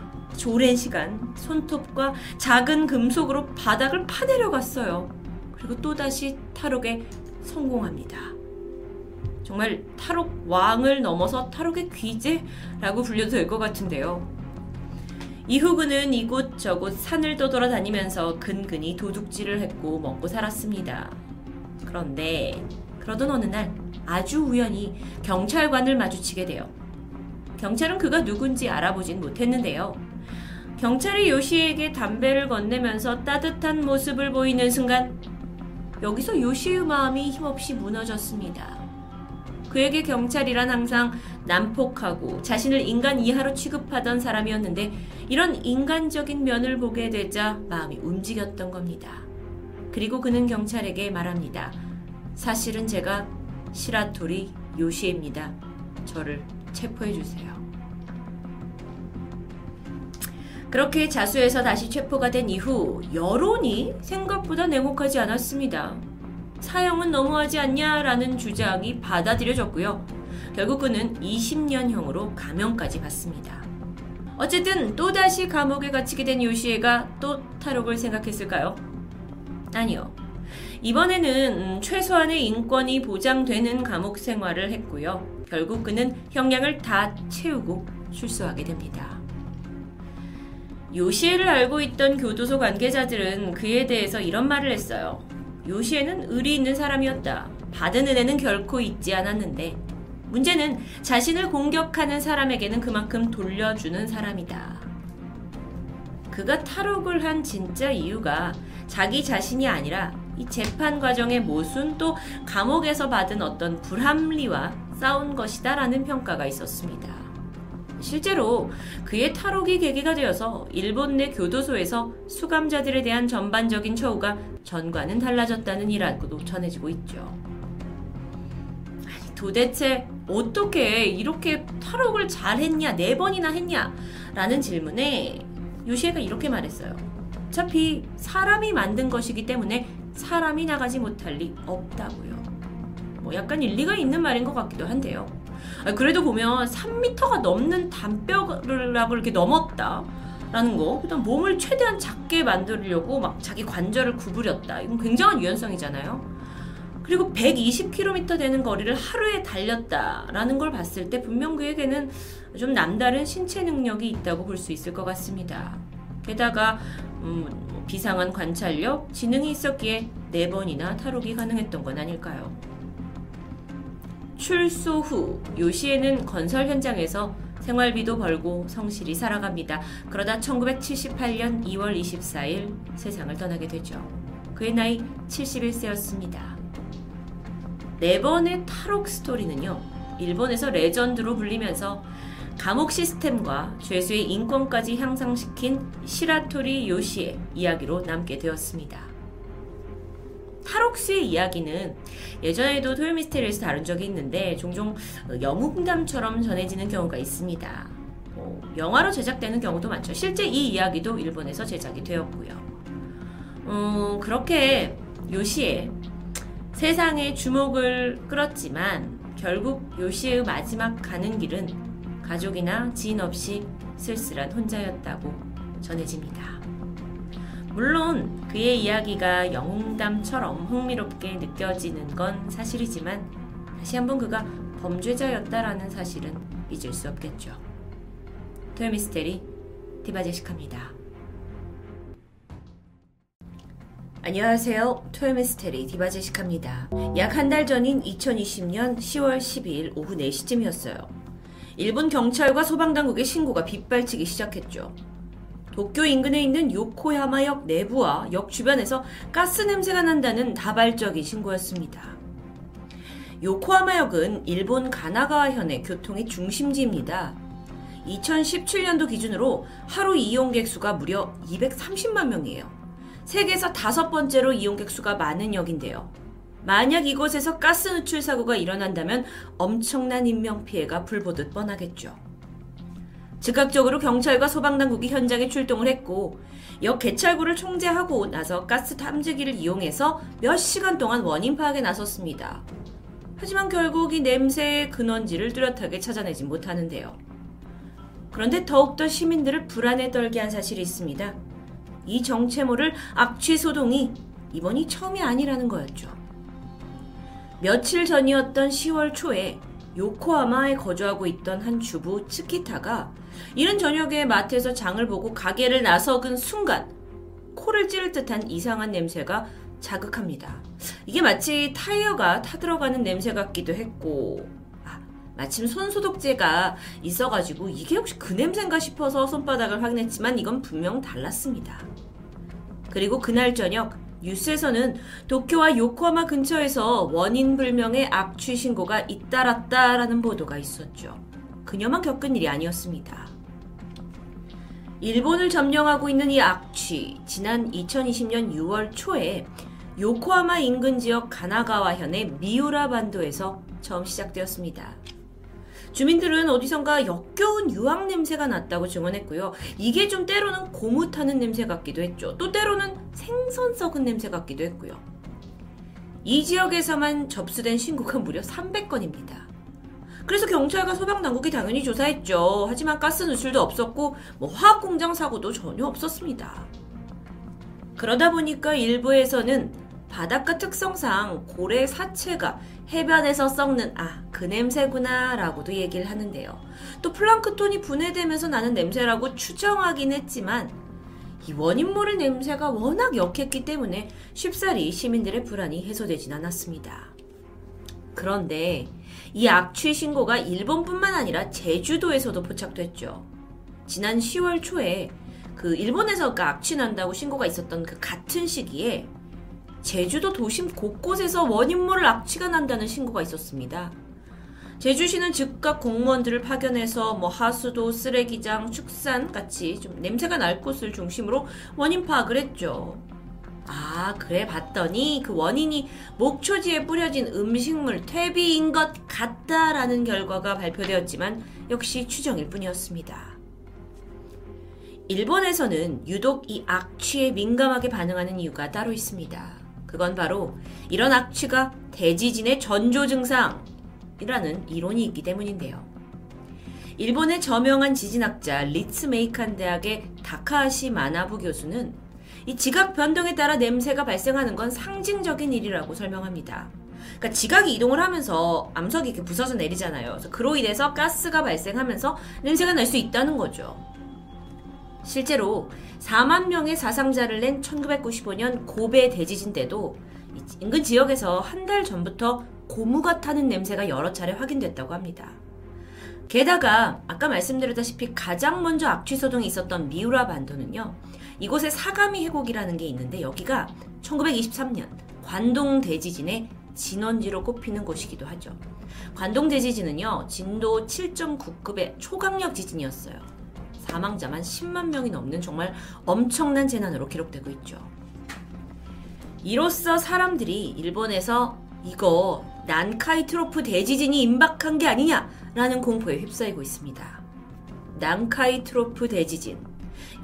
오랜 시간 손톱과 작은 금속으로 바닥을 파내려 갔어요. 그리고 또다시 탈옥에 성공합니다. 정말 탈옥 왕을 넘어서 탈옥의 귀재라고 불려도 될 것 같은데요. 이후 그는 이곳저곳 산을 떠돌아다니면서 근근히 도둑질을 했고 먹고 살았습니다. 그런데 그러던 어느 날 아주 우연히 경찰관을 마주치게 돼요. 경찰은 그가 누군지 알아보진 못했는데요. 경찰이 요시에게 담배를 건네면서 따뜻한 모습을 보이는 순간 여기서 요시의 마음이 힘없이 무너졌습니다. 그에게 경찰이란 항상 난폭하고 자신을 인간 이하로 취급하던 사람이었는데 이런 인간적인 면을 보게 되자 마음이 움직였던 겁니다. 그리고 그는 경찰에게 말합니다. 사실은 제가 시라토리 요시입니다. 저를 체포해 주세요. 그렇게 자수해서 다시 체포가 된 이후 여론이 생각보다 냉혹하지 않았습니다. 사형은 너무하지 않냐라는 주장이 받아들여졌고요. 결국 그는 20년형으로 감형까지 받습니다. 어쨌든 또다시 감옥에 갇히게 된 요시에가 또 탈옥을 생각했을까요? 아니요. 이번에는 음, 최소한의 인권이 보장되는 감옥 생활을 했고요. 결국 그는 형량을 다 채우고 출소하게 됩니다. 요시에를 알고 있던 교도소 관계자들은 그에 대해서 이런 말을 했어요. 요시에는 의리 있는 사람이었다. 받은 은혜는 결코 잊지 않았는데 문제는 자신을 공격하는 사람에게는 그만큼 돌려주는 사람이다. 그가 탈옥을 한 진짜 이유가 자기 자신이 아니라 이 재판 과정의 모순 또 감옥에서 받은 어떤 불합리와 싸운 것이다라는 평가가 있었습니다. 실제로 그의 탈옥이 계기가 되어서 일본 내 교도소에서 수감자들에 대한 전반적인 처우가 전과는 달라졌다는 이라고도 전해지고 있죠. 아니, 도대체 어떻게 이렇게 탈옥을 잘했냐, 네 번이나 했냐? 라는 질문에 요시에가 이렇게 말했어요. 어차피 사람이 만든 것이기 때문에 사람이 나가지 못할 리 없다고요. 뭐 약간 일리가 있는 말인 것 같기도 한데요. 그래도 보면 3m가 넘는 담벼락을 이렇게 넘었다. 라는 거. 일단 몸을 최대한 작게 만들려고 막 자기 관절을 구부렸다. 이건 굉장한 유연성이잖아요. 그리고 120km 되는 거리를 하루에 달렸다라는 걸 봤을 때 분명 그에게는 좀 남다른 신체 능력이 있다고 볼 수 있을 것 같습니다. 게다가 음, 뭐 비상한 관찰력, 지능이 있었기에 4번이나 탈옥이 가능했던 건 아닐까요? 출소 후 요시에는 건설 현장에서 생활비도 벌고 성실히 살아갑니다. 그러다 1978년 2월 24일 세상을 떠나게 되죠. 그의 나이 71세였습니다. 네 번의 탈옥 스토리는요, 일본에서 레전드로 불리면서 감옥 시스템과 죄수의 인권까지 향상시킨 시라토리 요시의 이야기로 남게 되었습니다. 탈옥수의 이야기는 예전에도 토요미스테리에서 다룬 적이 있는데 종종 영웅담처럼 전해지는 경우가 있습니다. 뭐 영화로 제작되는 경우도 많죠. 실제 이 이야기도 일본에서 제작이 되었고요. 음, 그렇게 요시의 세상의 주목을 끌었지만 결국 요시의 마지막 가는 길은 가족이나 지인 없이 쓸쓸한 혼자였다고 전해집니다. 물론 그의 이야기가 영웅담처럼 흥미롭게 느껴지는 건 사실이지만 다시 한번 그가 범죄자였다라는 사실은 잊을 수 없겠죠. 토요미스테리 디바제시카입니다. 안녕하세요. 토요미스테리 디바제시카입니다. 약 한 달 전인 2020년 10월 12일 오후 4시쯤이었어요. 일본 경찰과 소방당국의 신고가 빗발치기 시작했죠. 도쿄 인근에 있는 요코야마역 내부와 역 주변에서 가스 냄새가 난다는 다발적인 신고였습니다. 요코하마역은 일본 가나가와현의 교통의 중심지입니다. 2017년도 기준으로 하루 이용객 수가 무려 230만 명이에요. 세계에서 다섯 번째로 이용객 수가 많은 역인데요. 만약 이곳에서 가스 누출 사고가 일어난다면 엄청난 인명피해가 불보듯 뻔하겠죠. 즉각적으로 경찰과 소방당국이 현장에 출동을 했고 역 개찰구를 총재하고 나서 가스 탐지기를 이용해서 몇 시간 동안 원인 파악에 나섰습니다. 하지만 결국 이 냄새의 근원지를 뚜렷하게 찾아내지 못하는데요. 그런데 더욱더 시민들을 불안에 떨게 한 사실이 있습니다. 이 정체모를 악취 소동이 이번이 처음이 아니라는 거였죠. 며칠 전이었던 10월 초에 요코하마에 거주하고 있던 한 주부 츠키타가 이른 저녁에 마트에서 장을 보고 가게를 나서근 순간 코를 찌를 듯한 이상한 냄새가 자극합니다. 이게 마치 타이어가 타들어가는 냄새 같기도 했고 아, 마침 손소독제가 있어가지고 이게 혹시 그 냄새인가 싶어서 손바닥을 확인했지만 이건 분명 달랐습니다. 그리고 그날 저녁 뉴스에서는 도쿄와 요코하마 근처에서 원인 불명의 악취 신고가 잇따랐다라는 보도가 있었죠. 그녀만 겪은 일이 아니었습니다. 일본을 점령하고 있는 이 악취, 지난 2020년 6월 초에 요코하마 인근 지역 가나가와현의 미우라 반도에서 처음 시작되었습니다. 주민들은 어디선가 역겨운 유황 냄새가 났다고 증언했고요. 이게 좀 때로는 고무 타는 냄새 같기도 했죠. 또 때로는 생선 썩은 냄새 같기도 했고요. 이 지역에서만 접수된 신고가 무려 300건입니다. 그래서 경찰과 소방당국이 당연히 조사했죠. 하지만 가스 누출도 없었고 뭐 화학공장 사고도 전혀 없었습니다. 그러다 보니까 일부에서는 바닷가 특성상 고래 사체가 해변에서 썩는 아, 그 냄새구나 라고도 얘기를 하는데요. 또 플랑크톤이 분해되면서 나는 냄새라고 추정하긴 했지만 이 원인 모를 냄새가 워낙 역했기 때문에 쉽사리 시민들의 불안이 해소되진 않았습니다. 그런데 이 악취 신고가 일본뿐만 아니라 제주도에서도 포착됐죠. 지난 10월 초에 그 일본에서 그 악취 난다고 신고가 있었던 그 같은 시기에 제주도 도심 곳곳에서 원인 모를 악취가 난다는 신고가 있었습니다. 제주시는 즉각 공무원들을 파견해서 뭐 하수도, 쓰레기장, 축산 같이 좀 냄새가 날 곳을 중심으로 원인 파악을 했죠. 아, 그래 봤더니 그 원인이 목초지에 뿌려진 음식물 퇴비인 것 같다라는 결과가 발표되었지만 역시 추정일 뿐이었습니다. 일본에서는 유독 이 악취에 민감하게 반응하는 이유가 따로 있습니다. 그건 바로 이런 악취가 대지진의 전조 증상이라는 이론이 있기 때문인데요. 일본의 저명한 지진학자 리츠메이칸 대학의 다카하시 마나부 교수는 이 지각 변동에 따라 냄새가 발생하는 건 상징적인 일이라고 설명합니다. 그러니까 지각이 이동을 하면서 암석이 이렇게 부서져 내리잖아요. 그래서 그로 인해서 가스가 발생하면서 냄새가 날 수 있다는 거죠. 실제로 4만 명의 사상자를 낸 1995년 고베 대지진 때도 인근 지역에서 한 달 전부터 고무가 타는 냄새가 여러 차례 확인됐다고 합니다. 게다가 아까 말씀드렸다시피 가장 먼저 악취 소동이 있었던 미우라 반도는요. 이곳에 사가미 해곡이라는 게 있는데 여기가 1923년 관동 대지진의 진원지로 꼽히는 곳이기도 하죠. 관동 대지진은요. 진도 7.9급의 초강력 지진이었어요. 사망자만 10만 명이 넘는 정말 엄청난 재난으로 기록되고 있죠. 이로써 사람들이 일본에서 이거 난카이 트로프 대지진이 임박한 게 아니냐라는 공포에 휩싸이고 있습니다. 난카이 트로프 대지진.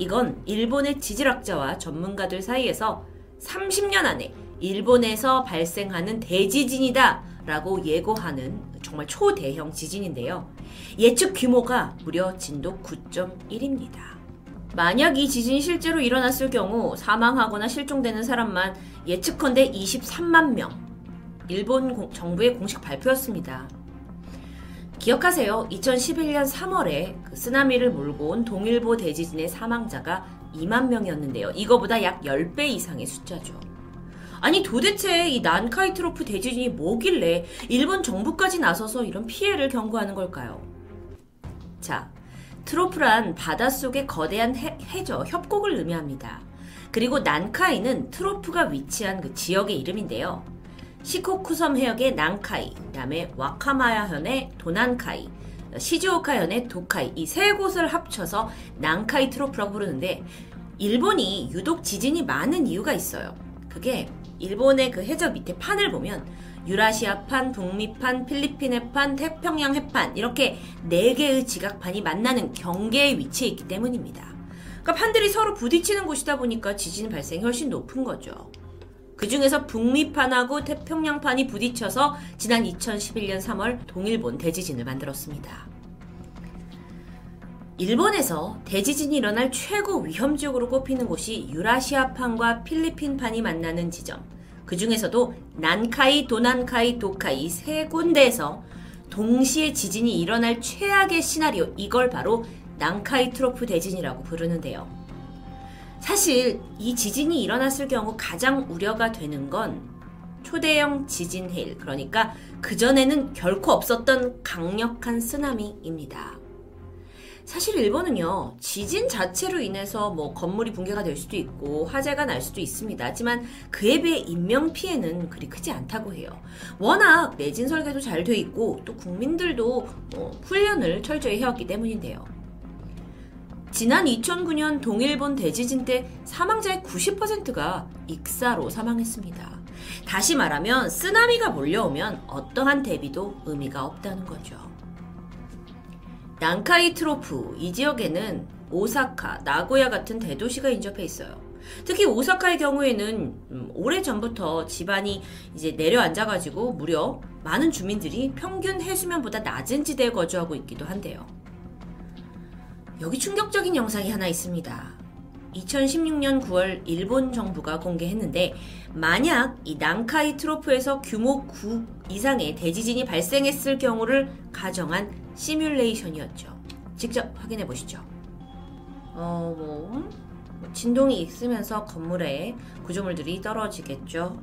이건 일본의 지질학자와 전문가들 사이에서 30년 안에 일본에서 발생하는 대지진이다 라고 예고하는 정말 초대형 지진인데요. 예측 규모가 무려 진도 9.1입니다. 만약 이 지진이 실제로 일어났을 경우 사망하거나 실종되는 사람만 예측컨대 23만 명, 일본 공, 정부의 공식 발표였습니다. 기억하세요. 2011년 3월에 그 쓰나미를 몰고 온 동일보 대지진의 사망자가 2만 명이었는데요. 이거보다 약 10배 이상의 숫자죠. 아니 도대체 이 난카이 트로프 대지진이 뭐길래 일본 정부까지 나서서 이런 피해를 경고하는 걸까요? 자, 트로프란 바닷속의 거대한 해, 해저, 협곡을 의미합니다. 그리고 난카이는 트로프가 위치한 그 지역의 이름인데요. 시코쿠섬 해역의 난카이, 그다음에 와카마야현의 도난카이, 시즈오카현의 도카이 이 세 곳을 합쳐서 난카이 트로프라고 부르는데 일본이 유독 지진이 많은 이유가 있어요. 그게 일본의 그 해저 밑에 판을 보면 유라시아판, 북미판, 필리핀 해판, 태평양 해판 이렇게 네 개의 지각판이 만나는 경계에 위치해 있기 때문입니다. 그러니까 판들이 서로 부딪히는 곳이다 보니까 지진 발생이 훨씬 높은 거죠. 그 중에서 북미판하고 태평양판이 부딪혀서 지난 2011년 3월 동일본 대지진을 만들었습니다. 일본에서 대지진이 일어날 최고 위험 지역으로 꼽히는 곳이 유라시아판과 필리핀판이 만나는 지점. 그 중에서도 난카이, 도난카이, 도카이 세 군데에서 동시에 지진이 일어날 최악의 시나리오, 이걸 바로 난카이 트로프 대진이라고 부르는데요. 사실 이 지진이 일어났을 경우 가장 우려가 되는 건 초대형 지진 해일, 그러니까 그전에는 결코 없었던 강력한 쓰나미입니다. 사실 일본은요, 지진 자체로 인해서 뭐 건물이 붕괴가 될 수도 있고 화재가 날 수도 있습니다. 하지만 그에 비해 인명 피해는 그리 크지 않다고 해요. 워낙 내진 설계도 잘 돼 있고 또 국민들도 뭐 훈련을 철저히 해왔기 때문인데요. 지난 2009년 동일본 대지진 때 사망자의 90%가 익사로 사망했습니다. 다시 말하면 쓰나미가 몰려오면 어떠한 대비도 의미가 없다는 거죠. 난카이 트로프 이 지역에는 오사카, 나고야 같은 대도시가 인접해 있어요. 특히 오사카의 경우에는 음, 오래 전부터 지반이 이제 내려앉아가지고 무려 많은 주민들이 평균 해수면보다 낮은 지대에 거주하고 있기도 한데요. 여기 충격적인 영상이 하나 있습니다. 2016년 9월 일본 정부가 공개했는데 만약 이 난카이 트로프에서 규모 9 이상의 대지진이 발생했을 경우를 가정한 시뮬레이션이었죠. 직접 확인해 보시죠. 어, 뭐, 뭐 진동이 있으면서 건물에 구조물들이 떨어지겠죠.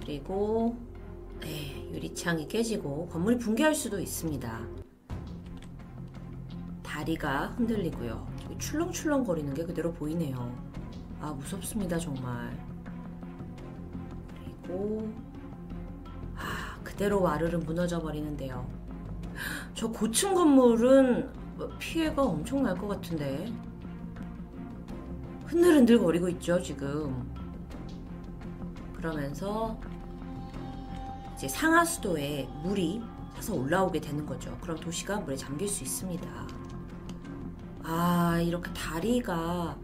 그리고 네, 유리창이 깨지고 건물이 붕괴할 수도 있습니다. 다리가 흔들리고요. 출렁출렁 거리는 게 그대로 보이네요. 아, 무섭습니다, 정말. 그리고, 아, 그대로 와르르 무너져 버리는데요. 저 고층 건물은 피해가 엄청 날 것 같은데. 흔들흔들 거리고 있죠, 지금. 그러면서 이제 상하수도에 물이 차서 올라오게 되는 거죠. 그럼 도시가 물에 잠길 수 있습니다. 아, 이렇게 다리가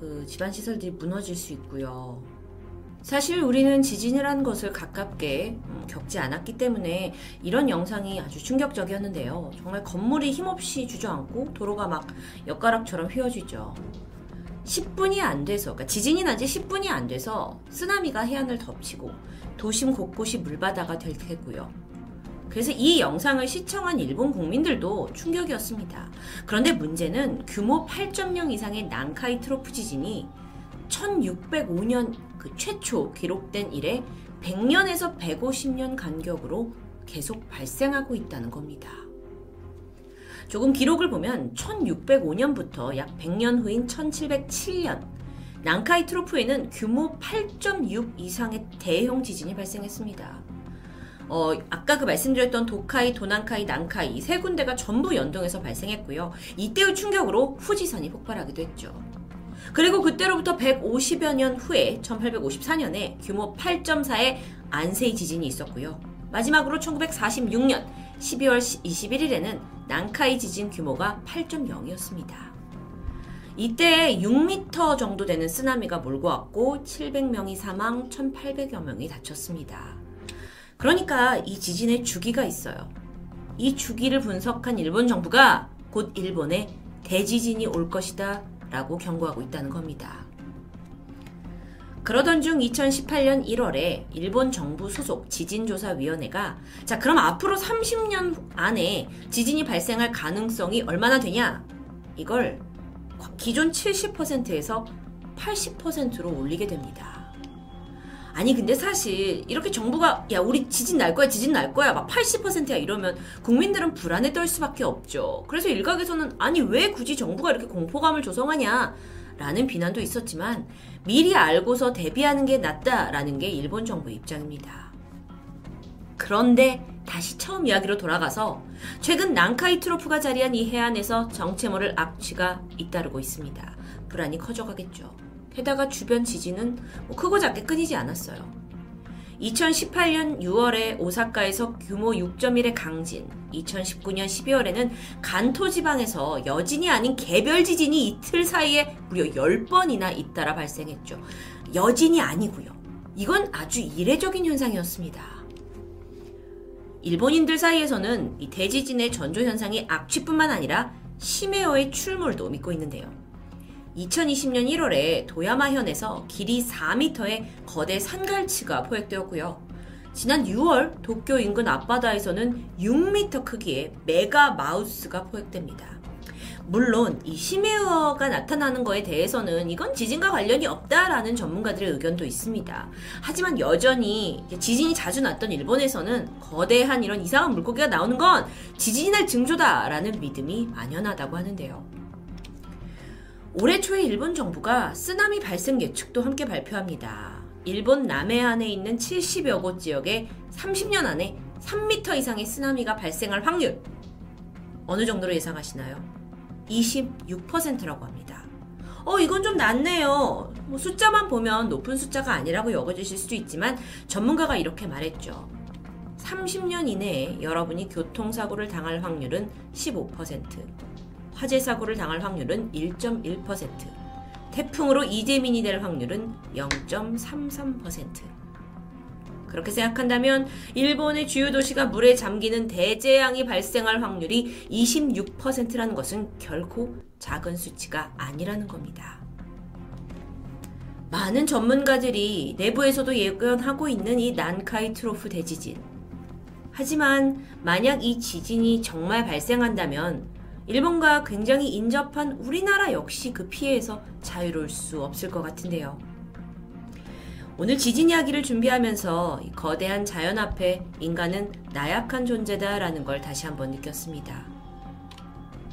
그 집안 시설들이 무너질 수 있고요. 사실 우리는 지진이라는 것을 가깝게 음, 겪지 않았기 때문에 이런 영상이 아주 충격적이었는데요. 정말 건물이 힘없이 주저앉고 도로가 막 엿가락처럼 휘어지죠. 10분이 안 돼서, 그러니까 지진이 난 지 10분이 안 돼서 쓰나미가 해안을 덮치고 도심 곳곳이 물바다가 될 테고요. 그래서 이 영상을 시청한 일본 국민들도 충격이었습니다. 그런데 문제는 규모 8.0 이상의 난카이 트로프 지진이 1605년 그 최초 기록된 이래 100년에서 150년 간격으로 계속 발생하고 있다는 겁니다. 조금 기록을 보면 1605년부터 약 100년 후인 1707년 난카이 트로프에는 규모 8.6 이상의 대형 지진이 발생했습니다. 어, 아까 그 말씀드렸던 도카이, 도난카이, 난카이 세 군데가 전부 연동해서 발생했고요. 이때의 충격으로 후지산이 폭발하기도 했죠. 그리고 그때로부터 150여 년 후에 1854년에 규모 8.4의 안세이 지진이 있었고요. 마지막으로 1946년 12월 21일에는 난카이 지진 규모가 8.0이었습니다. 이때 6m 정도 되는 쓰나미가 몰고 왔고 700명이 사망, 1,800여 명이 다쳤습니다. 그러니까 이 지진의 주기가 있어요. 이 주기를 분석한 일본 정부가 곧 일본에 대지진이 올 것이다 라고 경고하고 있다는 겁니다. 그러던 중 2018년 1월에 일본 정부 소속 지진조사위원회가 자, 그럼 앞으로 30년 안에 지진이 발생할 가능성이 얼마나 되냐? 이걸 기존 70%에서 80%로 올리게 됩니다. 아니 근데 사실 이렇게 정부가 야 우리 지진 날 거야 지진 날 거야 막 80%야 이러면 국민들은 불안에 떨 수밖에 없죠. 그래서 일각에서는 아니 왜 굳이 정부가 이렇게 공포감을 조성하냐 라는 비난도 있었지만 미리 알고서 대비하는 게 낫다라는 게 일본 정부의 입장입니다. 그런데 다시 처음 이야기로 돌아가서 최근 난카이 트로프가 자리한 이 해안에서 정체모를 악취가 잇따르고 있습니다. 불안이 커져가겠죠. 게다가 주변 지진은 뭐 크고 작게 끊이지 않았어요. 2018년 6월에 오사카에서 규모 6.1의 강진, 2019년 12월에는 간토 지방에서 여진이 아닌 개별 지진이 이틀 사이에 무려 10번이나 잇따라 발생했죠. 여진이 아니고요. 이건 아주 이례적인 현상이었습니다. 일본인들 사이에서는 이 대지진의 전조 현상이 악취뿐만 아니라 심해어의 출몰도 믿고 있는데요. 2020년 1월에 도야마현에서 길이 4m의 거대 산갈치가 포획되었고요. 지난 6월 도쿄 인근 앞바다에서는 6m 크기의 메가 마우스가 포획됩니다. 물론 이 심해어가 나타나는 거에 대해서는 이건 지진과 관련이 없다라는 전문가들의 의견도 있습니다. 하지만 여전히 지진이 자주 났던 일본에서는 거대한 이런 이상한 물고기가 나오는 건 지진이 날 징조다라는 믿음이 만연하다고 하는데요. 올해 초에 일본 정부가 쓰나미 발생 예측도 함께 발표합니다. 일본 남해안에 있는 70여 곳 지역에 30년 안에 3m 이상의 쓰나미가 발생할 확률 어느 정도로 예상하시나요? 26%라고 합니다. 어, 이건 좀 낮네요. 뭐 숫자만 보면 높은 숫자가 아니라고 여겨지실 수도 있지만 전문가가 이렇게 말했죠. 30년 이내에 여러분이 교통사고를 당할 확률은 15%. 화재 사고를 당할 확률은 1.1%, 태풍으로 이재민이 될 확률은 0.33%. 그렇게 생각한다면 일본의 주요 도시가 물에 잠기는 대재앙이 발생할 확률이 26%라는 것은 결코 작은 수치가 아니라는 겁니다. 많은 전문가들이 내부에서도 예견하고 있는 이 난카이 트로프 대지진. 하지만 만약 이 지진이 정말 발생한다면 일본과 굉장히 인접한 우리나라 역시 그 피해에서 자유로울 수 없을 것 같은데요. 오늘 지진 이야기를 준비하면서 거대한 자연 앞에 인간은 나약한 존재다라는 걸 다시 한번 느꼈습니다.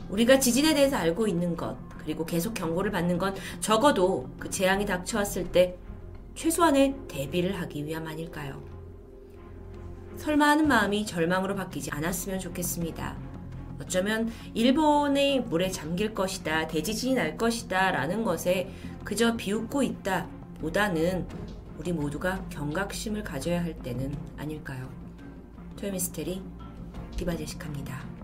우리가 지진에 대해서 알고 있는 것, 그리고 계속 경고를 받는 건 적어도 그 재앙이 닥쳐왔을 때 최소한의 대비를 하기 위함 아닐까요? 설마 하는 마음이 절망으로 바뀌지 않았으면 좋겠습니다. 어쩌면 일본의 물에 잠길 것이다, 대지진이 날 것이다 라는 것에 그저 비웃고 있다 보다는 우리 모두가 경각심을 가져야 할 때는 아닐까요? 토요미스테리 디바제식합니다.